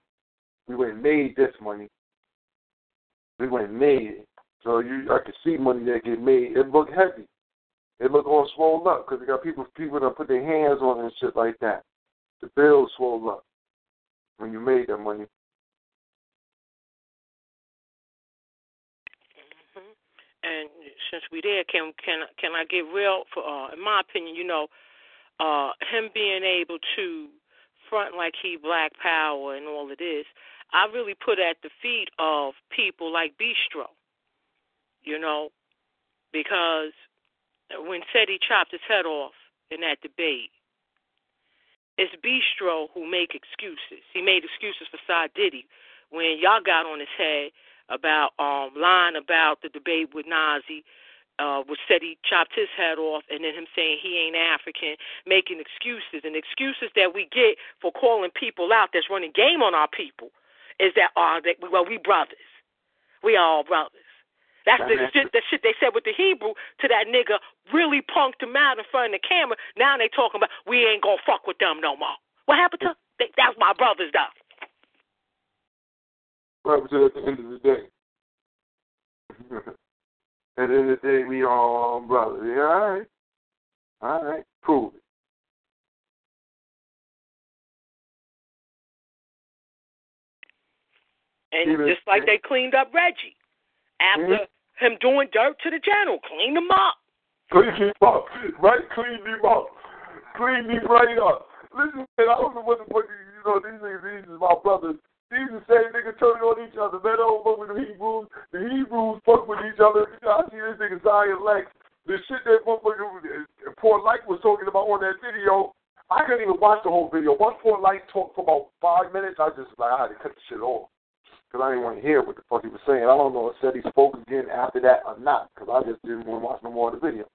We went and made this money. We went and made it. So you, I could see money that get made. It look heavy. It look all swollen up because they got people people that put their hands on it and shit like that. The bills swole up when you made that money. hmm And since we there, can can can I get real? For uh, in my opinion, you know, uh, him being able to front like he Black Power and all of this, I really put at the feet of people like Bistro. You know, because when he chopped his head off in that debate, it's Bistro who make excuses. He made excuses for Side Diddy when y'all got on his head about um lying about the debate with Nazi, uh, which said he chopped his head off, and then him saying he ain't African, making excuses and excuses that we get for calling people out that's running game on our people is that uh that well we brothers, we all brothers. That's the shit the shit they said with the Hebrew to that nigga really punked him out in front of the camera. Now they talking about we ain't gonna fuck with them no more. What happened to? They, that's my brothers though. Right, but at the end of the day, at the end of the day, we all brothers. Yeah, all right, all right, prove it. And just like they cleaned up Reggie after mm-hmm. him doing dirt to the general, cleaned him up. Clean him up, right? Clean him up, clean him right up. Listen, man, I don't know what the fuck you know. These niggas, these is my brothers. These the same niggas turning on each other. Man, I don't fuck with the Hebrews. The Hebrews fuck with each other. I see this nigga Zion Lexx. The shit that motherfucker uh, Polight was talking about on that video. I couldn't even watch the whole video. Once Polight talked for about five minutes, I just like I had to cut the shit off because I didn't want to hear what the fuck he was saying. I don't know if said he spoke again after that or not because I just didn't want to watch no more of the video.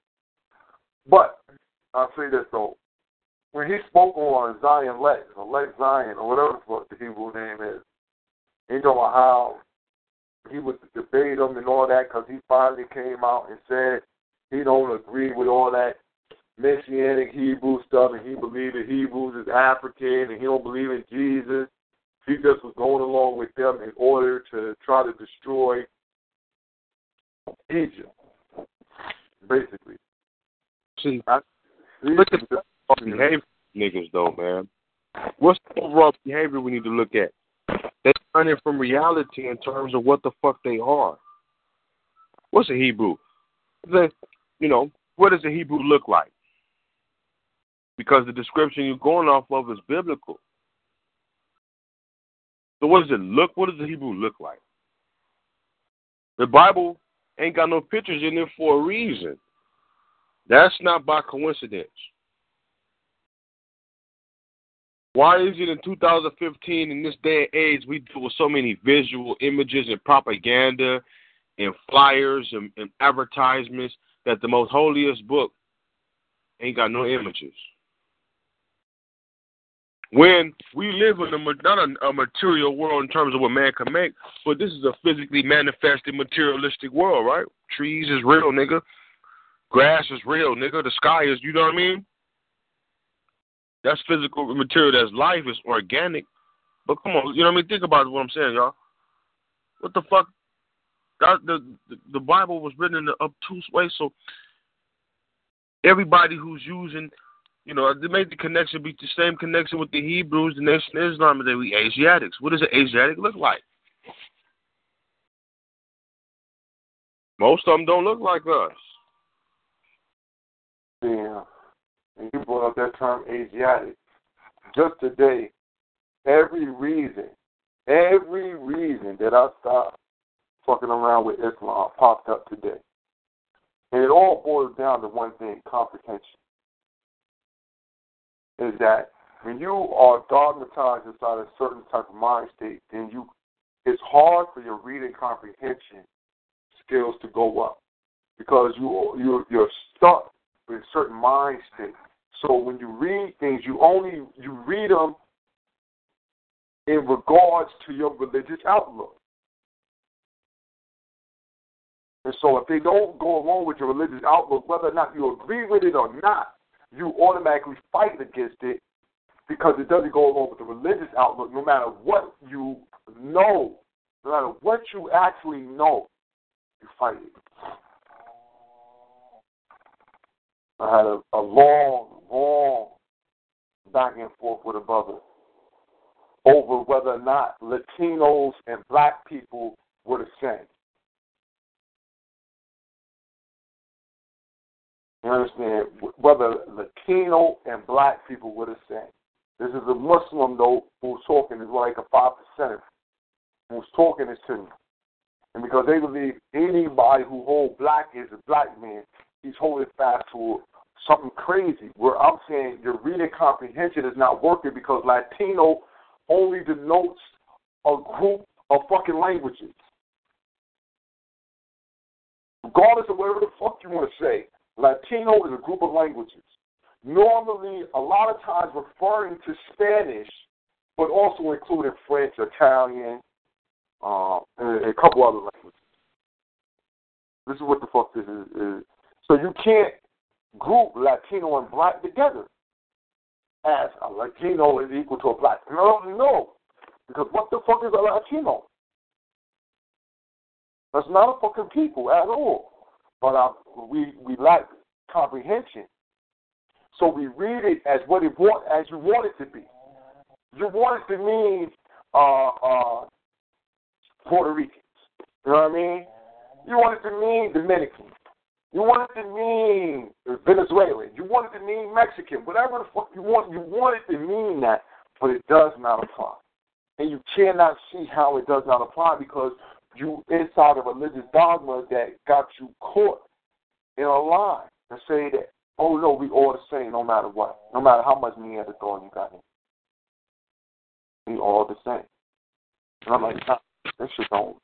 But I'll say this though. When he spoke on Zion Lexx or Lex Zion or whatever the fuck the Hebrew name is, he know how he would debate him and all that because he finally came out and said he don't agree with all that messianic Hebrew stuff and he believed that Hebrews is African and he don't believe in Jesus. He just was going along with them in order to try to destroy Egypt, basically. See, I, look at the behavior niggas though, man. What's the overall behavior we need to look at? They're running from reality in terms of what the fuck they are. What's a Hebrew? The, you know, what does a Hebrew look like? Because the description you're going off of is biblical. So what does it look? What does the Hebrew look like? The Bible ain't got no pictures in it for a reason. That's not by coincidence. Why is it in 2015, in this day and age, we deal with so many visual images and propaganda and flyers and, and advertisements that the most holiest book ain't got no images? When we live in a, not a, a material world in terms of what man can make, but this is a physically manifested materialistic world, right? Trees is real, nigga. Grass is real, nigga. The sky is, you know what I mean? That's physical material. That's life. Is organic. But come on, you know what I mean? Think about what I'm saying, y'all. What the fuck? That, the the Bible was written in an obtuse way, so everybody who's using, you know, they make the connection be the same connection with the Hebrews, the Nation of Islam, and they we Asiatics. What does an Asiatic look like? Most of them don't look like us. Yeah. And you brought up that term Asiatic. Just today, every reason, every reason that I stopped fucking around with Islam popped up today. And it all boils down to one thing comprehension. Is that when you are dogmatized inside a certain type of mind state, then you it's hard for your reading comprehension skills to go up because you you you're stuck with a certain mind state. So when you read things, you only you read them in regards to your religious outlook. And so if they don't go along with your religious outlook, whether or not you agree with it or not, you automatically fight against it because it doesn't go along with the religious outlook, no matter what you know, no matter what you actually know. you fight it. I had a, a long, long back and forth with a brother over whether or not Latinos and black people were the same. You understand? Whether Latino and black people were the same. This is a Muslim, though, who's talking, is like a five percent who's talking this to me. And because they believe anybody who holds black is a black man, he's holding fast to something crazy. Where I'm saying your reading comprehension is not working because Latino only denotes a group of fucking languages. Regardless of whatever the fuck you want to say, Latino is a group of languages. Normally, a lot of times referring to Spanish, but also including French, Italian, uh, and a couple other languages. This is what the fuck this is. is. So you can't group Latino and black together as a Latino is equal to a black. No, no. Because what the fuck is a Latino? That's not a fucking people at all. But uh, we we lack comprehension. So we read it as what it want as you want it to be. You want it to mean uh, uh, Puerto Ricans. You know what I mean? You want it to mean Dominican. You want it to mean Venezuelan. You want it to mean Mexican. Whatever the fuck you want, you want it to mean that, but it does not apply. And you cannot see how it does not apply because you inside a religious dogma that got you caught in a lie and say that, oh no, we all the same no matter what. No matter how much Neanderthal you got in. We all the same. And I'm like, nah, that shit don't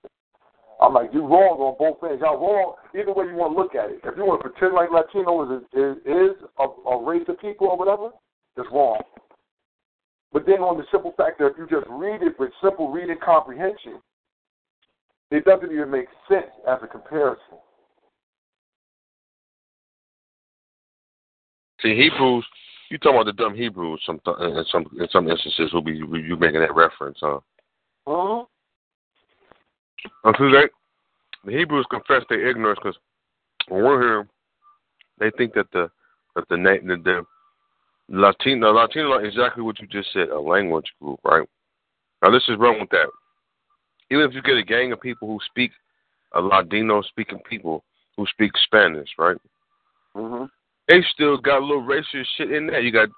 I'm like, you're wrong on both ends. Y'all wrong either way you want to look at it. If you want to pretend like Latino is is, is a, a race of people or whatever, it's wrong. But then on the simple fact that if you just read it with simple reading comprehension, it doesn't even make sense as a comparison. See, Hebrews, you talking about the dumb Hebrews some in some in some instances will be you making that reference, huh? Uh-huh. Until they, the Hebrews confess their ignorance because when we're here, they think that the that the the, the Latino Latino exactly what you just said, a language group, right? Now this is wrong with that. Even if you get a gang of people who speak a Ladino speaking people who speak Spanish, right? Mm-hmm. They still got a little racist shit in there. You got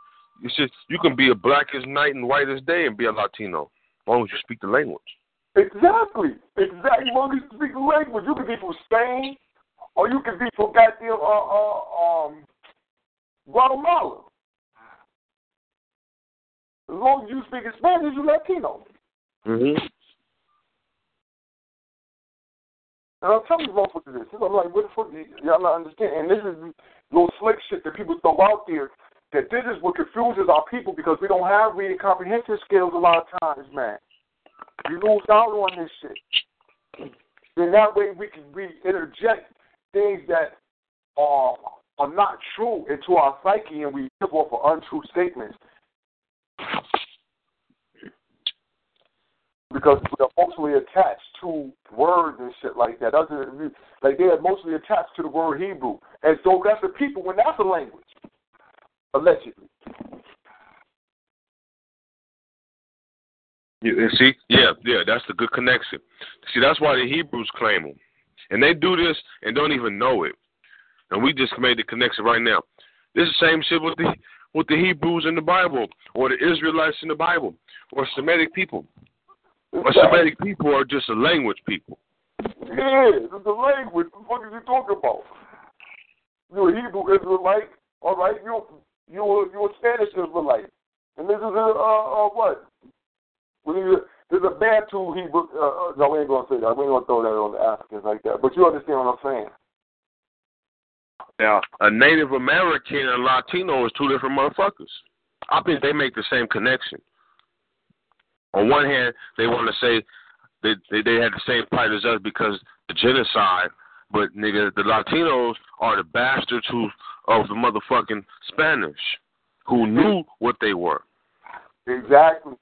it's just you can be a black as night and white as day and be a Latino as long as you speak the language. Exactly. Exactly. Well, you speak the language. You can be from Spain, or you can be from goddamn uh, uh, um, Guatemala. As long as you speak Spanish, you're Latino. Mhm. And I'm telling you, motherfuckers, this. I'm like, what the fuck? Y'all not understand? And this is little slick shit that people throw out there. That this is what confuses our people because we don't have reading comprehension skills a lot of times, man. You lose out on this shit. Then that way we can we interject things that are are not true into our psyche and we give off of untrue statements. Because we are mostly attached to words and shit like that. Doesn't like they are mostly attached to the word Hebrew. And so that's the people when that's a language. Allegedly. You see, yeah, yeah, that's the good connection. See, that's why the Hebrews claim them, and they do this and don't even know it. And we just made the connection right now. This is the same shit with the with the Hebrews in the Bible, or the Israelites in the Bible, or Semitic people. Or Semitic people are just a language people. Yeah, it's the language. What are you talking about? You're a Hebrew Israelite, all right? You're you're you a Spanish Israelite, and this is a uh, uh, what there's a Bantu Hebrew. Uh, no, we ain't gonna say that. We ain't gonna throw that on the Africans like that. But you understand what I'm saying? Now, a Native American and Latino is two different motherfuckers. I think they make the same connection. On one hand, they want to say they, they they had the same plight as us because the genocide, but nigga, the Latinos are the bastards who of the motherfucking Spanish who knew what they were. Exactly.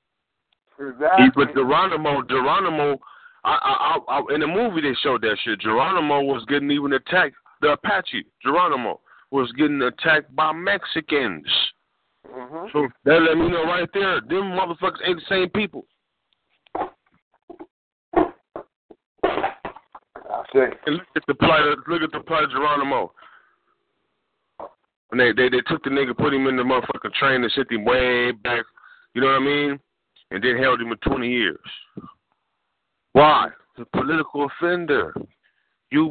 Exactly. But Geronimo, Geronimo, I, I, I, in the movie they showed that shit. Geronimo was getting even attacked. The Apache Geronimo was getting attacked by Mexicans. Mm-hmm. So that let me know right there, them motherfuckers ain't the same people. I say. And look at the plight. Of, look at the plight of Geronimo. And they, they they took the nigga, put him in the motherfucking train, and sent him way back. You know what I mean? And then held him for twenty years. Why? The political offender. You,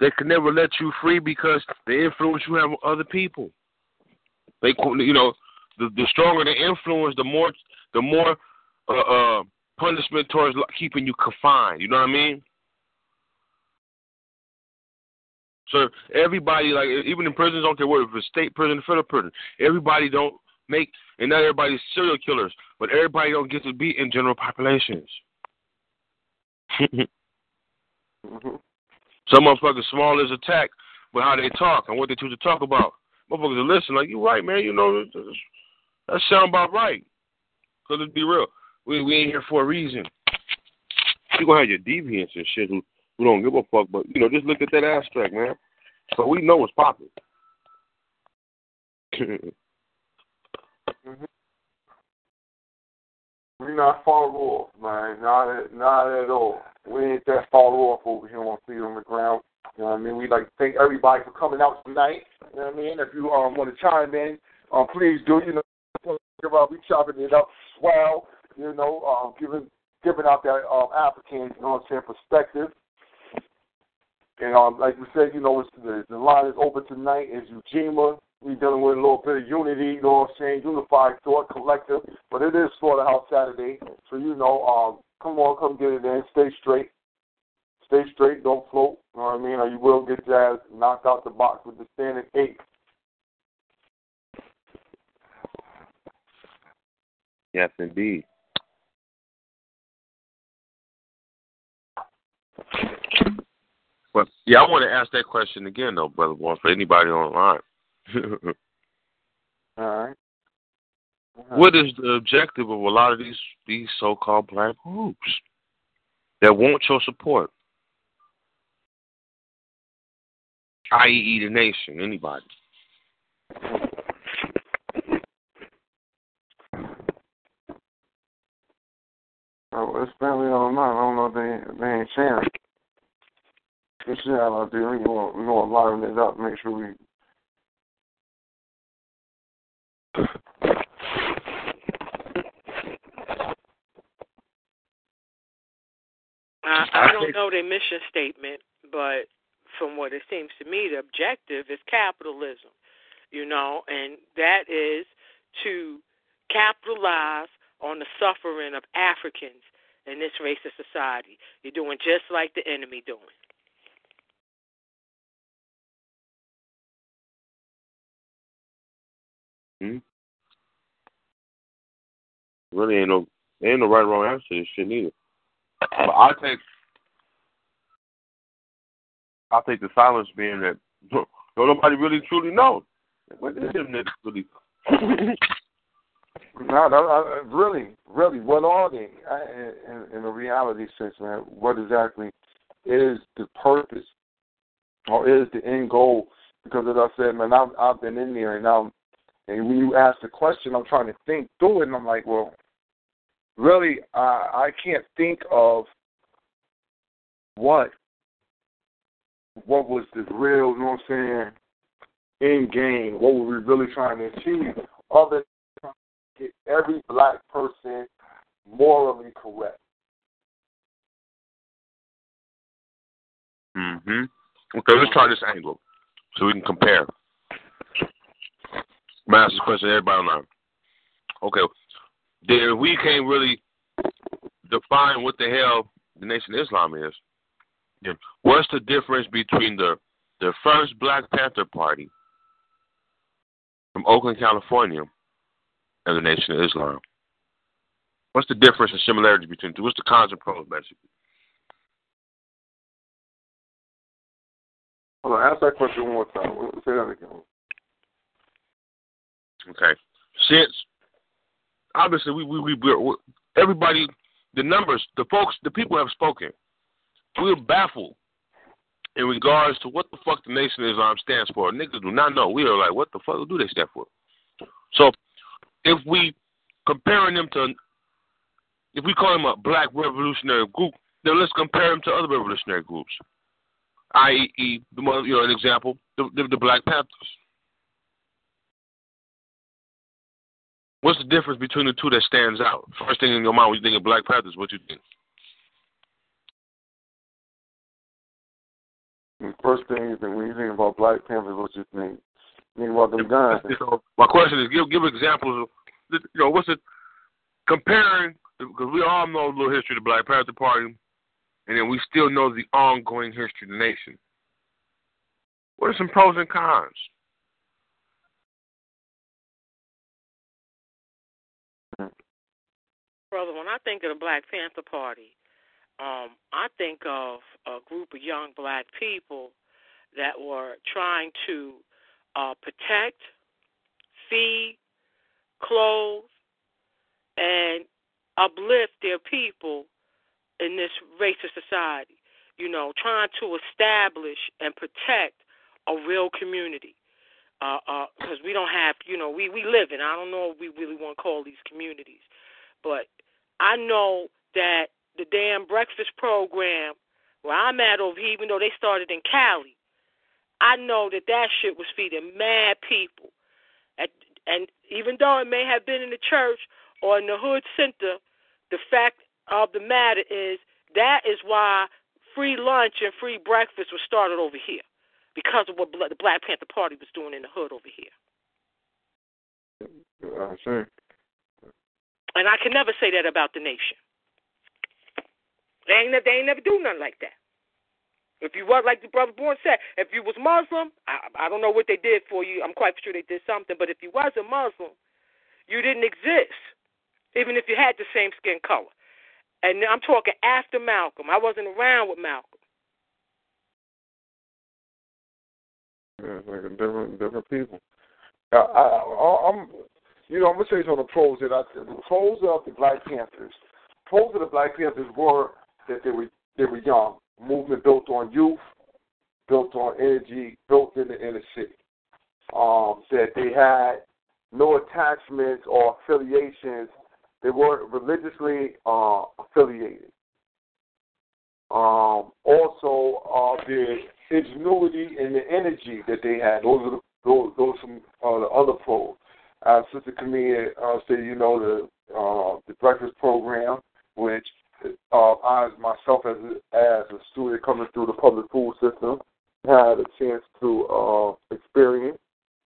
they could never let you free because the influence you have on other people. They, you know, the the stronger the influence, the more the more uh, uh punishment towards keeping you confined. You know what I mean? So everybody, like even in prisons, don't care what if it's state prison, federal prison. Everybody don't make, and not everybody's serial killers, but everybody don't get to be in general populations. mm-hmm. Some motherfuckers small as attack, but how they talk and what they choose to talk about. Motherfuckers are listening, like you right, man. You know that sound about right. Cause let's be real, we we ain't here for a reason. You gonna have your deviants and shit who who don't give a fuck, but you know just look at that abstract, man. So we know what's popping. mm-hmm. We're not far off, man. Not at, not at all. We ain't that far off over here on Feet on the Ground. You know what I mean? We'd like to thank everybody for coming out tonight. You know what I mean? If you um, want to chime in, um, please do. You know, we chopping it up swell. You know, um, giving giving out that um, African, you know what I'm saying, perspective. And um, like we said, you know, it's, the, the line is open tonight. Is Ujima. We dealing with a little bit of unity, you know what I'm saying, unified thought, collective. But it is Slaughterhouse Saturday, so you know, um, come on, come get it in. Stay straight, stay straight, don't float. You know what I mean? Or you will get your ass knocked out the box with the standing eight. Yes, indeed. Well, yeah, I want to ask that question again, though, brother boy, for anybody online. All right. What is the objective of a lot of these these so-called black groups that want your support? I.e., the nation, anybody. Oh, it's family online. I don't know if they they ain't sharing. They should have out there. We gonna we gonna line it up, make sure we. I, I don't know their mission statement, but from what it seems to me, the objective is capitalism, you know, and that is to capitalize on the suffering of Africans in this racist society. You're doing just like the enemy doing. Hmm? Really ain't no ain't no right or wrong answer to this shit neither. But I take I take the silence being that don't nobody really truly knows. What is them niggas really? No, no, I, really, really, what are they? In, in a reality sense, man, what exactly is the purpose or is the end goal? Because as I said, man, I've, I've been in there and I'm, and when you ask the question, I'm trying to think through it, and I'm like, well, really, I, I can't think of what what was the real, you know what I'm saying, end game. What were we really trying to achieve? Other than get every black person morally correct. Mm-hmm. Okay, let's try this angle so we can compare. I'm ask question everybody online. Okay, then we can't really define what the hell the Nation of Islam is. What's the difference between the the first Black Panther Party from Oakland, California, and the Nation of Islam? What's the difference and similarity between the two? What's the cons and pros, basically? Hold on, ask that question one more time. Say that again. Okay. Since obviously we we we we're, everybody the numbers, the folks, the people have spoken. We're baffled in regards to what the fuck the Nation of Islam stands for. Niggas do not know. We are like, what the fuck do they stand for? So, if we comparing them to, if we call them a black revolutionary group, then let's compare them to other revolutionary groups, i.e., the you know, an example, the, the, the Black Panthers. What's the difference between the two that stands out? First thing in your mind when you think of Black Panthers, what you think? The first thing is that when you think about Black Panthers, what you think? You think about them guns. So my question is, give give examples of, you know, what's it comparing? Because we all know a little history of the Black Panther Party, and then we still know the ongoing history of the nation. What are some pros and cons? Brother, when I think of the Black Panther Party, um, I think of a group of young black people that were trying to uh, protect, feed, clothe, and uplift their people in this racist society. You know, trying to establish and protect a real community. Because uh, uh, we don't have, you know, we, we live in, I don't know if we really want to call these communities, but I know that the damn breakfast program where I'm at over here, even though they started in Cali, I know that that shit was feeding mad people. At, and even though it may have been in the church or in the hood center, the fact of the matter is that is why free lunch and free breakfast was started over here because of what the Black Panther Party was doing in the hood over here. I see. And I can never say that about the nation. They ain't, they ain't never do nothing like that. If you was like the brother Born said, if you was Muslim, I, I don't know what they did for you. I'm quite sure they did something. But if you was a Muslim, you didn't exist, even if you had the same skin color. And I'm talking after Malcolm. I wasn't around with Malcolm. Yeah, like a different different people. I, I, I'm, you know, I'm gonna say some of the pros that I the pros of the Black Panthers. Pros of the Black Panthers were that they were they were young. Movement built on youth, built on energy, built in the inner city. Um, that they had no attachments or affiliations. They weren't religiously uh, affiliated. Um, also, uh, the ingenuity and the energy that they had. Those are the, those those some uh, the other pros. Uh, Sister Camille uh, said, you know, the uh, the breakfast program, which uh, I myself as a, as a student coming through the public school system had a chance to uh, experience.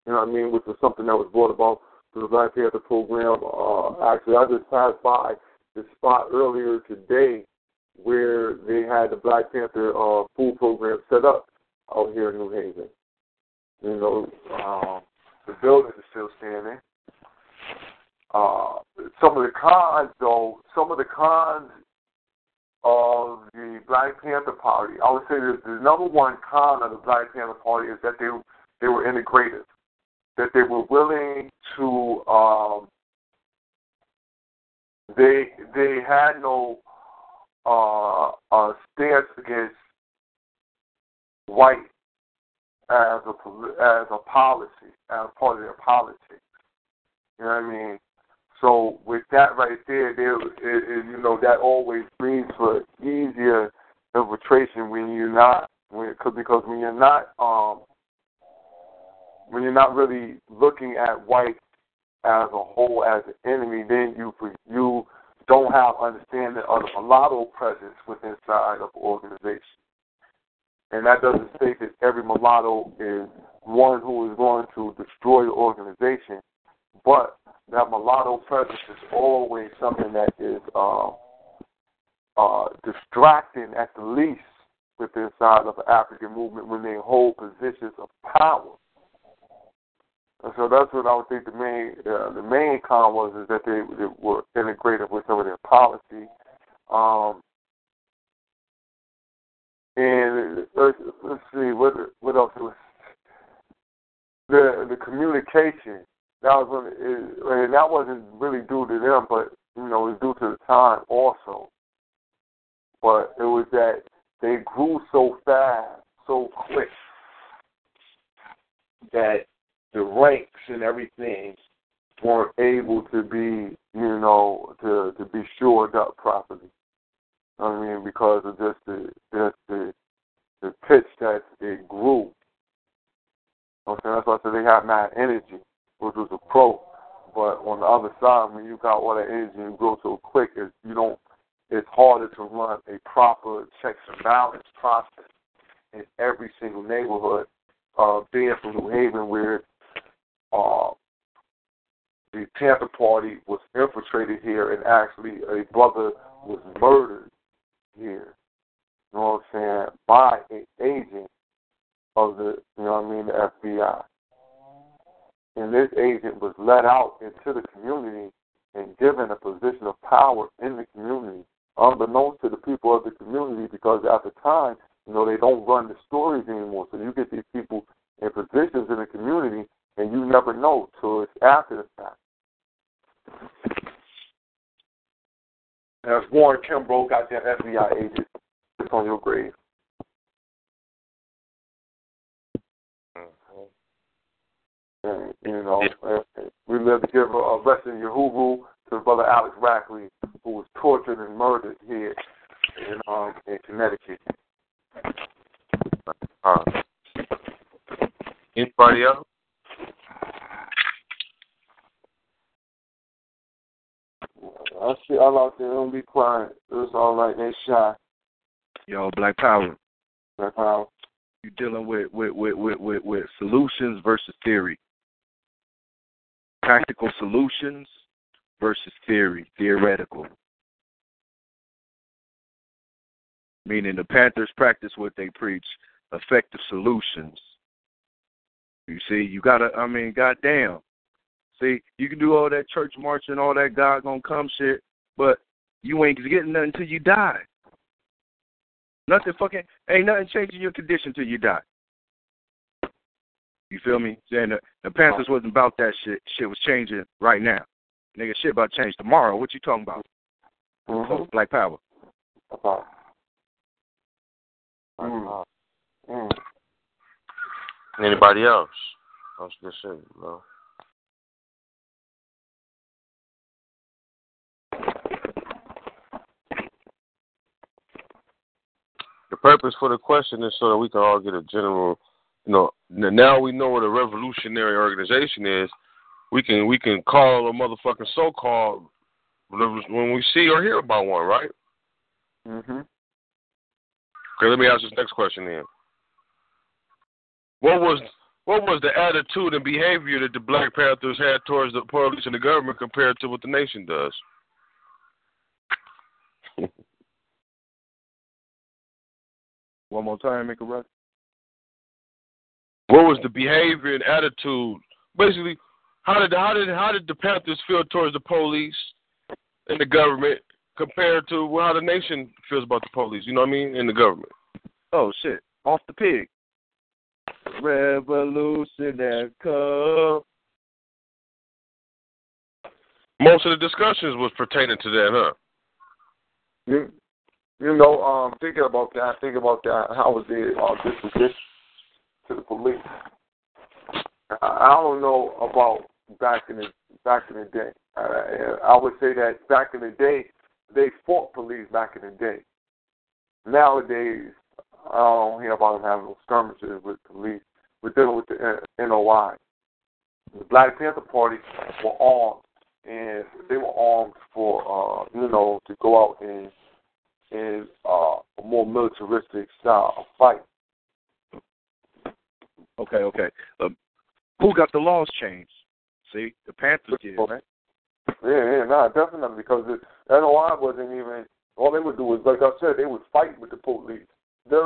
You know what I mean, which was something that was brought about through the Black Panther program. Uh, actually, I just passed by the spot earlier today where they had the Black Panther uh, food program set up out here in New Haven. You know, uh, the building is still standing. Uh, some of the cons, though, some of the cons of the Black Panther Party, I would say that the number one con of the Black Panther Party is that they they were integrative, that they were willing to um, they they had no uh, uh, stance against white as a as a policy, as part of their politics. You know what I mean? So with that right there, there it, it, you know that always brings for easier infiltration when you're not when because because when you're not um when you're not really looking at whites as a whole as an enemy, then you you don't have understanding of the mulatto presence within inside of organization. And that doesn't state that every mulatto is one who is going to destroy the organization, but that mulatto presence is always something that is uh, uh, distracting at the least within inside of the African movement when they hold positions of power. And so that's what I would think the main uh, the main con was is that they, they were integrated with some of their policy. Um, and let's, let's see what what else it was the the communication that was when it, and that wasn't really due to them, but you know it was due to the time also. but it was that they grew so fast, so quick, that the ranks and everything weren't able to be, you know, to to be shored up properly. I mean, because of just the just the the pitch that it grew. Okay, that's why I said they had mad energy, which was a pro. But on the other side, when you got all that energy and grow so quick, is you don't. It's harder to run a proper checks and balance process in every single neighborhood. Uh, being from New Haven, where uh, the Panther Party was infiltrated here, and actually a brother was murdered here. You know what I'm saying? By an agent of the, you know what I mean, the FBI. And this agent was let out into the community and given a position of power in the community, unbeknownst to the people of the community, because at the time, you know, they don't run the stories anymore. So you get these people in positions in the community, and you never know till it's after the fact. As Warren Kimbro that FBI agent, it's on your grave. And, you know, and we live to give a, a rest in Yahuwah to brother Alex Rackley, who was tortured and murdered here in um in Connecticut. Uh, anybody else? I see all out there, don't be quiet. It's all right, they shy. Yo, Black Power. Black Power. You dealing with with, with, with, with with solutions versus theory. Practical solutions versus theory, theoretical. Meaning the Panthers practice what they preach, effective solutions. You see, you gotta I mean, goddamn. See, you can do all that church marching, all that God gonna come shit, but you ain't getting nothing until you die. Nothing fucking ain't nothing changing your condition till you die. You feel me? Saying the, the Panthers wasn't about that shit. Shit was changing right now. Nigga, shit about to change tomorrow. What you talking about? Mm-hmm. Black Power. Okay. Mm. Mm. Anybody else? That's good shit, bro. The purpose for the question is so that we can all get a general, you know. Now we know what a revolutionary organization is. We can we can call a motherfucking so-called when we see or hear about one, right? Mhm. Okay, let me ask this next question then. What was what was the attitude and behavior that the Black Panthers had towards the police and the government compared to what the nation does? One more time, make a run. What was the behavior and attitude? Basically, how did how did how did the Panthers feel towards the police and the government compared to how the nation feels about the police? You know what I mean? And the government. Oh shit! Off the pig. Revolutionary come. Most of the discussions was pertaining to that, huh? You, you know, um, thinking about that, thinking about that, how was their uh, disposition to the police? I, don't know about back in the back in the day. Uh, I would say that back in the day, they fought police back in the day. Nowadays, I don't hear about them having no skirmishes with police. We're dealing with the NOI. The Black Panther Party were armed, and they were armed for, uh, you know, to go out and in uh, a more militaristic style of fight. Okay, okay. Um, who got the laws changed? See, the Panthers did, right? Yeah, yeah, nah, definitely because the NOI wasn't even. All they would do was, like I said, they would fight with the police. They,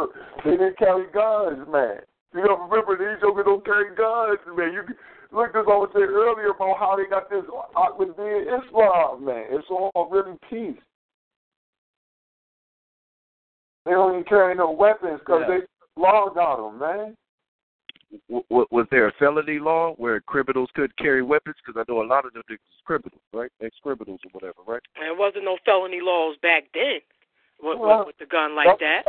they didn't carry guns, man. You know, remember these jokers don't carry guns, man. You look, as I was saying earlier about how they got this with being Islam, man. It's all really peace. They don't even carry no weapons because Yeah. they laws on them, man. W- was there a felony law where criminals could carry weapons? Because I know a lot of them niggas is criminals, right? Ex criminals or whatever, right? And there wasn't no felony laws back then. with, Well, with, the gun like that.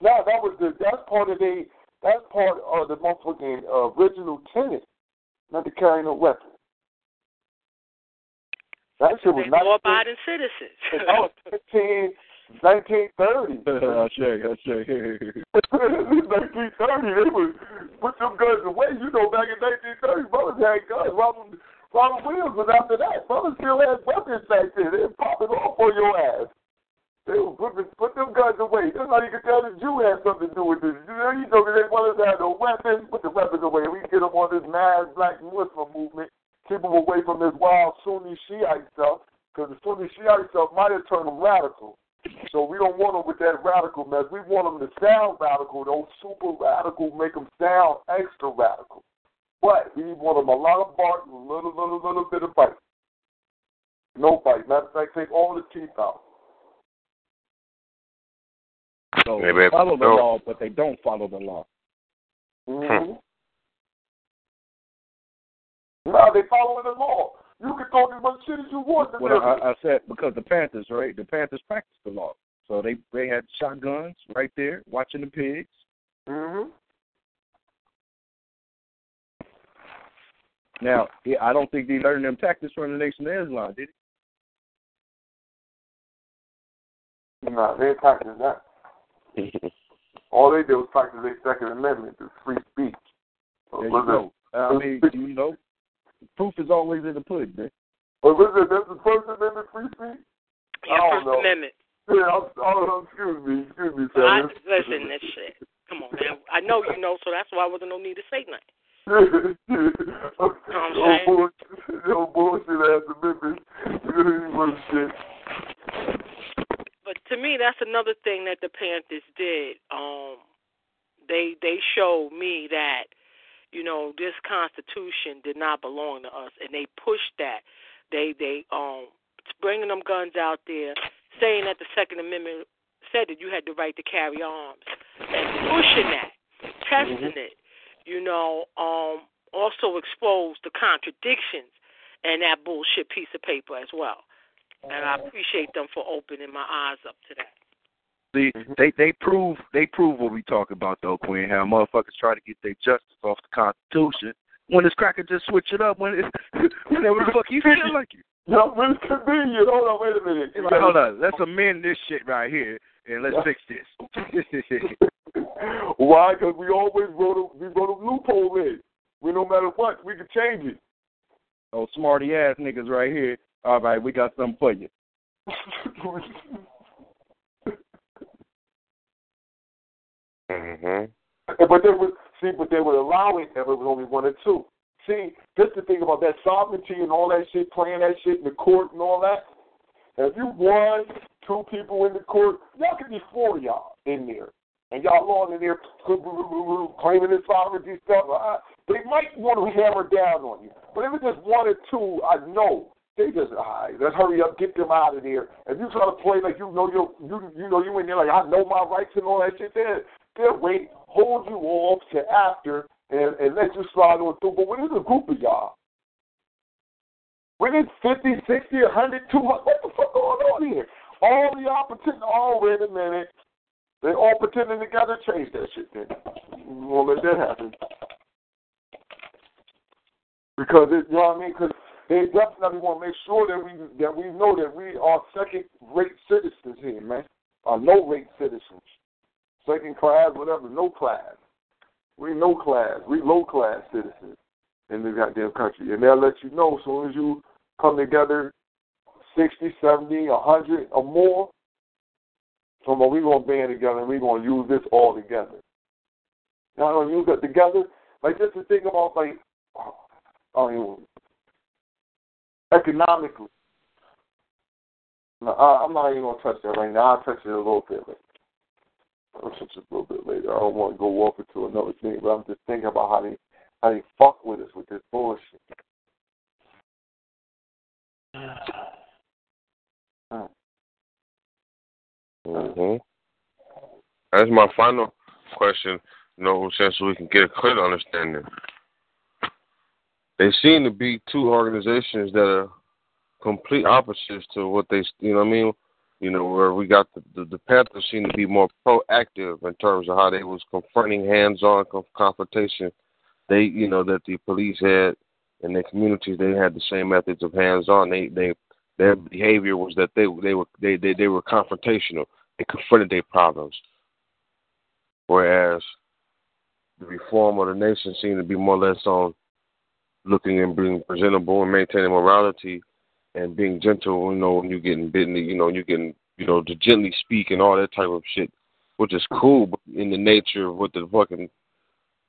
No, that was the that's part of the that's part of the motherfucking uh, original tenant, not to carry no weapon. That shit was not. law-abiding citizens. That was 15, 1930. I'll check. I'll check. 1930, they would put them guns away. You know, back in 1930, brothers had guns. Robert, Robert Williams was after that. Brothers still had weapons back then. They pop it off on your ass. They would put, put them guns away. That's how you could tell the Jew had something to do with this. You know, you know, they to have no weapons. Put the weapons away. We get them on this mad black Muslim movement. Keep them away from this wild Sunni Shiite stuff. Because the Sunni Shiite stuff might have turned them radical. So we don't want them with that radical mess. We want them to sound radical. Those super radical make them sound extra radical. But we want them a lot of bark and a little, little, little bit of bite. No bite. Matter of fact, take all the teeth out. So Maybe they follow the no. law, but they don't follow the law. Mm-hmm. No, they following the law. You can talk as much shit as you want. Well, I, I said because the Panthers, right? The Panthers practice the law, so they they had shotguns right there, watching the pigs. mm-hmm. Now, yeah, I don't think they learned them tactics from the Nation of Islam, did No, they didn't that. All they did was practice their Second Amendment, the free speech. There you go. I mean, do you know, proof is always in the pudding, man. Was it that's the First Amendment free speech? Yeah, I don't First know. Amendment. Yeah, I'm, oh, excuse me, excuse me, I, sir. listen, this shit. Come on, man. I know you know, so that's why I wasn't no need to say nothing. no saying? bullshit, no bullshit ass amendment. bullshit. But to me, that's another thing that the Panthers did. Um, they they showed me that you know this Constitution did not belong to us, and they pushed that. They they um bringing them guns out there, saying that the Second Amendment said that you had the right to carry arms, and pushing that, testing it. You know, um, also exposed the contradictions in that bullshit piece of paper as well. And I appreciate them for opening my eyes up to that. See, mm-hmm. they they prove they prove what we talk about though, Queen. How motherfuckers try to get their justice off the Constitution when this cracker just switch it up when it, whenever the fuck you feel like it. No, but it's convenient. Hold on, wait a minute. Like, hold on, let's amend this shit right here and let's fix this. Why? Because we always wrote a we wrote a loophole in. We no matter what, we can change it. oh, smarty ass niggas right here. All right, we got something for you. hmm But they would see, but they would allow it if it was only one or two. See, this the thing about that sovereignty and all that shit, playing that shit in the court and all that. If you won two people in the court, y'all could be four y'all in there, and y'all all in there claiming the sovereignty stuff. Uh, they might want to hammer down on you, but if it's just one or two, I know they just all right. Let's hurry up, get them out of there. If you try to play like you know you you you know you in there like I know my rights and all that shit, there they'll wait, hold you off to after, and, and let you slide on through. But when it's a group of y'all, when it's 50, 60, 100, 200, what the fuck going on here? All the y'all pretending, oh, wait a minute. They all pretending together, change that shit then. Won't let that happen. Because, it, you know what I mean? Because they definitely want to make sure that we that we know that we are second-rate citizens here, man. Are no-rate citizens second class, whatever, no class. We no class. We low class citizens in this goddamn country. And they'll let you know as soon as you come together 60, 70, 100 or more. So we're going to band together and we're going to use this all together. Now, going to use it together. Like, just to think about, like, I mean, economically. No, I, I'm not even going to touch that right now. I'll touch it a little bit later. It a little bit later. I don't want to go off into another thing, but I'm just thinking about how they how they fuck with us with this bullshit. hmm That's my final question. You know, since we can get a clear understanding. They seem to be two organizations that are complete opposites to what they, you know what I mean? You know, where we got the, the, the Panthers seem to be more proactive in terms of how they was confronting hands-on confrontation. They, you know, that the police had in their communities, they had the same methods of hands-on. They, they, their behavior was that they, they were, they, they, they were confrontational. They confronted their problems. Whereas the reform of the nation seemed to be more or less on looking and being presentable and maintaining morality and being gentle, you know, when you're getting bitten, you know, you're getting, you know, to gently speak and all that type of shit, which is cool, but in the nature of what the fucking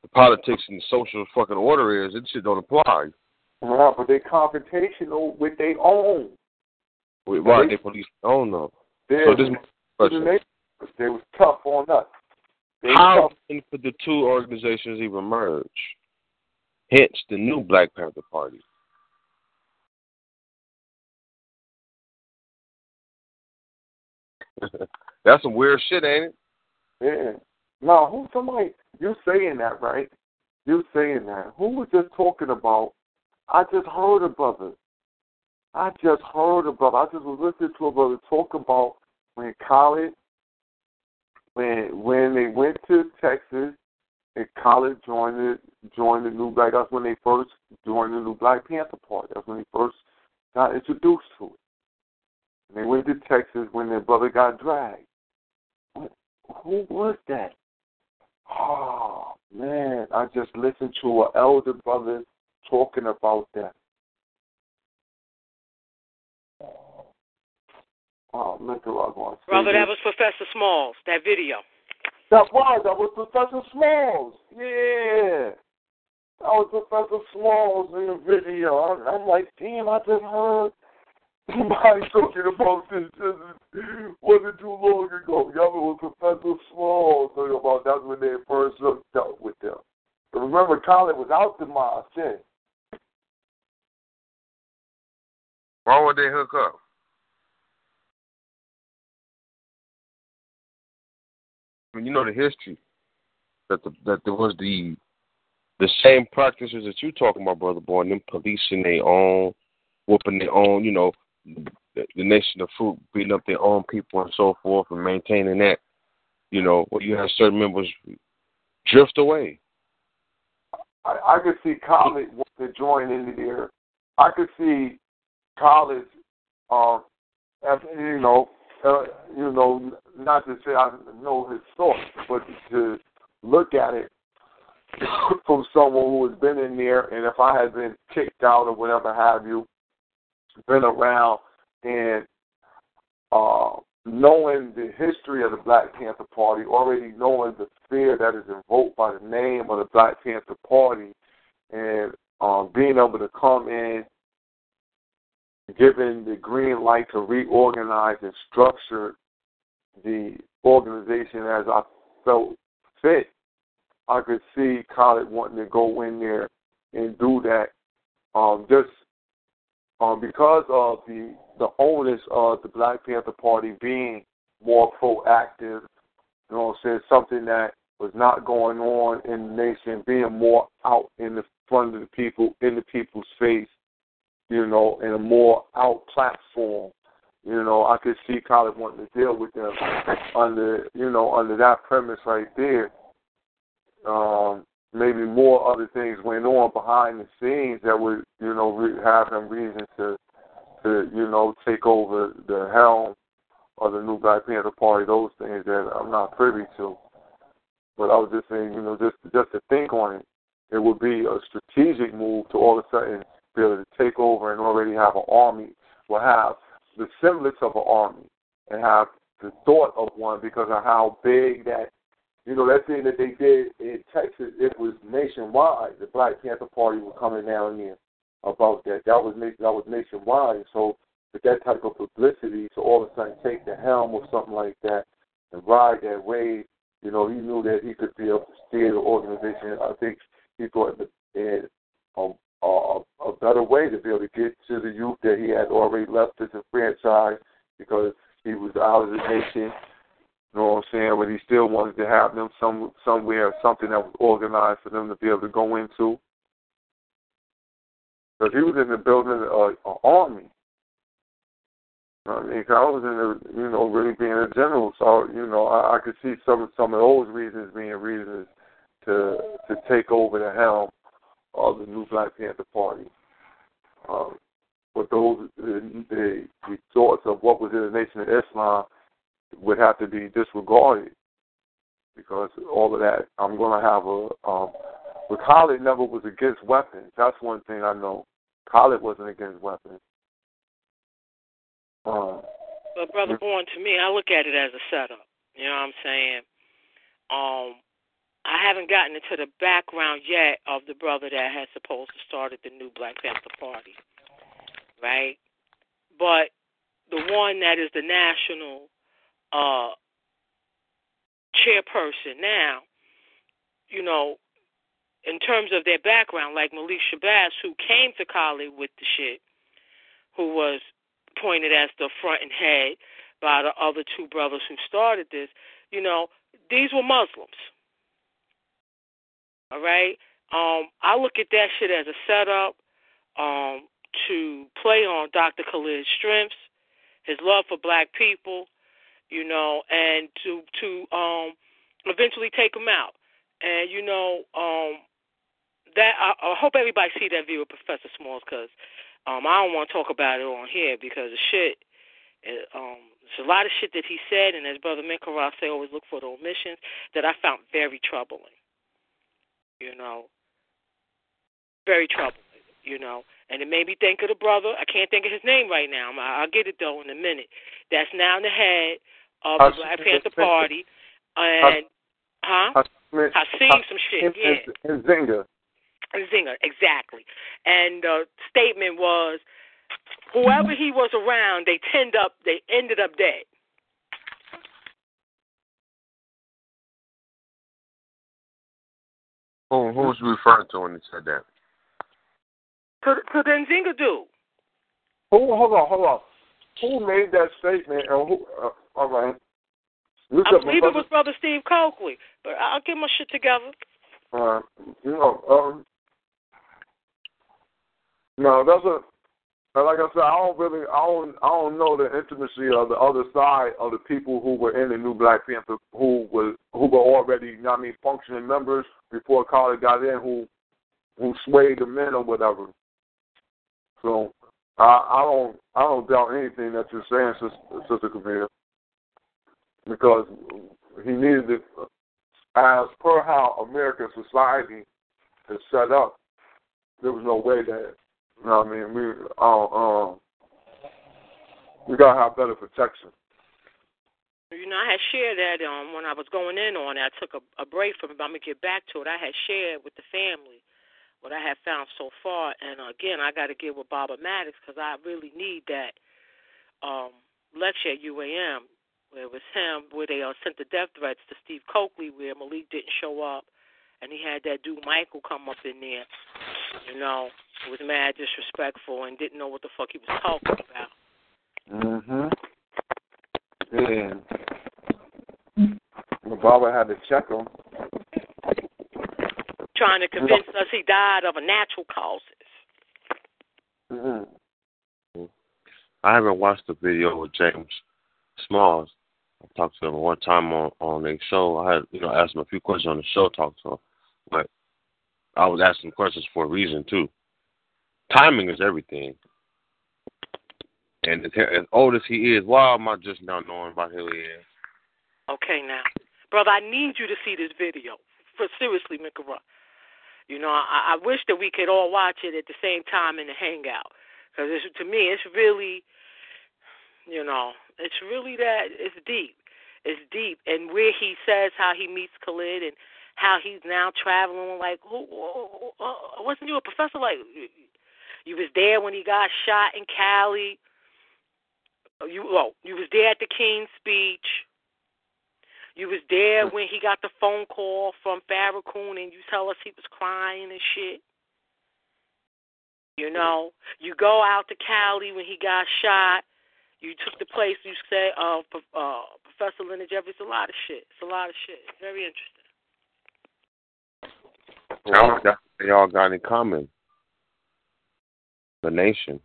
the politics and the social fucking order is, it shit don't apply. Right, but they're confrontational with their own. With, why they police own them? They're, So this is they, they was tough on us. They How then the two organizations even merge? Hence the new Black Panther Party. That's some weird shit, ain't it? Yeah. Now, who somebody you saying that right? You saying that? Who was just talking about? I just heard a brother. I just heard a brother. I just was listening to a brother talk about when Khalid, when when they went to Texas, and Khalid joined the joined the new black. That's when they first joined the new Black Panther Party. That's when they first got introduced to it. And they went to Texas when their brother got dragged. What, who was that? Oh man, I just listened to an elder brother talking about that. Oh, Nicaragua. Brother, that was Professor Smalls, that video. That was that was Professor Smalls. Yeah, that was Professor Smalls in the video. I'm, I'm like, damn, I just heard somebody talking about this. Just wasn't too long ago. Y'all was Professor Smalls talking about that's when they first hooked up with them. But remember, Colin was out the mosque then. Why would they hook up? I mean, you know the history that the, that there was the the same practices that you talking about, brother boy, and them policing their own, whooping their own, you know, the, nation of fruit, beating up their own people and so forth, and maintaining that, you know, where you have certain members drift away. I, I could see Khalid to join in there. I could see Khalid, um, as, you know, uh, you know, not to say I know his thoughts, but to look at it from someone who has been in there, and if I had been kicked out or whatever have you, been around and uh, knowing the history of the Black Panther Party, already knowing the fear that is invoked by the name of the Black Panther Party, and um, being able to come in, given the green light to reorganize and structure the organization as I felt fit, I could see Khaled wanting to go in there and do that. Um, just um, because of the the onus of the Black Panther Party being more proactive, you know, what I'm saying something that was not going on in the nation, being more out in the front of the people, in the people's face, you know, in a more out platform. You know, I could see Khaled wanting to deal with them under, you know, under that premise right there. Um, maybe more other things went on behind the scenes that would, you know, re- have him reason to, to, you know, take over the helm of the new Black Panther Party. Those things that I'm not privy to. But I was just saying, you know, just just to think on it, it would be a strategic move to all of a sudden be able to take over and already have an army, will have the semblance of an army, and have the thought of one because of how big that you know, that thing that they did in Texas, it was nationwide. The Black Panther Party was coming down here about that. That was that was nationwide. So with that type of publicity, to all of a sudden take the helm or something like that and ride that wave, you know, he knew that he could be able to steer the organization. I think he thought in um, a, a, a better way to be able to get to the youth that he had already left as a franchise because he was out of the nation. You know what I'm saying? But he still wanted to have them some somewhere, something that was organized for them to be able to go into. Because he was in the building uh, an army. I mean, Cause I was in the, you know, really being a general, so you know, I, I could see some some of those reasons being reasons to to take over the helm of the new Black Panther Party. Um, but those the, the, the thoughts of what was in the Nation of Islam would have to be disregarded because all of that. I'm going to have a. Um, but Khalid never was against weapons. That's one thing I know. Khalid wasn't against weapons. Um, but brother born to me, I look at it as a setup. You know what I'm saying? Um, I haven't gotten into the background yet of the brother that has supposed to started the new Black Panther Party, right? But the one that is the national uh, chairperson now, you know, in terms of their background, like Malik Shabazz, who came to Kali with the shit, who was pointed as the front and head by the other two brothers who started this, you know, these were Muslims. All right? Um, I look at that shit as a setup um, to play on Dr. Khalid's strengths, his love for black people, you know, and to to um, eventually take him out. And you know, um, that I, I hope everybody see that video of Professor Smalls because um, I don't want to talk about it on here because the shit, it, um, there's a lot of shit that he said, and as Brother Minkara say, always look for the omissions that I found very troubling. You know, very troubling. You know, and it made me think of the brother. I can't think of his name right now. I'll get it though in a minute. That's now in the head of the Black Panther Party, and huh? I seen some shit. Yeah. And Zinga. Zinger, exactly. And the statement was, whoever he was around, they tend up, they ended up dead. Who who's referring to when he said that? To to the Nzinga dude. Who? Hold on, hold on. Who made that statement? And who? Uh, all right. I believe it was Brother Steve Cokely, but I'll get my shit together. Uh, you know, um, no, that's a. Like I said, I don't really, I don't, I don't know the intimacy of the other side of the people who were in the New Black Panther, who was, who were already, you know what I mean, functioning members before Carter got in, who, who swayed the men or whatever. So, I, I don't, I don't doubt anything that you're saying, Sister, Sister Kavir, because he needed it as per how American society is set up. There was no way that you know what I mean? We uh, um we gotta have better protection. You know, I had shared that um when I was going in on it. I took a, a break from it, but I'm gonna get back to it. I had shared with the family what I have found so far, and again, I got to get with Baba Maddox because I really need that um lecture at UAM where it was him where they uh, sent the death threats to Steve Cokely where Malik didn't show up and he had that dude Michael come up in there, you know, was mad disrespectful and didn't know what the fuck he was talking about. Mhm. Yeah. Well, Baba had to check him. Trying to convince us he died of a natural causes. Mm-hmm. I haven't watched the video with James Smalls. I talked to him one time on on a show. I had you know asked him a few questions on the show, talked to him, but I was asking questions for a reason too. Timing is everything. And as, as old as he is, why am I just now knowing about who he is? Okay, now, brother, I need you to see this video. For seriously, Minkara. You know, I, I wish that we could all watch it at the same time in the hangout, because to me, it's really, you know, it's really that it's deep. It's deep, and where he says how he meets Khalid and how he's now traveling. Like, who, who, who, uh, wasn't you a professor? Like, you was there when he got shot in Cali. Oh, you well, you was there at the King's speech. You was there when he got the phone call from Farrakhan, and you tell us he was crying and shit. You know, you go out to Cali when he got shot. You took the place. You say, uh, uh, Professor Leonard Jeffries. It's A lot of shit. It's a lot of shit. Very interesting. Well, they all got in common. The nation.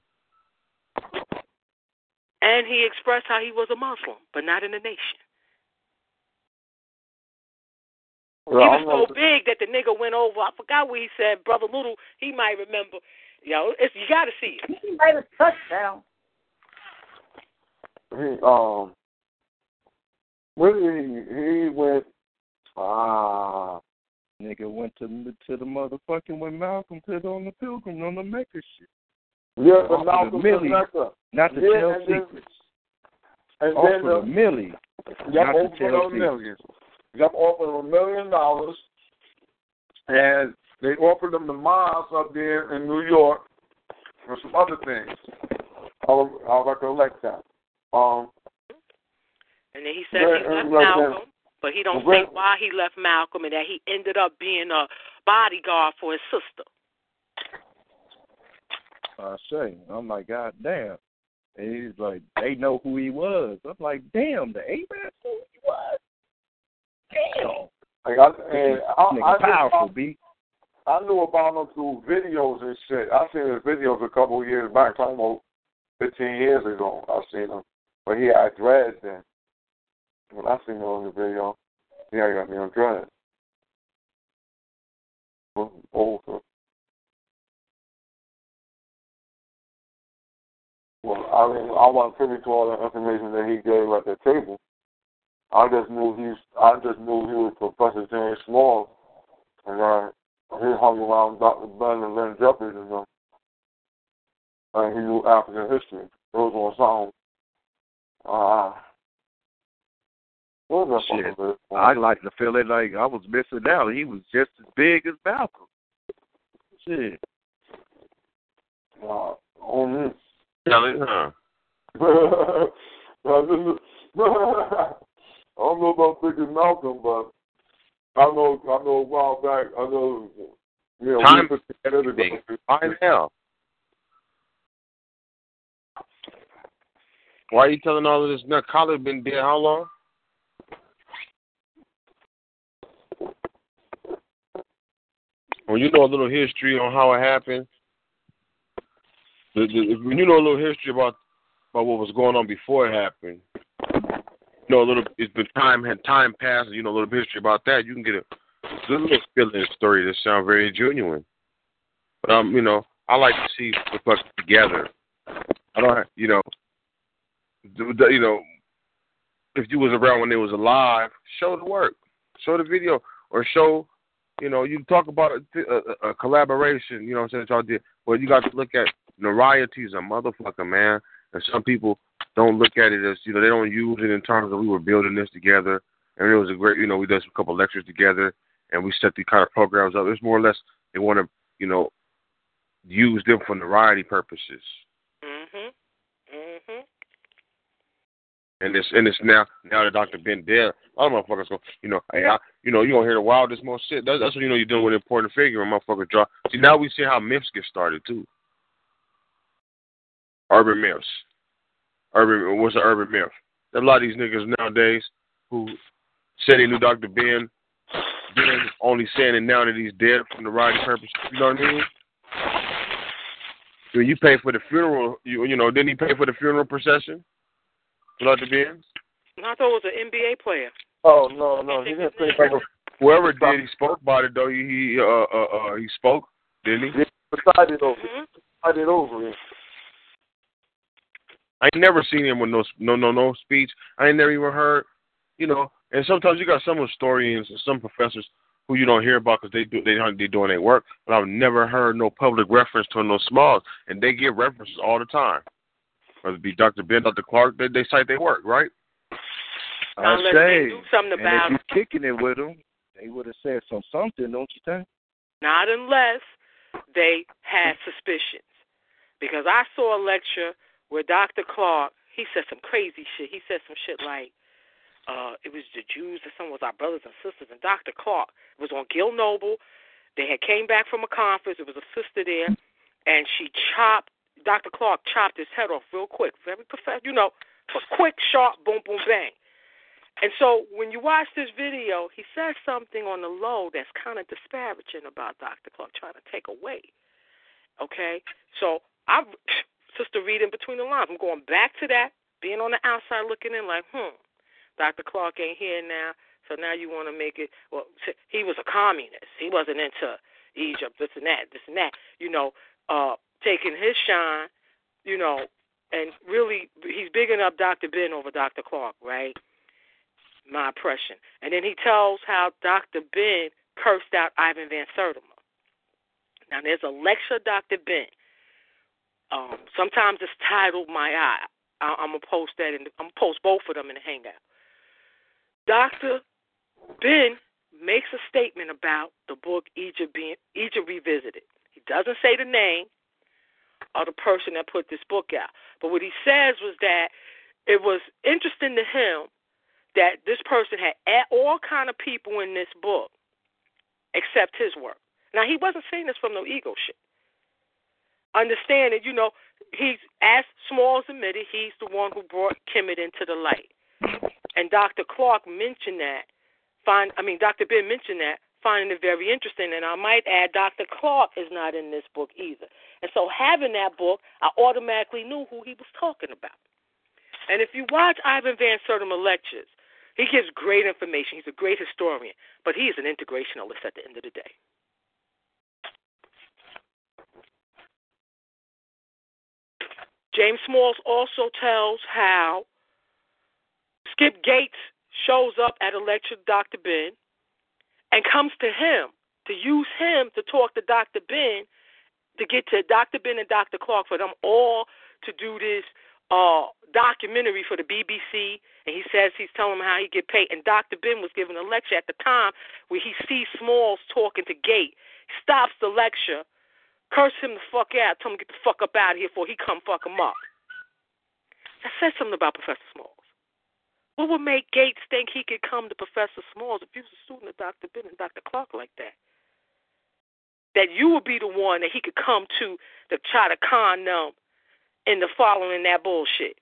And he expressed how he was a Muslim, but not in the nation. Well, he was so big that the nigga went over. I forgot what he said. Brother Little, he might remember. Yo, it's, you got to see it. He made a touchdown. He um where did he he went ah Nigga went to the to the motherfucking when Malcolm put on the pilgrim on the Mecca shit. yeah of Malcolm the Millie. Mecca. Not to Yeah, tell and then- secrets. and then the the, Millie. Yep, Not to tell million. Yep, offered a million dollars, and they offered them the miles up there in New York and some other things. I'll, I'll recollect that. Um, And then he said he uh, left right, right. Malcolm, but he don't Right. say why he left Malcolm and that he ended up being a bodyguard for his sister. I say, I'm like, God damn. And he's like, they know who he was. I'm like, damn, the Arabs knew who he was. Damn. like I, and I, I, powerful, knew, B. I knew about him through videos and shit. I seen his videos a couple of years back, talking about 15 years ago. I seen him, but he had dreads then. When I seen him on the video, he had got me on dreads. Old. Well, I mean, I wasn't privy to all the information that he gave at the table. I just knew he's. I just knew he was Professor James Small, and uh, he hung around Dr. Ben and Lynn Jeffries and them. And he knew African history. Those were songs. Uh, what was Shit. I like to feel it like I was missing out. He was just as big as Malcolm. Shit. Uh, on me. Tell it, huh? I don't know about thinking Malcolm, but I know I know a while back. I know, you know, Time- we put together to go. Why now? Why are you telling all of this now? Khaled been dead how long? When you know a little history on how it happened, when you know a little history about about what was going on before it happened, you know a little. It's been time had time passed. You know a little history about that. You can get a little feeling story that sound very genuine. But um, you know, I like to see the fuck together. I don't, have, you know, you know, if you was around when they was alive, show the work, show the video, or show, you know, you talk about a, a, a collaboration. You know, what I'm saying y'all did. But you got to look at notoriety's a motherfucker, man. And some people don't look at it as, you know, they don't use it in terms of we were building this together, and it was a great, you know, we did a couple lectures together, and we set these kind of programs up. It's more or less they want to, you know, use them for notoriety purposes. Mhm. Mhm. And it's and it's now now that Dr. Ben dead, a lot of motherfuckers go, you know, hey, I, you know, you gonna hear the wildest most shit. That's, that's when you know you're dealing with an important figure. And motherfucker draw. See, now we see how myths get started too. Urban myths. Urban what's an urban myth? A lot of these niggas nowadays who said they knew Dr. Ben, Ben only saying it now that he's dead from the writing purpose. You know what I mean? When you pay for the funeral, you you know, didn't he pay for the funeral procession? For Dr. Ben? I thought it was an NBA player. Oh no, no, he didn't say that. Whoever did, he spoke about it though. He he uh uh, uh he spoke, didn't he? Beside it over, Mhm. beside it over. I ain't never seen him with no no no no speech. I ain't never even heard, you know. And sometimes you got some historians and some professors who you don't hear about because they do they they doing their work. But I've never heard no public reference to no Smalls, and they give references all the time. Whether it be Dr. Ben, Dr. Clarke, they they cite their work, right? I Unless say, they do something and about if you're kicking it with them, they would have said some something, don't you think? Not unless they had suspicions. Because I saw a lecture where Dr. Clarke, he said some crazy shit. He said some shit like, uh, it was the Jews and some was our brothers and sisters. And Dr. Clarke was on Gil Noble. They had came back from a conference. There was a sister there, and she chopped. Dr. Clarke chopped his head off real quick, very professional. You know, quick, sharp, boom, boom, bang. And so when you watch this video, he says something on the low that's kind of disparaging about Dr. Clarke, trying to take away. Okay, so I'm Sister reading between the lines. I'm going back to that being on the outside looking in, like, hmm, Dr. Clarke ain't here now, so now you want to make it. Well, he was a communist. He wasn't into Egypt, this and that, this and that. You know, uh, taking his shine, you know, and really, he's bigging up Dr. Ben over Dr. Clarke, right? My impression. And then he tells how Dr. Ben cursed out Ivan Van Sertima. Now, there's a lecture, Dr. Ben. Um, sometimes it's titled My Eye. I, I'm gonna post that. The, I'm gonna post both of them in the hangout. Dr. Ben makes a statement about the book Egypt being Egypt Revisited. He doesn't say the name of the person that put this book out, but what he says was that it was interesting to him that this person had all kind of people in this book except his work. Now he wasn't saying this from no ego shit. Understand you know, he's as Smalls admitted, he's the one who brought Kemet into the light. And Dr. Clarke mentioned that. Find, I mean, Dr. Ben mentioned that, finding it very interesting. And I might add, Dr. Clarke is not in this book either. And so, having that book, I automatically knew who he was talking about. And if you watch Ivan Van Sertima lectures, he gives great information. He's a great historian, but he is an integrationalist at the end of the day. James Smalls also tells how Skip Gates shows up at a lecture Dr. Ben and comes to him to use him to talk to Dr. Ben to get to Dr. Ben and Dr. Clarke for them all to do this uh, documentary for the BBC. And he says he's telling them how he get paid. And Dr. Ben was giving a lecture at the time where he sees Smalls talking to Gate, stops the lecture, curse him the fuck out, tell him to get the fuck up out of here before he come fuck him up. That says something about Professor Smalls. What would make Gates think he could come to Professor Smalls if he was a student of Dr. Ben and Dr. Clarke like that? That you would be the one that he could come to to try to con them into following that bullshit.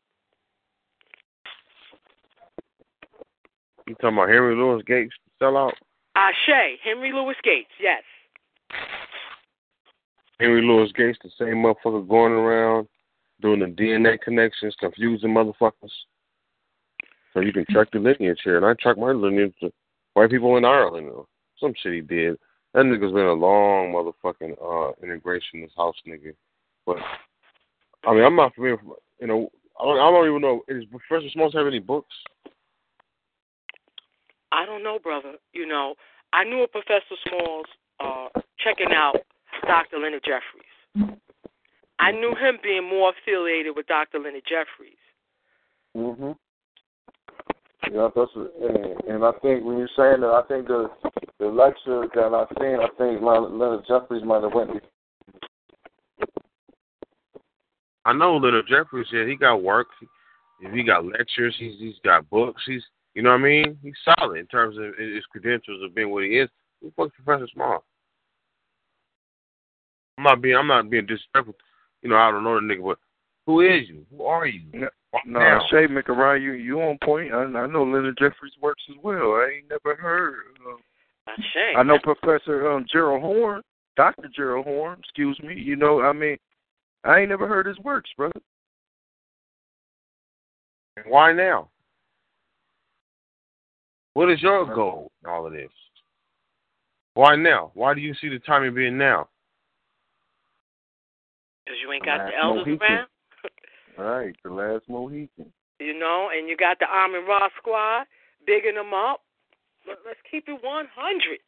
You talking about Henry Louis Gates sellout? Ashe, Henry Louis Gates, yes. Henry Louis Gates, the same motherfucker going around doing the DNA connections, confusing motherfuckers. So you can track the lineage here. And I track my lineage to white people in Ireland. Or some shit he did. That nigga's been a long motherfucking uh integration this house nigga. But I mean I'm not familiar with, you know I don't, I don't even know is Professor Smalls have any books? I don't know, brother. You know, I knew a Professor Smalls uh checking out Dr. Leonard Jeffries. I knew him being more affiliated with Dr. Leonard Jeffries. Mhm. Yeah, that's and, and I think when you're saying that, I think the the lecture that I've seen, I think Leonard Jeffries might have went. I know Leonard Jeffries. Yeah, he got work. He, he got lectures. He's he's got books. He's you know what I mean. He's solid in terms of his credentials of being what he is. Who fuck's Professor Small? I'm not being I'm not being disrespectful. You know I don't know the nigga, but who is you? Who are you? No, no Shay McArine, you you on point. I, I know Leonard Jeffries works as well. I ain't never heard. Uh, Shay. I know Professor um, Gerald Horne, Doctor Gerald Horne. Excuse me. You know, I mean, I ain't never heard his works, brother. And why now? What is your goal in all of this? Why now? Why do you see the timing being now? Because you ain't got the elders Mohican. around. Right, the last Mohican. You know, and you got the Armin Ra squad bigging them up. Let's keep it 100.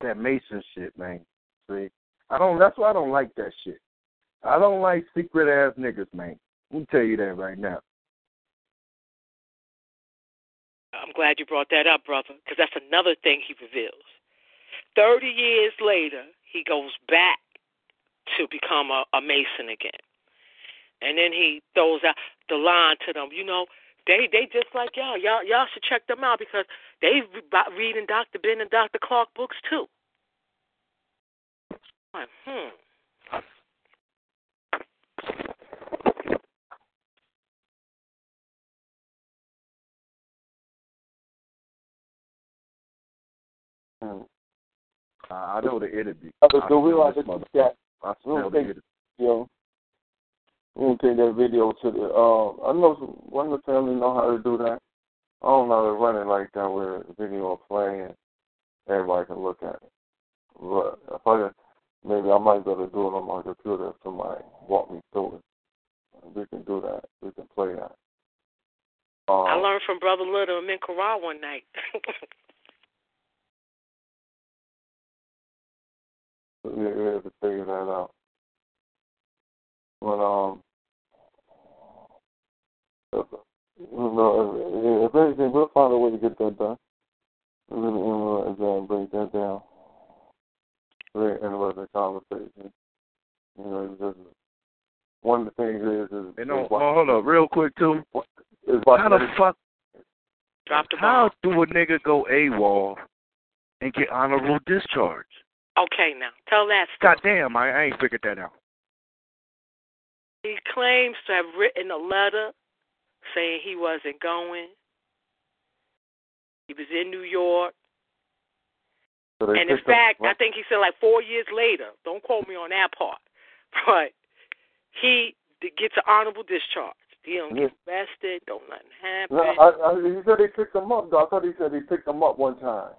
That Mason shit, man. See, I don't. That's why I don't like that shit. I don't like secret ass niggas, man. Let me tell you that right now. I'm glad you brought that up, brother, because that's another thing he reveals. 30 years later, he goes back to become a, a Mason again. And then he throws out the line to them, you know, they they just like y'all. Y'all y'all should check them out because they reading Dr. Ben and Dr. Clarke books too. Like, hmm. I know the interview. Others do realize that I We don't smell think, it. you know, we don't take that video to the. Uh, I know some, one of the family know how to do that. I don't know how to run it like that where the video is playing and everybody can look at it. But if I maybe I might be able to do it on my computer if somebody walk me through it. We can do that. We can play that. Um, I learned from Brother Little in Minkara one night. we we have to figure that out. But um, if, you know, if, if anything, we'll find a way to get that done. We're going to analyze that and break that down. Very interesting conversation. You know, it's just one of the things is is, You know, is what- oh, hold up, real quick too. is what How the fuck? Drop the How do a nigga go AWOL and get honorable discharge? Okay, now tell that story. Goddamn, I, I ain't figured that out. He claims to have written a letter saying he wasn't going. He was in New York. So And in fact, I think he said like four years later, don't quote me on that part, but he gets an honorable discharge. He don't get arrested, don't nothing happen. No, I, I, he said they picked him up. Though. I thought he said he picked him up one time.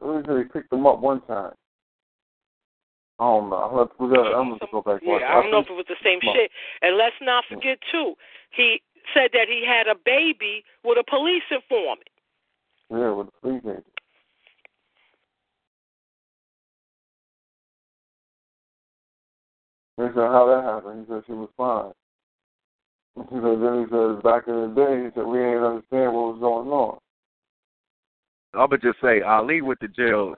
He said he picked him up one time. I don't know. I'm gonna, I'm gonna go back. yeah. I don't know if it was the same shit. And let's not mm. forget too, he said that he had a baby with a police informant. Yeah, with the police agent. He said how that happened. He said she was fine. He said then he said back in the day he said we didn't understand what was going on. I'm gonna just say Ali went to jail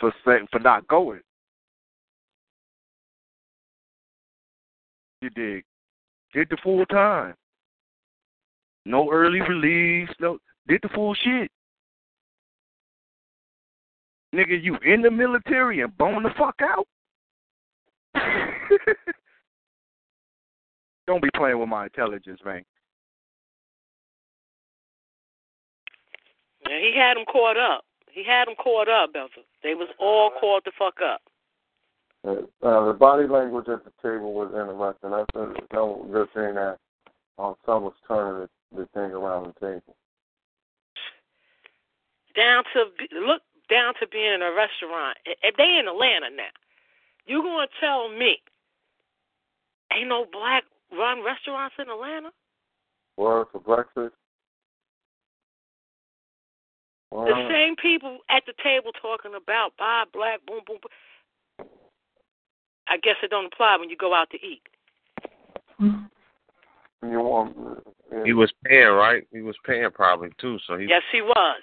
for saying for not going. You dig? Did the full time. No early release. No, did the full shit. Nigga, you in the military and bone the fuck out. Don't be playing with my intelligence, man. Yeah, he had him caught up. He had them caught up. They was all caught the fuck up. Uh, the body language at the table was interesting. I a, that was a good thing that um, some was turning the, the thing around the table. Down to look down to being in a restaurant. If they in Atlanta now, you gonna tell me ain't no black run restaurants in Atlanta? Word for breakfast. The same people at the table talking about buy black, boom, boom, boom. I guess it don't apply when you go out to eat. You want? He was paying, right? He was paying probably too, so he Yes, he was.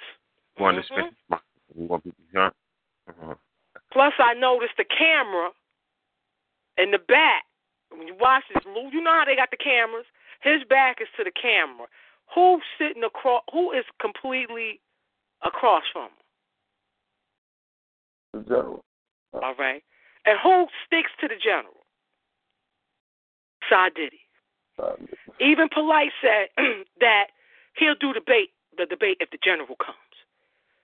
wanted to Mhm. spend. He want to huh? uh Plus, I noticed the camera in the back. When you watch this, Lou, you know how they got the cameras. His back is to the camera. Who's sitting across? Who is completely across from him? The general. All right, and who sticks to the general? Side Diddy. Uh, Even Polight said that he'll do debate the debate if the general comes.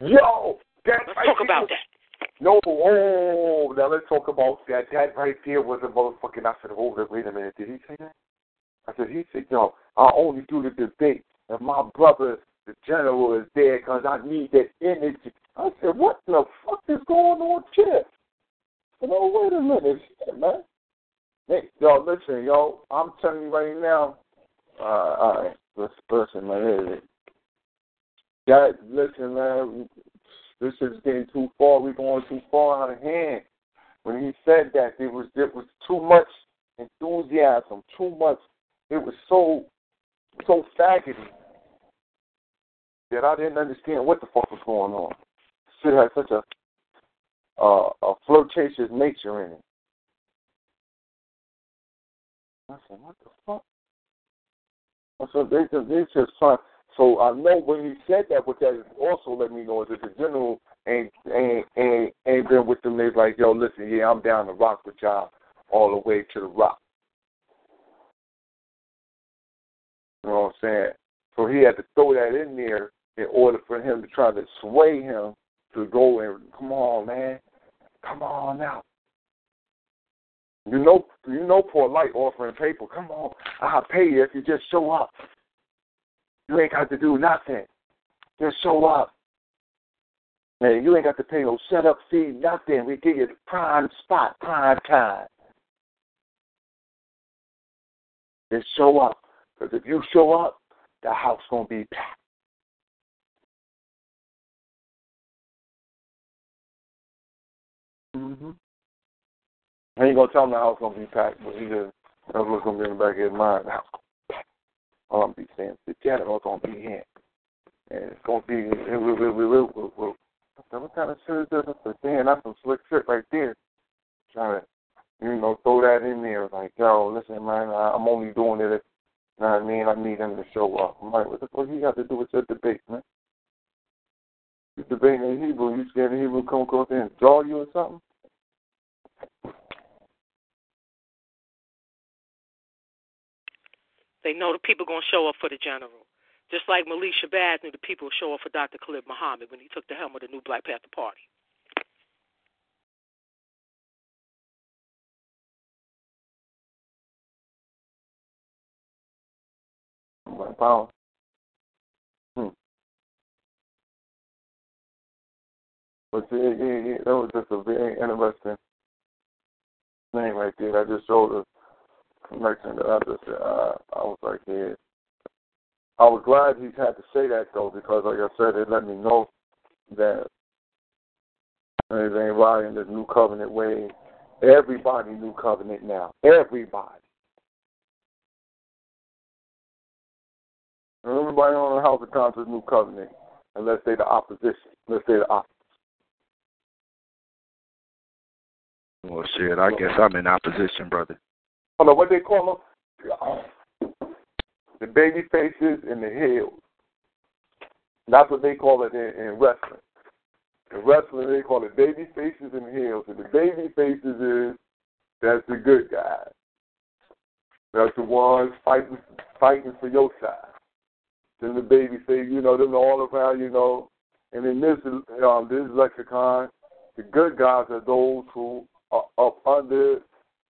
Yo, that Let's right talk there about that. No, oh, now let's talk about that. That right there was a motherfucking. I said, hold it, wait a minute. Did he say that? I said, he said, yo, I only do the debate if my brother, the general, is there because I need that energy. I said, what the fuck is going on here? Said, oh, wait a minute, shit, man. Hey, y'all, listen, yo, I'm telling you right now. Uh, all right, listen, listen, man. That, listen, man. This is getting too far. We're going too far out of hand. When he said that, it was it was too much enthusiasm, too much. It was so so faggoty that I didn't understand what the fuck was going on. Shit had such a uh, a flirtatious nature in it. I said, what the fuck? I said, they just, they. So I know when he said that, what that also let me know that the general ain't ain't ain't, ain't been with them. They's like, yo, listen, yeah, I'm down to rock with y'all all the way to the rock. You know what I'm saying? So he had to throw that in there in order for him to try to sway him to go and come on, man, come on now. You know, you know, Polight offering paper. Come on, I'll pay you if you just show up. You ain't got to do nothing. Just show up. Man, you ain't got to pay no setup fee, nothing. We give you the prime spot, prime time. Just show up. Because if you show up, the house gonna be packed. Mm-hmm. I ain't gonna tell him the house gonna be packed, but he just that's what's gonna be in the back of his mind. All I'm be saying, the janitor's gonna be here, and it's gonna be. We, we. What kind of shit is this? I damn, that's some slick shit right there. Trying to, you know, throw that in there. Like, yo, listen, man, I, I'm only doing it if, you know what I mean? I need him to show up. I'm like, what the fuck you got to do with your debate, man? You debating in Hebrew, you scared the Hebrew come across there and draw you or something? They know the people going to show up for the general. Just like Malik Shabazz knew the people would show up for Dr. Khalid Muhammad when he took the helm of the new Black Panther Party. Power. Hmm. But see, it, it, that was just a very interesting thing right there. That just showed us connection that I just uh, I was like, yeah. I was glad he had to say that though, because like I said, it let me know that it ain't right this new covenant way. Everybody new covenant now. Everybody. Everybody on the House of Commons new covenant, unless they the opposition, unless they the opposition. Well, shit, I guess I'm in opposition, brother. Hold on, what they call them? The baby faces and the heels. That's what they call it in, in wrestling. In wrestling, they call it baby faces and heels. And the baby faces is that's the good guys. That's the ones fighting fighting for your side. Then the baby face, you know, them all around, you know. And in this um, this lexicon, the good guys are those who are up under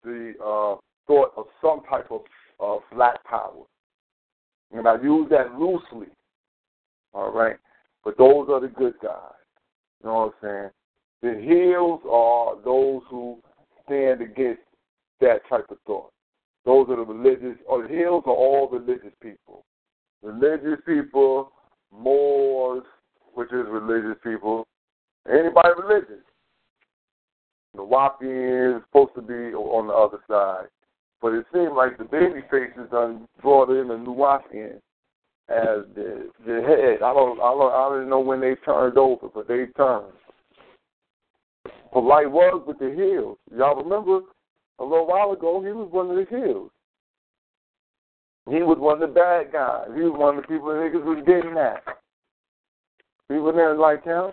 the uh, thought of some type of uh, black power. And I use that loosely. All right. But those are the good guys. You know what I'm saying? The heels are those who stand against that type of thought. Those are the religious, or the heels are all religious people. Religious people, Moors, which is religious people, anybody religious. The Wapians supposed to be on the other side. But it seemed like the baby faces done brought in the Nuwaubian as the the head. I don't I don't I don't know when they turned over, but they turned. Like was with the hills. Y'all remember a little while ago he was one of the hills. He was one of the bad guys. He was one of the people the niggas was getting at. People didn't like him.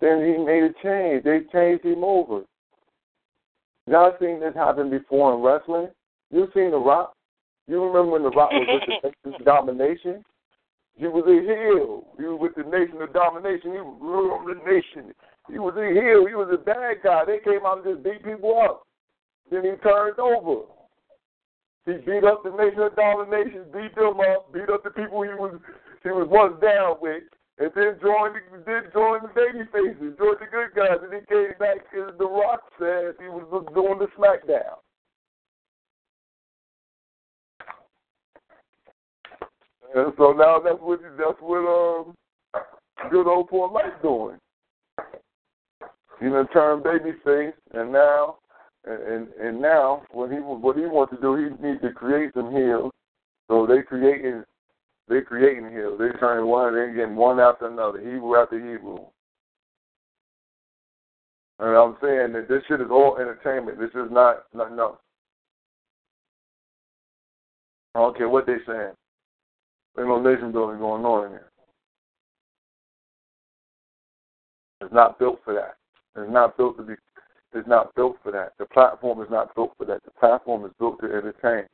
Then he made a change. They changed him over. Y'all seen this happen before in wrestling? You've seen The Rock? You remember when The Rock was with the Nation of Domination? He was a heel. He was with the Nation of Domination. He was ruling the nation. He was a heel. He was a bad guy. They came out and just beat people up. Then he turned over. He beat up the Nation of Domination, beat them up, beat up the people he was he was once down with, and then joined the, then joined the baby faces, joined the good guys, and he came back as The Rock said he was doing the SmackDown. And so now that's what that's what um good old Polight doing. He done turned baby face, and now and, and now what he what he wants to do, he needs to create some heels. So they creating they creating heels. They're turning one, They're getting one after another, Hebrew after Hebrew. And I'm saying that this shit is all entertainment. This is not nothing else. I don't care what they're saying. There's no nation building going on in here. It's not built for that. It's not built to be. It's not built for that. The platform is not built for that. The platform is built to entertain.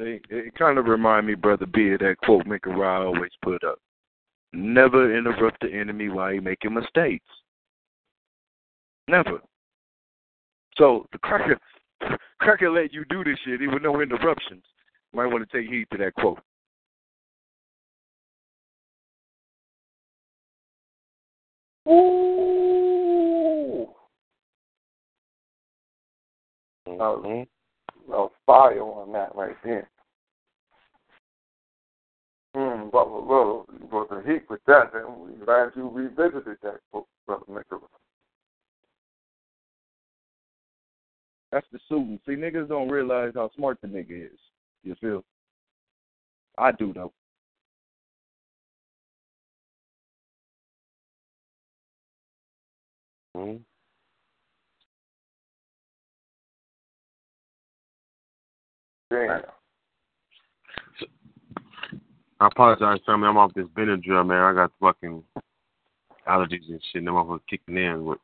It, it kind of remind me, brother B, of that quote Minkara always put up: "Never interrupt the enemy while he making mistakes. Never. So the cracker, cracker let you do this shit even no interruptions. Might want to take heed to that quote. Ooh. That was, Mhm. fire on that right there. Mm, but well, but the heat with that, then we glad you revisited that book, Brother Nicholas. That's the shooting. See, niggas don't realize how smart the nigga is. You feel? I do though. Mhm. Damn. I apologize, family. I'm off this Benadryl, man. I got fucking allergies and shit. Them motherfuckers kicking in with.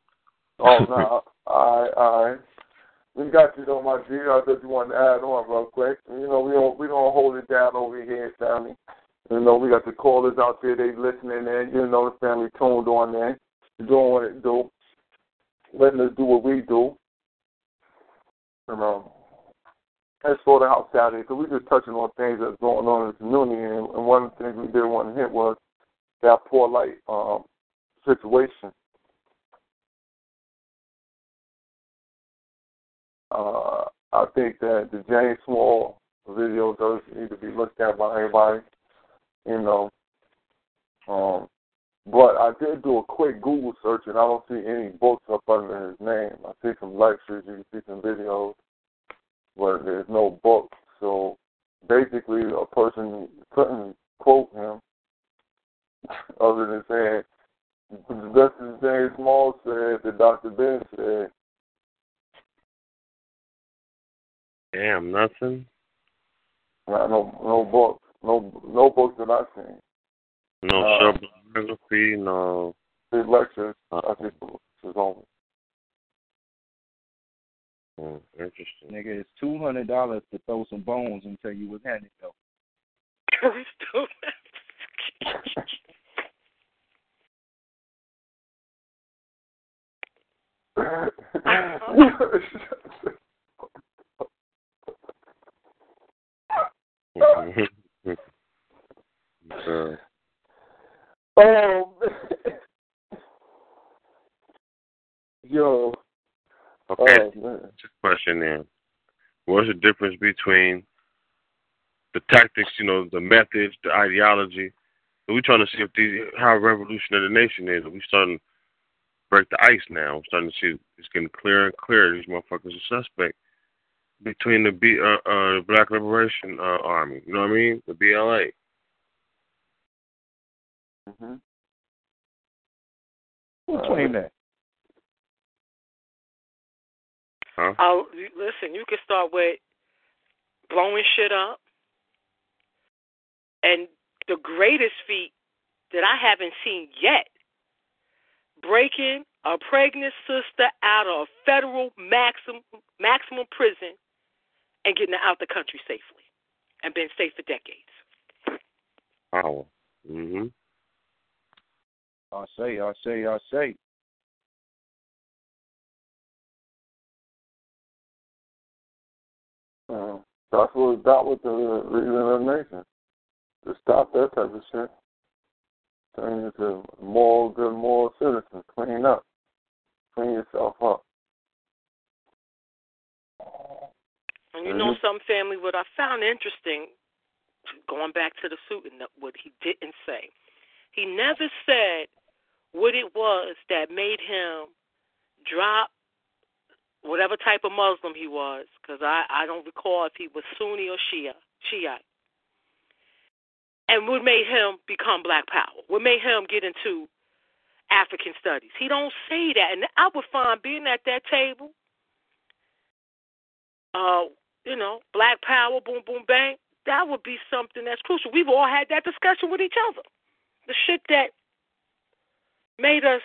Oh no, all right, all right. We got you though, my G. I thought you wanted to add on real quick. You know, we don't we don't hold it down over here, family. You know, we got the callers out there, they listening in, you know the family tuned on there. Doing what it do. Letting us do what we do. You know. Let's to house Saturday, because we're just touching on things that's going on in the community and, and one of the things we did want to hit was that Polight um situation. Uh, I think that the James Small video does need to be looked at by everybody, you know. Um, but I did do a quick Google search and I don't see any books up under his name. I see some lectures, you can see some videos, but there's no book. So basically, a person couldn't quote him other than saying, just as James Small said, that Dr. Ben said, Damn, nothing. Not no no books. No no books that I've seen. No Uh, biography, no. His lectures, Uh, I think his own. Mm, interesting. Nigga, it's two hundred dollars to throw some bones and tell you what's happening though. uh, oh. Yo. Okay, Oh just a question then. What's the difference between the tactics, you know, the methods, the ideology? We're trying to see if these how revolutionary the nation is. We starting to break the ice now. We're starting to see it's getting clearer and clearer. These motherfuckers are suspect between the B uh, uh Black Liberation uh, Army. You know what I mean? The BLA. Mm-hmm. Who claimed that? Huh? Oh, you- listen, you can start with blowing shit up. And the greatest feat that I haven't seen yet breaking a pregnant sister out of federal maximum maximum prison and getting her out the country safely and been safe for decades. Power. Mhm. I say, I say, I say. That's what about with the reason of nation. To stop that type of shit. Turn into moral, good moral citizens. Clean up. Clean yourself up. And you know some family what I found interesting going back to the suit and what he didn't say. He never said what it was that made him drop whatever type of Muslim he was, because I, I don't recall if he was Sunni or Shia, Shiite. And what made him become Black Power? What made him get into African studies? He don't say that, and I would find being at that table, uh, you know, Black Power, boom, boom, bang. That would be something that's crucial. We've all had that discussion with each other. The shit that made us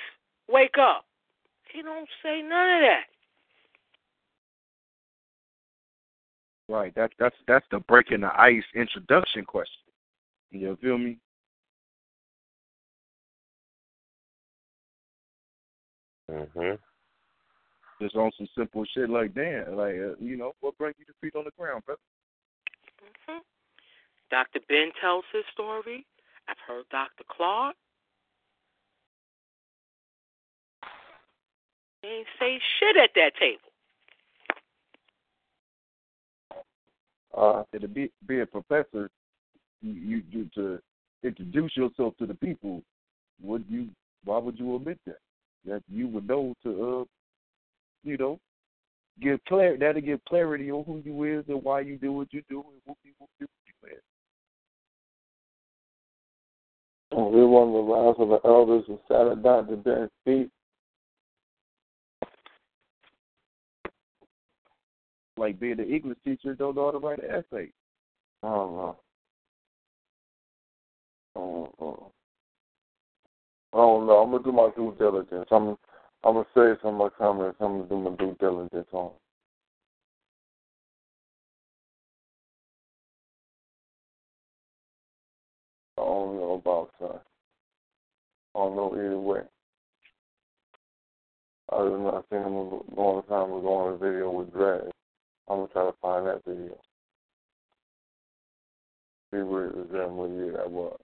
wake up. He don't say none of that. Right. That's that's that's the breaking the ice introduction question. You feel me? Mhm. just on some simple shit like that, like uh, you know, what brings you to feet on the ground, brother? hmm Dr. Ben tells his story. I've heard Dr. Clarke. They ain't say shit at that table. Uh, to be be a professor, you, you, you to introduce yourself to the people. Would you? Why would you omit that? That you would know to, uh, you know, give clarity. That'll give clarity on who you is and why you do what you do and people do what you is. And we're one of the last of the elders who sat at Dr. Ben's feet. Like being an English teacher, don't know how to write an essay. Uh-huh. Uh-huh. I don't know. I don't know. I don't know. I'm gonna do my due diligence. I'm I'm gonna say some of my comments. I'm gonna do my due diligence on. I don't know about that. I don't know either way. Other than I seen him a long time ago on a video with Drag. I'm gonna try to find that video. See where it was and what year that was.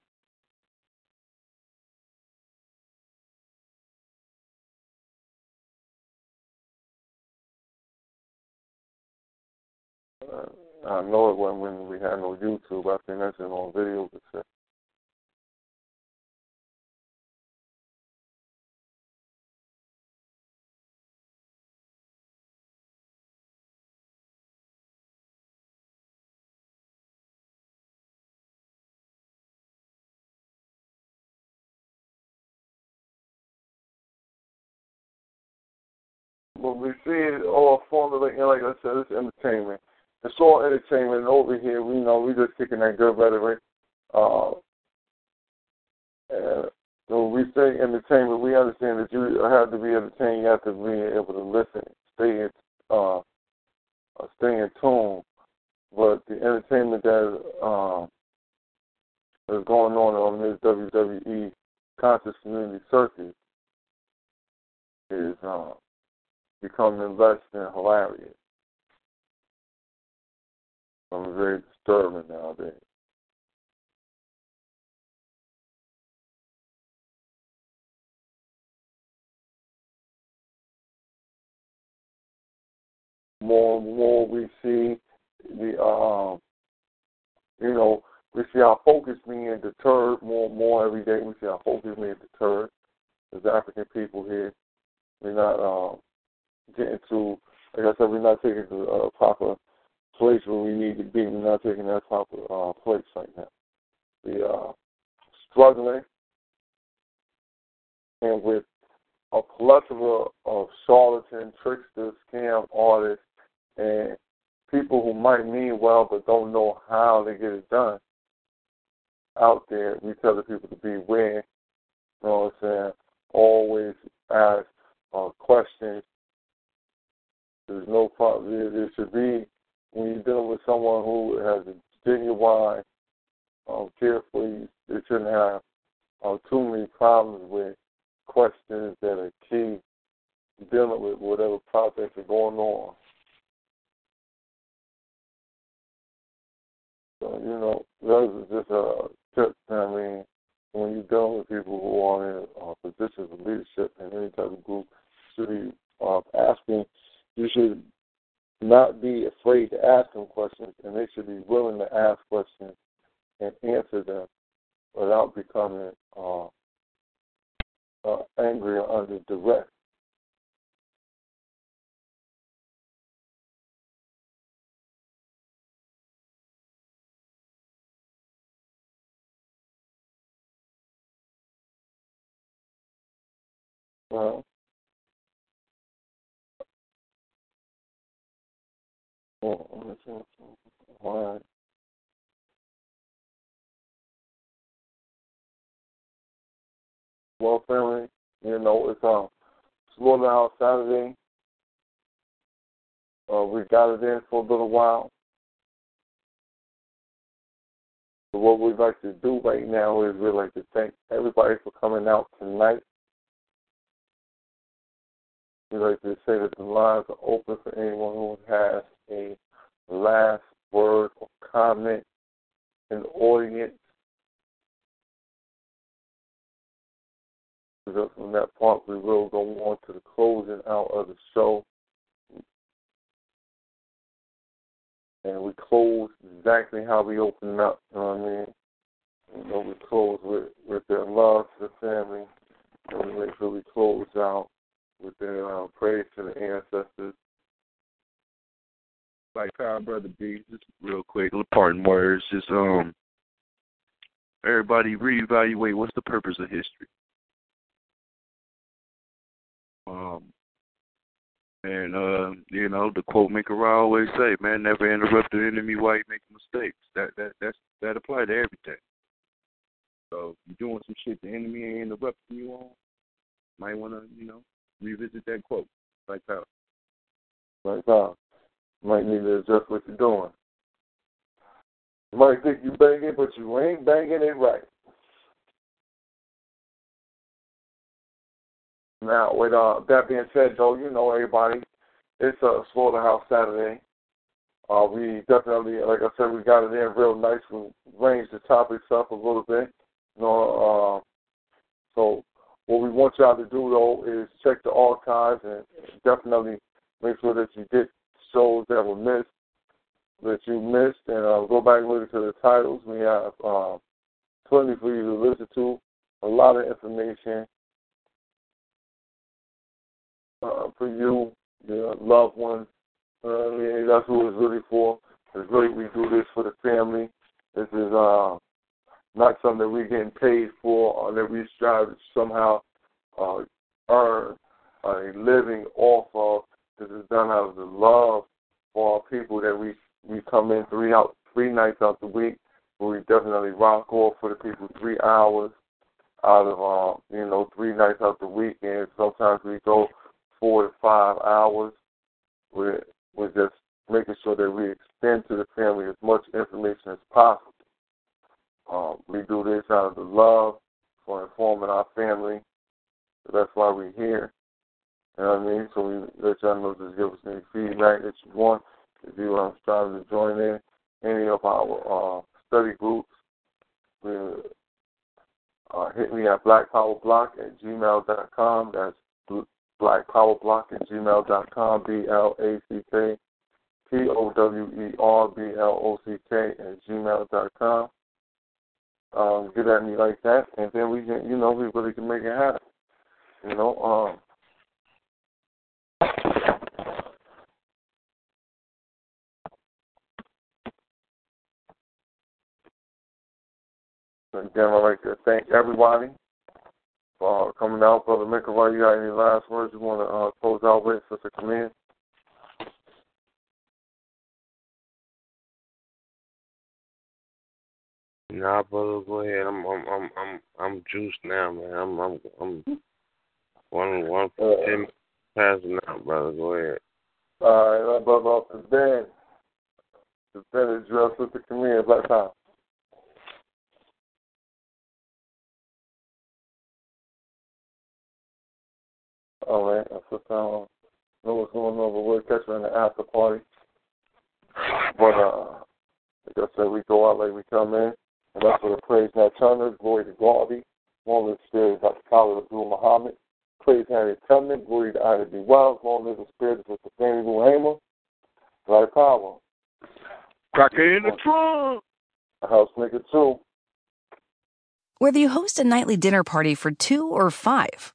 Uh, I know it wasn't when we had no YouTube. I think that's in on video cassette. Entertainment. Over here, we know we're just kicking that good rhetoric. Uh, and when we say entertainment, we understand that you have to be entertained. You have to be able to listen, stay in, uh, uh, stay in tune. But the entertainment that um, is going on on this WWE conscious community circuit is um, becoming less than hilarious. I'm very disturbing nowadays. More and more we see the um you know, we see our focus being deterred more and more every day. We see our focus being deterred as African people here. We're not um getting to like I said, we're not taking to a proper place where we need to be. We're not taking that proper uh, place right now. We are struggling, and with a plethora of charlatan, tricksters, scam artists, and people who might mean well but don't know how to get it done out there. We tell the people to beware. You know what I'm saying? Always ask uh, questions. There's no problem. There should be when you're dealing with someone who has a genuine, um, carefully, they shouldn't have uh, too many problems with questions that are key dealing with whatever projects are going on. So, you know, those are just a tip. I mean, when you're dealing with people who are in uh, positions of leadership in any type of group, you should be uh, asking, you should not be afraid to ask them questions, and they should be willing to ask questions and answer them without becoming uh, uh, angry or under duress. Well, family, you know, it's um, Slaughterhouse Saturday. Uh, we got it in for a little while. So what we'd like to do right now is we'd like to thank everybody for coming out tonight. We'd like to say that the lines are open for anyone who has a last word or comment in the audience. Because from that point, we will go on to the closing out of the show. And we close exactly how we opened up. You know what I mean? You know, we close with, with their love to the family. And we make sure we close out with their uh, praise to the ancestors. Like Power Brother B, just real quick, parting words. Just um, everybody reevaluate what's the purpose of history. Um, and uh, you know, the quote Maker I always say, "Man, never interrupt the enemy while you make mistakes." That that that's that apply to everything. So you're doing some shit the enemy ain't interrupting you on, might want to you know revisit that quote. Like that. Like that. Might need to adjust what you're doing. You might think you banging, but you ain't banging it right. Now, with uh, that being said, though, you know everybody, it's a slaughterhouse Saturday. Uh, we definitely, like I said, we got it in real nice. We ranged the topics up a little bit. You know, uh, so what we want y'all to do though is check the archives and definitely make sure that you get shows that were missed, that you missed, and uh, go back and listen to the titles. We have uh, plenty for you to listen to, a lot of information uh, for you, your loved ones. Uh, I mean, that's who it's really for. It's really we do this for the family. This is uh, not something that we're getting paid for or that we strive to somehow uh, earn a living off of. This is done out of the love for our people that we we come in three out three nights out the week. We definitely rock off for the people three hours out of um, you know three nights out the week, and sometimes we go four to five hours. We're, we're just making sure that we extend to the family as much information as possible. Um, we do this out of the love for informing our family. So that's why we're here. You know what I mean? So we let y'all know, just give us any feedback that you want. If you are striving to join in any of our uh, study groups, we, uh, hit me at blackpowerblock at gmail.com. That's blackpowerblock at gmail.com, B-L-A-C-K, P-O-W-E-R-B-L-O-C-K at gmail.com. Um, get at me like that, and then we can, you know, we really can make it happen. You know, um, Again, I'd like to thank everybody for coming out. Brother Minkara, you got any last words you want to uh, close out with, Sister Camille? Nah, brother, go ahead. I'm I'm I'm I'm I'm juiced now, man. I'm I'm I'm one one Uh, ten passing out, brother. Go ahead. All right, brother off the bench. The bench address Sister Camille, Black Time. All right, I that's what um, know what's going on, but we'll catch her in the after party. But uh, like I said, we go out like we come in, and that's for the praise Nat Turner, glory to Garvey, long live the spirit of Dr. Khalid Abdul Muhammad, praise Harriet Tubman, glory to Ida B. Wells, long live the spirit of Mr. Fannie Lou Hamer, Larry Power, Cracker in the trunk. A house Nigga too. Whether you host a nightly dinner party for two or five,